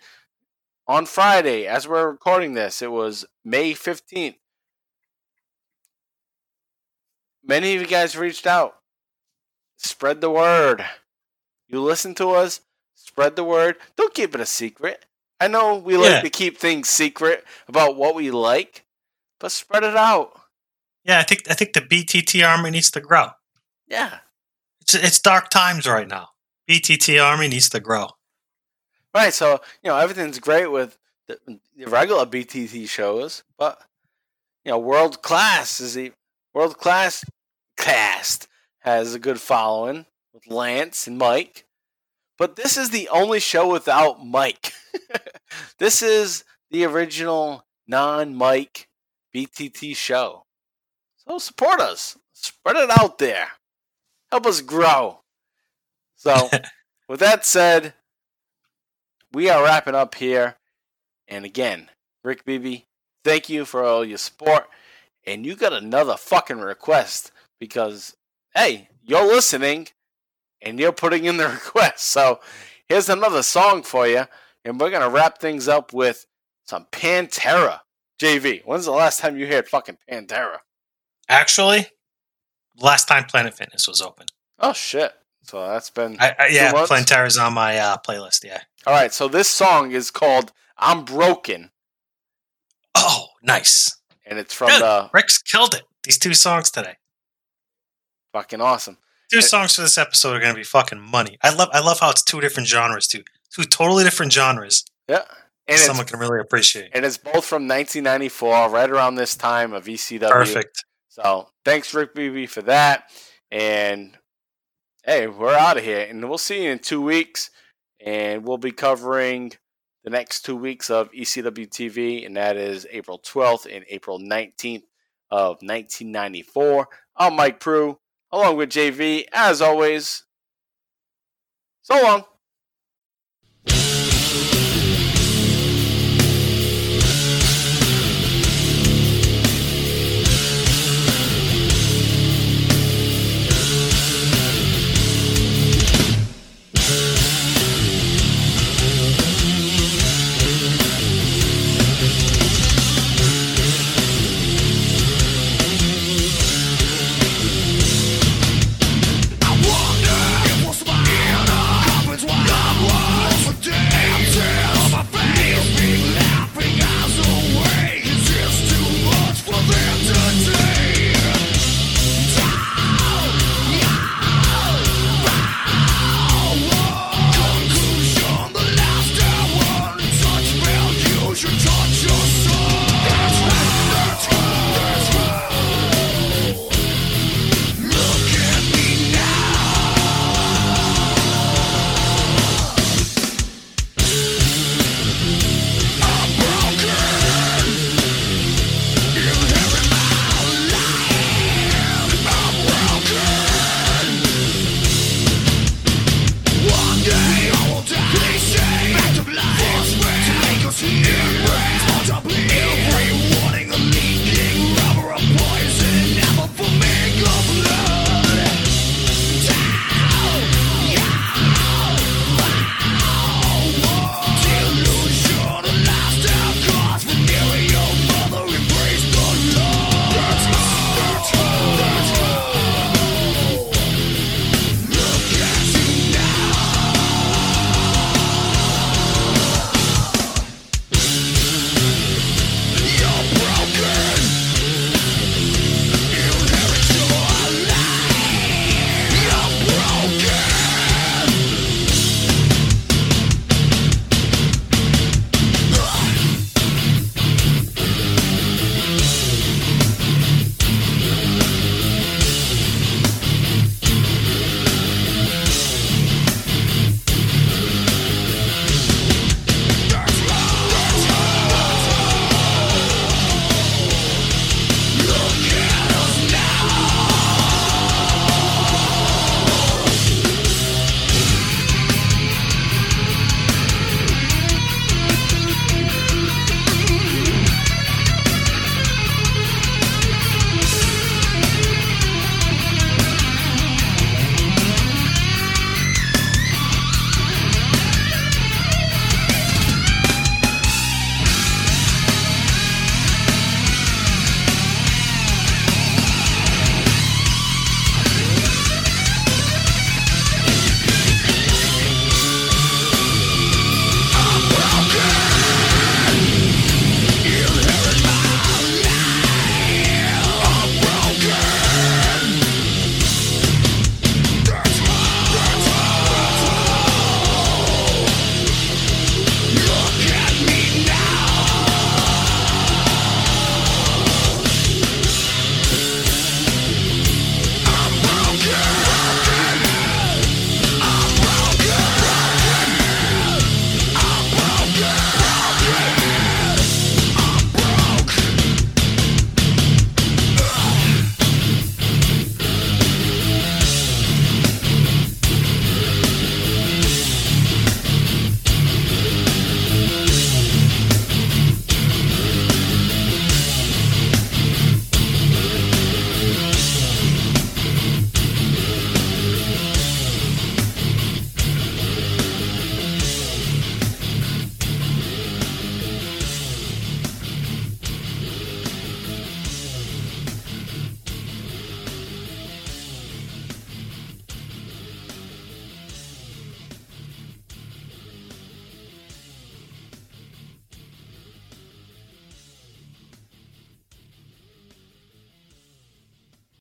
on Friday as we're recording this. It was May 15th. Many of you guys reached out. Spread the word. You listen to us, spread the word. Don't keep it a secret. I know we like Yeah. to keep things secret about what we like, but spread it out. Yeah, I think I think the BTT army needs to grow. Yeah. It's it's dark times right now. BTT army needs to grow. Right, so you know everything's great with the, the regular BTT shows, but you know world class is the world class cast has a good following with Lance and Mike, but this is the only show without Mike. this is the original non-Mike BTT show, so support us, spread it out there, help us grow. So, with that said we are wrapping up here. And again, Rick Beebe, thank you for all your support. And you got another fucking request because, hey, you're listening and you're putting in the request. So here's another song for you, and we're gonna wrap things up with some Pantera. JV, when's the last time you heard fucking Pantera? Actually, last time Planet Fitness was open. Oh shit! So that's been I, I, yeah, months? Pantera's on my uh, playlist. Yeah. All right, so this song is called "I'm Broken." Oh, nice. And it's from Good. the Rick's killed it. These two songs today. fucking awesome. Two songs for this episode are going to be fucking money. I love. I love how it's two different genres too. Two totally different genres. Yeah, and someone can really appreciate. and it's both from 1994, right around this time of ECW. Perfect. So thanks, Rick BB, for that. And hey, we're out of here, and we'll see you in two weeks. And we'll be covering the next two weeks of ECW TV, and that is April 12th and April 19th of 1994. I'm Mike Pru, along with JV. As always, so long.